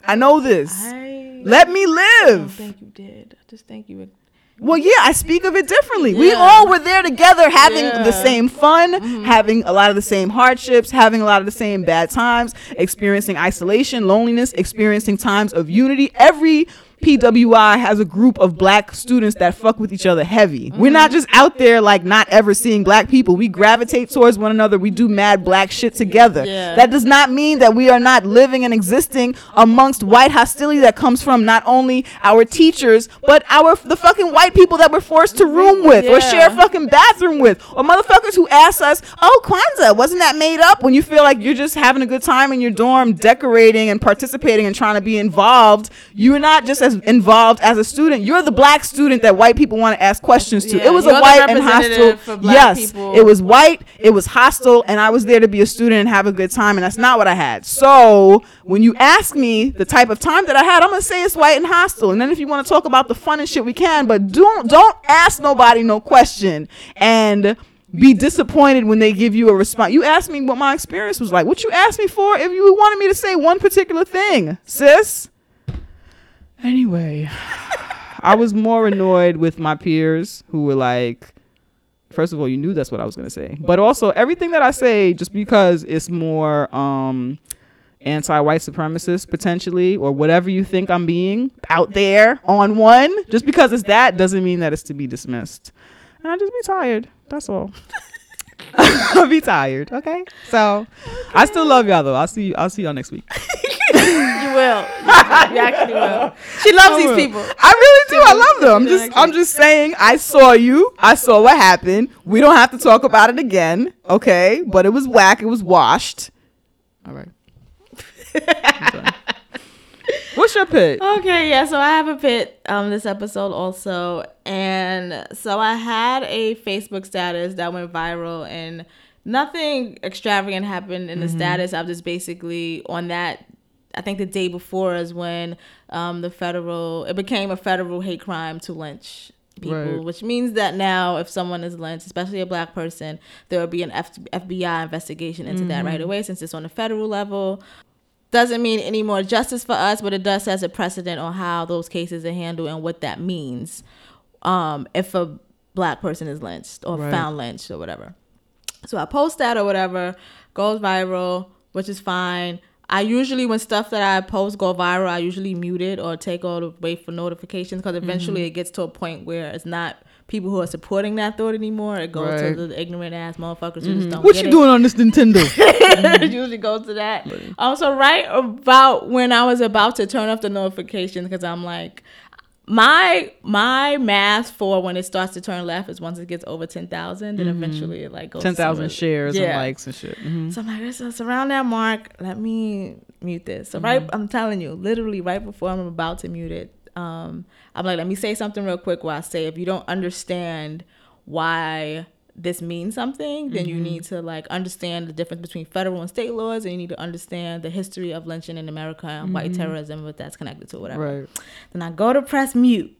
I know this. I Let me don't live. think you did. I just think you. Well, yeah, I speak of it differently. We all were there together having Yeah. Mm-hmm. the same fun, having a lot of the same hardships, having a lot of the same bad times, experiencing isolation, loneliness, experiencing times of unity. Every PWI has a group of black students that fuck with each other heavy. We're Mm-hmm. not just out there like not ever seeing black people. We gravitate towards one another. We do mad black shit together. Yeah. That does not mean that we are not living and existing amongst white hostility that comes from not only our teachers but our the fucking white people that we're forced to room with or share a fucking bathroom with or motherfuckers who ask us, "Oh, Kwanzaa, wasn't that made up?" When you feel like you're just having a good time in your dorm, decorating and participating and trying to be involved, you're not just as involved as a student. You're the black student that white people want to ask questions to. Yeah, it was a white and hostile. representative for black Yes, people. it was white, it was hostile, and I was there to be a student and have a good time, and that's not what I had. So when you ask me the type of time that I had, I'm gonna say it's white and hostile. And then if you want to talk about the fun and shit, we can, but don't don't ask nobody no question and be disappointed when they give you a response. You asked me what my experience was like. What you asked me for if you wanted me to say one particular thing, sis? Anyway, I was more annoyed with my peers who were like, first of all, you knew that's what I was gonna say, but also everything that I say, just because it's more um anti-white supremacist potentially, or whatever you think I'm being out there on one, just because it's that doesn't mean that it's to be dismissed. And I just be tired. That's all. I'll be tired. Okay. So I still love y'all though. I'll see you. I'll see y'all next week. You will. You actually will. She loves these people. I really do. I love them. I'm just. I'm just saying I saw you. I saw what happened. We don't have to talk about it again. Okay? But it was whack. It was washed. All right. What's your pick? Okay, yeah, so I have a pit um this episode also. And so I had a Facebook status that went viral and nothing extravagant happened in the status. I was just basically on that I think the day before is when um the federal it became a federal hate crime to lynch people, Right. which means that now if someone is lynched, especially a black person, there will be an F- FBI investigation into that right away since it's on a federal level doesn't mean any more justice for us, but it does set a precedent on how those cases are handled and what that means um, if a black person is lynched or Right. found lynched or whatever. So I post that or whatever, goes viral, which is fine. I usually, when stuff that I post go viral, I usually mute it or take all the way for notifications because eventually it gets to a point where it's not people who are supporting that thought anymore. It goes Right. to the ignorant ass motherfuckers who just don't What you it doing on this Nintendo? it usually goes to that. Um, so right about when I was about to turn off the notifications because I'm like, my my math for when it starts to turn left is once it gets over ten thousand, then eventually it like goes Ten thousand shares and likes and shit. Mhm. So I'm like, it's, it's around that mark. Let me mute this. So right, I'm telling you, literally right before I'm about to mute it, um, I'm like, let me say something real quick. While I say, if you don't understand why this means something, then you need to like understand the difference between federal and state laws, and you need to understand the history of lynching in America and white terrorism, what that's connected to, whatever. Right. Then I go to press mute,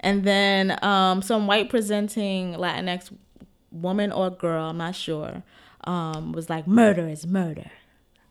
and then um, some white presenting Latinx woman or girl, I'm not sure, um, was like, "Murder is murder."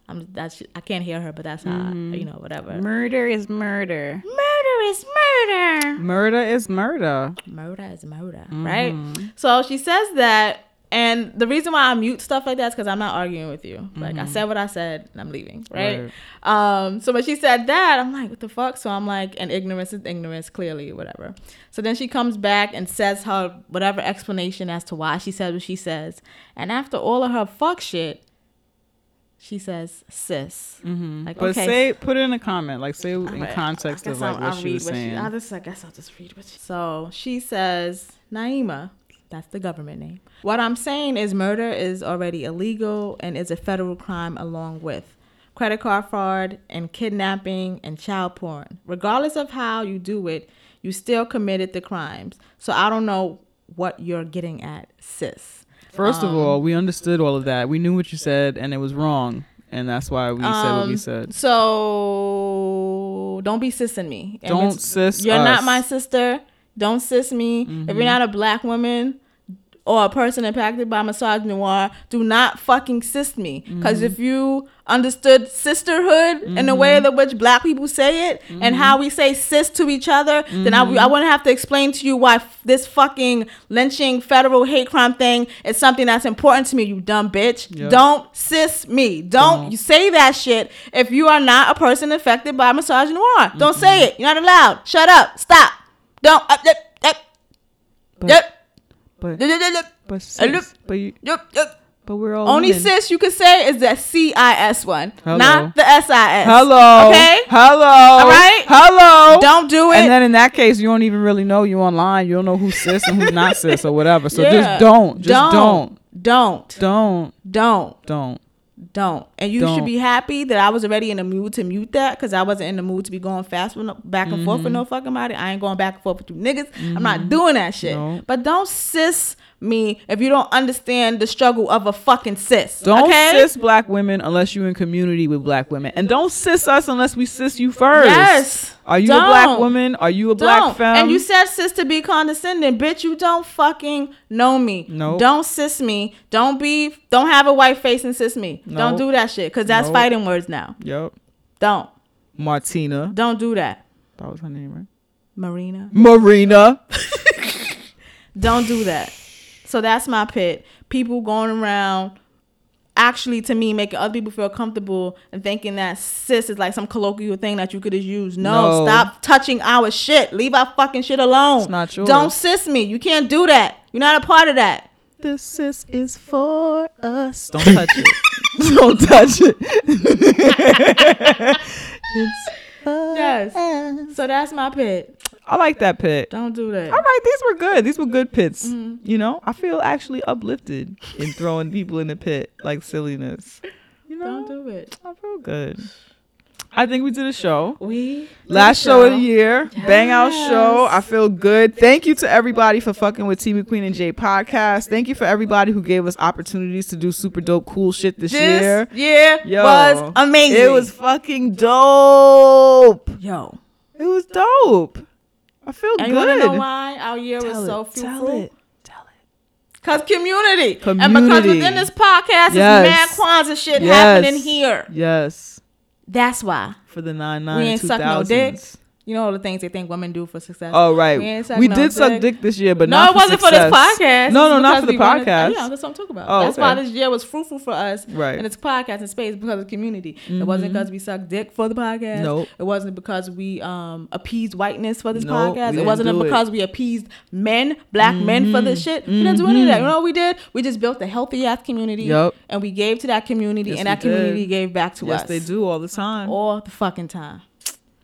I'm that's I can't hear her, but that's how mm-hmm. you know whatever. Murder is murder. Murder is murder. Murder is murder. Murder is murder, mm-hmm. right? So she says that, and the reason why I mute stuff like that is because I'm not arguing with you. Like I mm-hmm. said what I said, and I'm leaving, right? Um. So when she said that, I'm like, what the fuck? So I'm like, and ignorance is ignorance, clearly, whatever. So then she comes back and says her whatever explanation as to why she said what she says, and after all of her fuck shit. She says, "Sis." Mm-hmm. Like, But okay, say put it in a comment. Like say in Alright, context of like I'll- what I'll she was what saying. I just, I guess I'll just read what she. So she says, Naima, that's the government name. What I'm saying is murder is already illegal and is a federal crime along with credit card fraud and kidnapping and child porn. Regardless of how you do it, you still committed the crimes. So I don't know what you're getting at, sis. First Um, of all, we understood all of that. We knew what you said, and it was wrong, and that's why we said what we Um, said. So don't be sissing me. And Don't sis You're not my sister. Don't sis me. If you're not a black woman or a person impacted by misogynoir, do not fucking sis me. Because if you understood sisterhood in the way that which black people say it and how we say sis to each other, then I, I wouldn't have to explain to you why f- this fucking lynching federal hate crime thing is something that's important to me, you dumb bitch. Yep. Don't sis me. Don't, Don't. you say that shit if you are not a person affected by misogynoir. Don't say it. You're not allowed. Shut up. Stop. Don't. Uh, yep, yep, But yep, but but sis, but you, yep, yep. but we're all Only women. sis you can say is that C I S one, Hello. not the S I S. Hello. Okay. Hello. All right? Hello. Don't do it. And then in that case, you don't even really know you online. You don't know who's sis and who's not sis or whatever. So Yeah. just don't. Just don't. Don't. Don't. Don't. Don't. Don't. And you Don't. should be happy that I was already in the mood to mute that because I wasn't in the mood to be going fast with no, back and forth with no mm-hmm. fucking body. I ain't going back and forth with you niggas. I'm not mm-hmm. doing that shit. No. But don't sis me if you don't understand the struggle of a fucking sis. Don't okay? sis black women unless you're in community with black women. And don't sis us unless we sis you first. Yes. Are you a black woman? Are you a black Don't. femme? And you said sis to be condescending. Bitch, you don't fucking know me. Nope. Don't sis me. Don't be don't have a white face and sis me. Don't do that shit. Cause that's Nope. fighting words now. Yep. Don't. Martina. Don't do that. That was her name, right? Marina. Marina. Don't do that. So that's my pit. People going around actually to me making other people feel comfortable and thinking that sis is like some colloquial thing that you could just use. No, No. stop touching our shit. Leave our fucking shit alone. It's not yours. Don't sis me. You can't do that. You're not a part of that. This sis is for us. Don't touch it. Don't touch it. it's Yes. So that's my pit. I like that pit. Don't do that. All right, these were good. These were good pits. Mm-hmm. You know, I feel actually uplifted in throwing people in the pit like silliness. You know, Don't do it. I feel good. I think we did a show. We Last show of the year, bang out show. I feel good. Thank you to everybody for fucking with T Queen and J podcast. Thank you for everybody who gave us opportunities to do super dope, cool shit this, year. This year Yo, was amazing. It was fucking dope. yo. It was dope. I feel And you good. wanna know why our year Tell was so it, tell fruitful? it, tell it. Cause community. community. And because within this podcast Yes. is mad Kwanzaa shit Yes. happening here. Yes, That's why. for the nine nine We ain't suck no dick. You know all the things they think women do for success. Oh right, We we no did suck dick. this year, but no, it wasn't for success. this podcast. No, no, not for the we wanted- podcast. yeah, that's what I'm talking about. Oh, that's why this year was fruitful for us. Right. And it's podcast and space because of community. It wasn't because we sucked dick for the podcast. Nope. It wasn't because we um appeased whiteness for this Nope, podcast. It wasn't do it. because we appeased men, black men for this shit. We didn't do any of that. You know what we did? We just built a healthy ass community. Yup. And we gave to that community, Yes, and that community did. gave back to Yes, us. they do all the time. All the fucking time.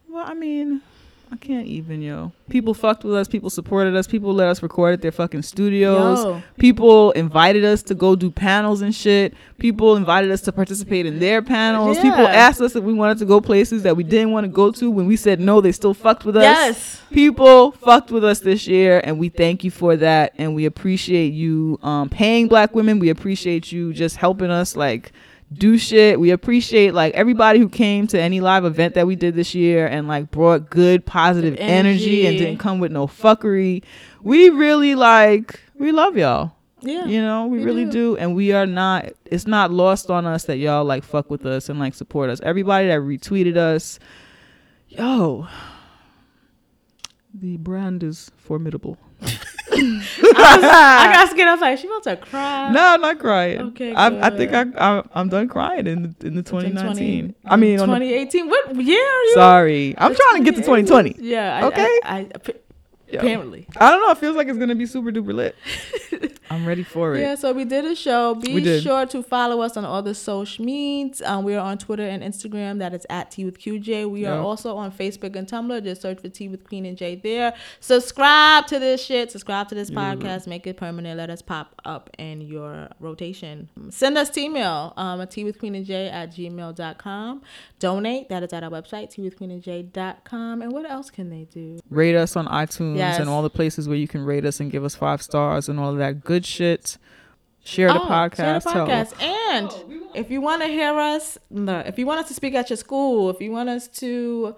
Well, I mean, I can't even, yo. People fucked with us. People supported us. People let us record at their fucking studios. Yo. People invited us to go do panels and shit. People invited us to participate in their panels. People asked us if we wanted to go places that we didn't want to go to. When we said no, they still fucked with us. Yes. People fucked with us this year, and we thank you for that. And we appreciate you um, paying black women. We appreciate you just helping us, like, do shit. We appreciate like everybody who came to any live event that we did this year and like brought good positive energy, and didn't come with no fuckery. We really like we love y'all. Yeah. You know, we, we really do. do. And we are not it's not lost on us that y'all like fuck with us and like support us. Everybody that retweeted us, yo. The brand is formidable. I got scared. I was like, she about to cry. No, I'm not crying. Okay, I, I think I, I I'm done crying in the, in the 2019. 20 I mean, on the, 2018. What year are you? sorry, I'm trying to get to 2020. Yeah. I, Okay. I, Yo. apparently. I don't know. It feels like it's gonna be super duper lit. I'm ready for it. Yeah, so we did a show. We Be did. sure to follow us on all the social medias. Um, we are on Twitter and Instagram. That is at Tea with QJ. We are also on Facebook and Tumblr. Just search for Tea with Queen and J there. Subscribe to this shit. Subscribe to this podcast. Make it permanent. Let us pop up in your rotation. Send us email um, at Tea with Queen and J at gmail.com. Donate. That is at our website, Tea with Queen and J.com. And what else can they do? Rate us on iTunes Yes. and all the places where you can rate us and give us five stars and all of that good shit. Share the Oh, podcast. Share the Tell- podcast. And if you want to hear us, no, if you want us to speak at your school, if you want us to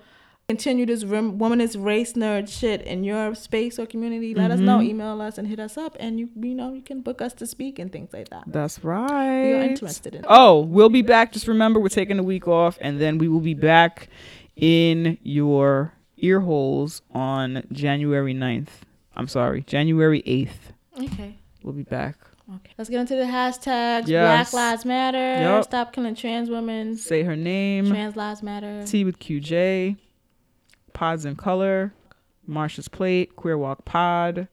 continue this womanist race nerd shit in your space or community, let us Mm-hmm. know. Email us and hit us up, and you you know you can book us to speak and things like that. That's right. We are interested in. Oh, we'll be back. Just remember, we're taking a week off, and then we will be back in your ear holes on January 9th. I'm sorry, January 8th. Okay. We'll be back. Okay. Let's get into the hashtags. Yes. Black Lives Matter. Yup. Stop killing trans women. Say her name. Trans Lives Matter. Tea with QJ. Pods in Color. Marsha's Plate. Queer Walk Pod.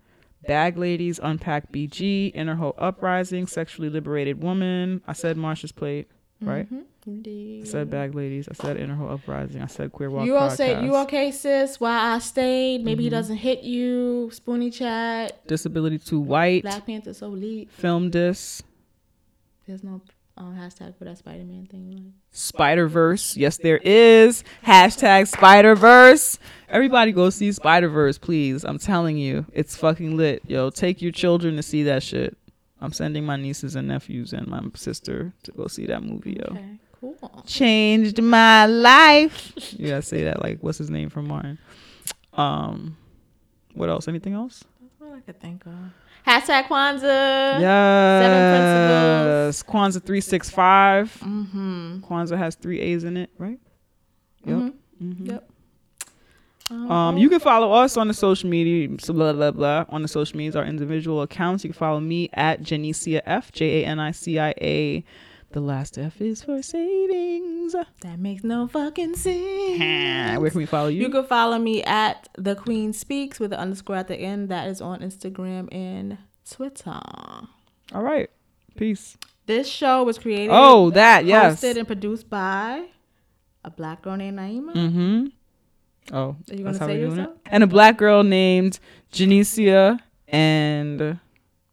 Bag Ladies. Unpack BG. Inner Hoe Uprising. Sexually Liberated Woman. I said Marsha's Plate, right? I Indeed. I said Bag Ladies. I said Inner Uprising. I said Queer Walk You all say you okay, sis? Why I stayed? Maybe Mm-hmm. he doesn't hit you. Spoonie chat. Disability Too White. Black Panther so elite. Film Dis. There's no um, hashtag for that Spider Man thing. Like. Spider Verse. Yes, there is. Hashtag Spider Verse. Everybody go see Spider Verse, please. I'm telling you, it's fucking lit. Yo, take your children to see that shit. I'm sending my nieces and nephews and my sister to go see that movie, yo. Okay, cool. Changed my life. You gotta say that like what's his name from Martin. Um, what else? Anything else? That's all I could think of. Hashtag Kwanzaa. Yes. Kwanzaa three six five. Mm-hmm. Kwanzaa has three A's in it, right? Yep. Mhm. Yep. Um, you can follow us on the social media, blah blah blah, on the social medias, our individual accounts. You can follow me at Janicia F, J A N I C I A. The last F is for savings. That makes no fucking sense. Where can we follow you? You can follow me at the Queen Speaks with the underscore at the end. That is on Instagram and Twitter. All right. Peace. This show was created, Oh, that yes. hosted, and produced by a black girl named Naima. Mm-hmm. Oh, Are you gonna say we're doing it. yourself? And a black girl named Janicia, and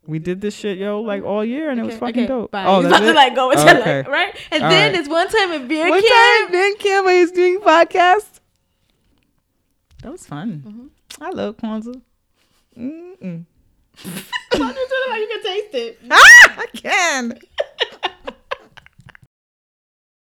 we did this shit, yo, like all year, and it was fucking okay, dope. Bye. Oh, that's about to like go into Oh, like, right? And All then right. there's one time in beer One camp. time, Ben Camp, when was doing podcast. That was fun. Mm-hmm. I love Kwanzaa. Mm-mm. Why you do it like you can taste it? Ah, I can.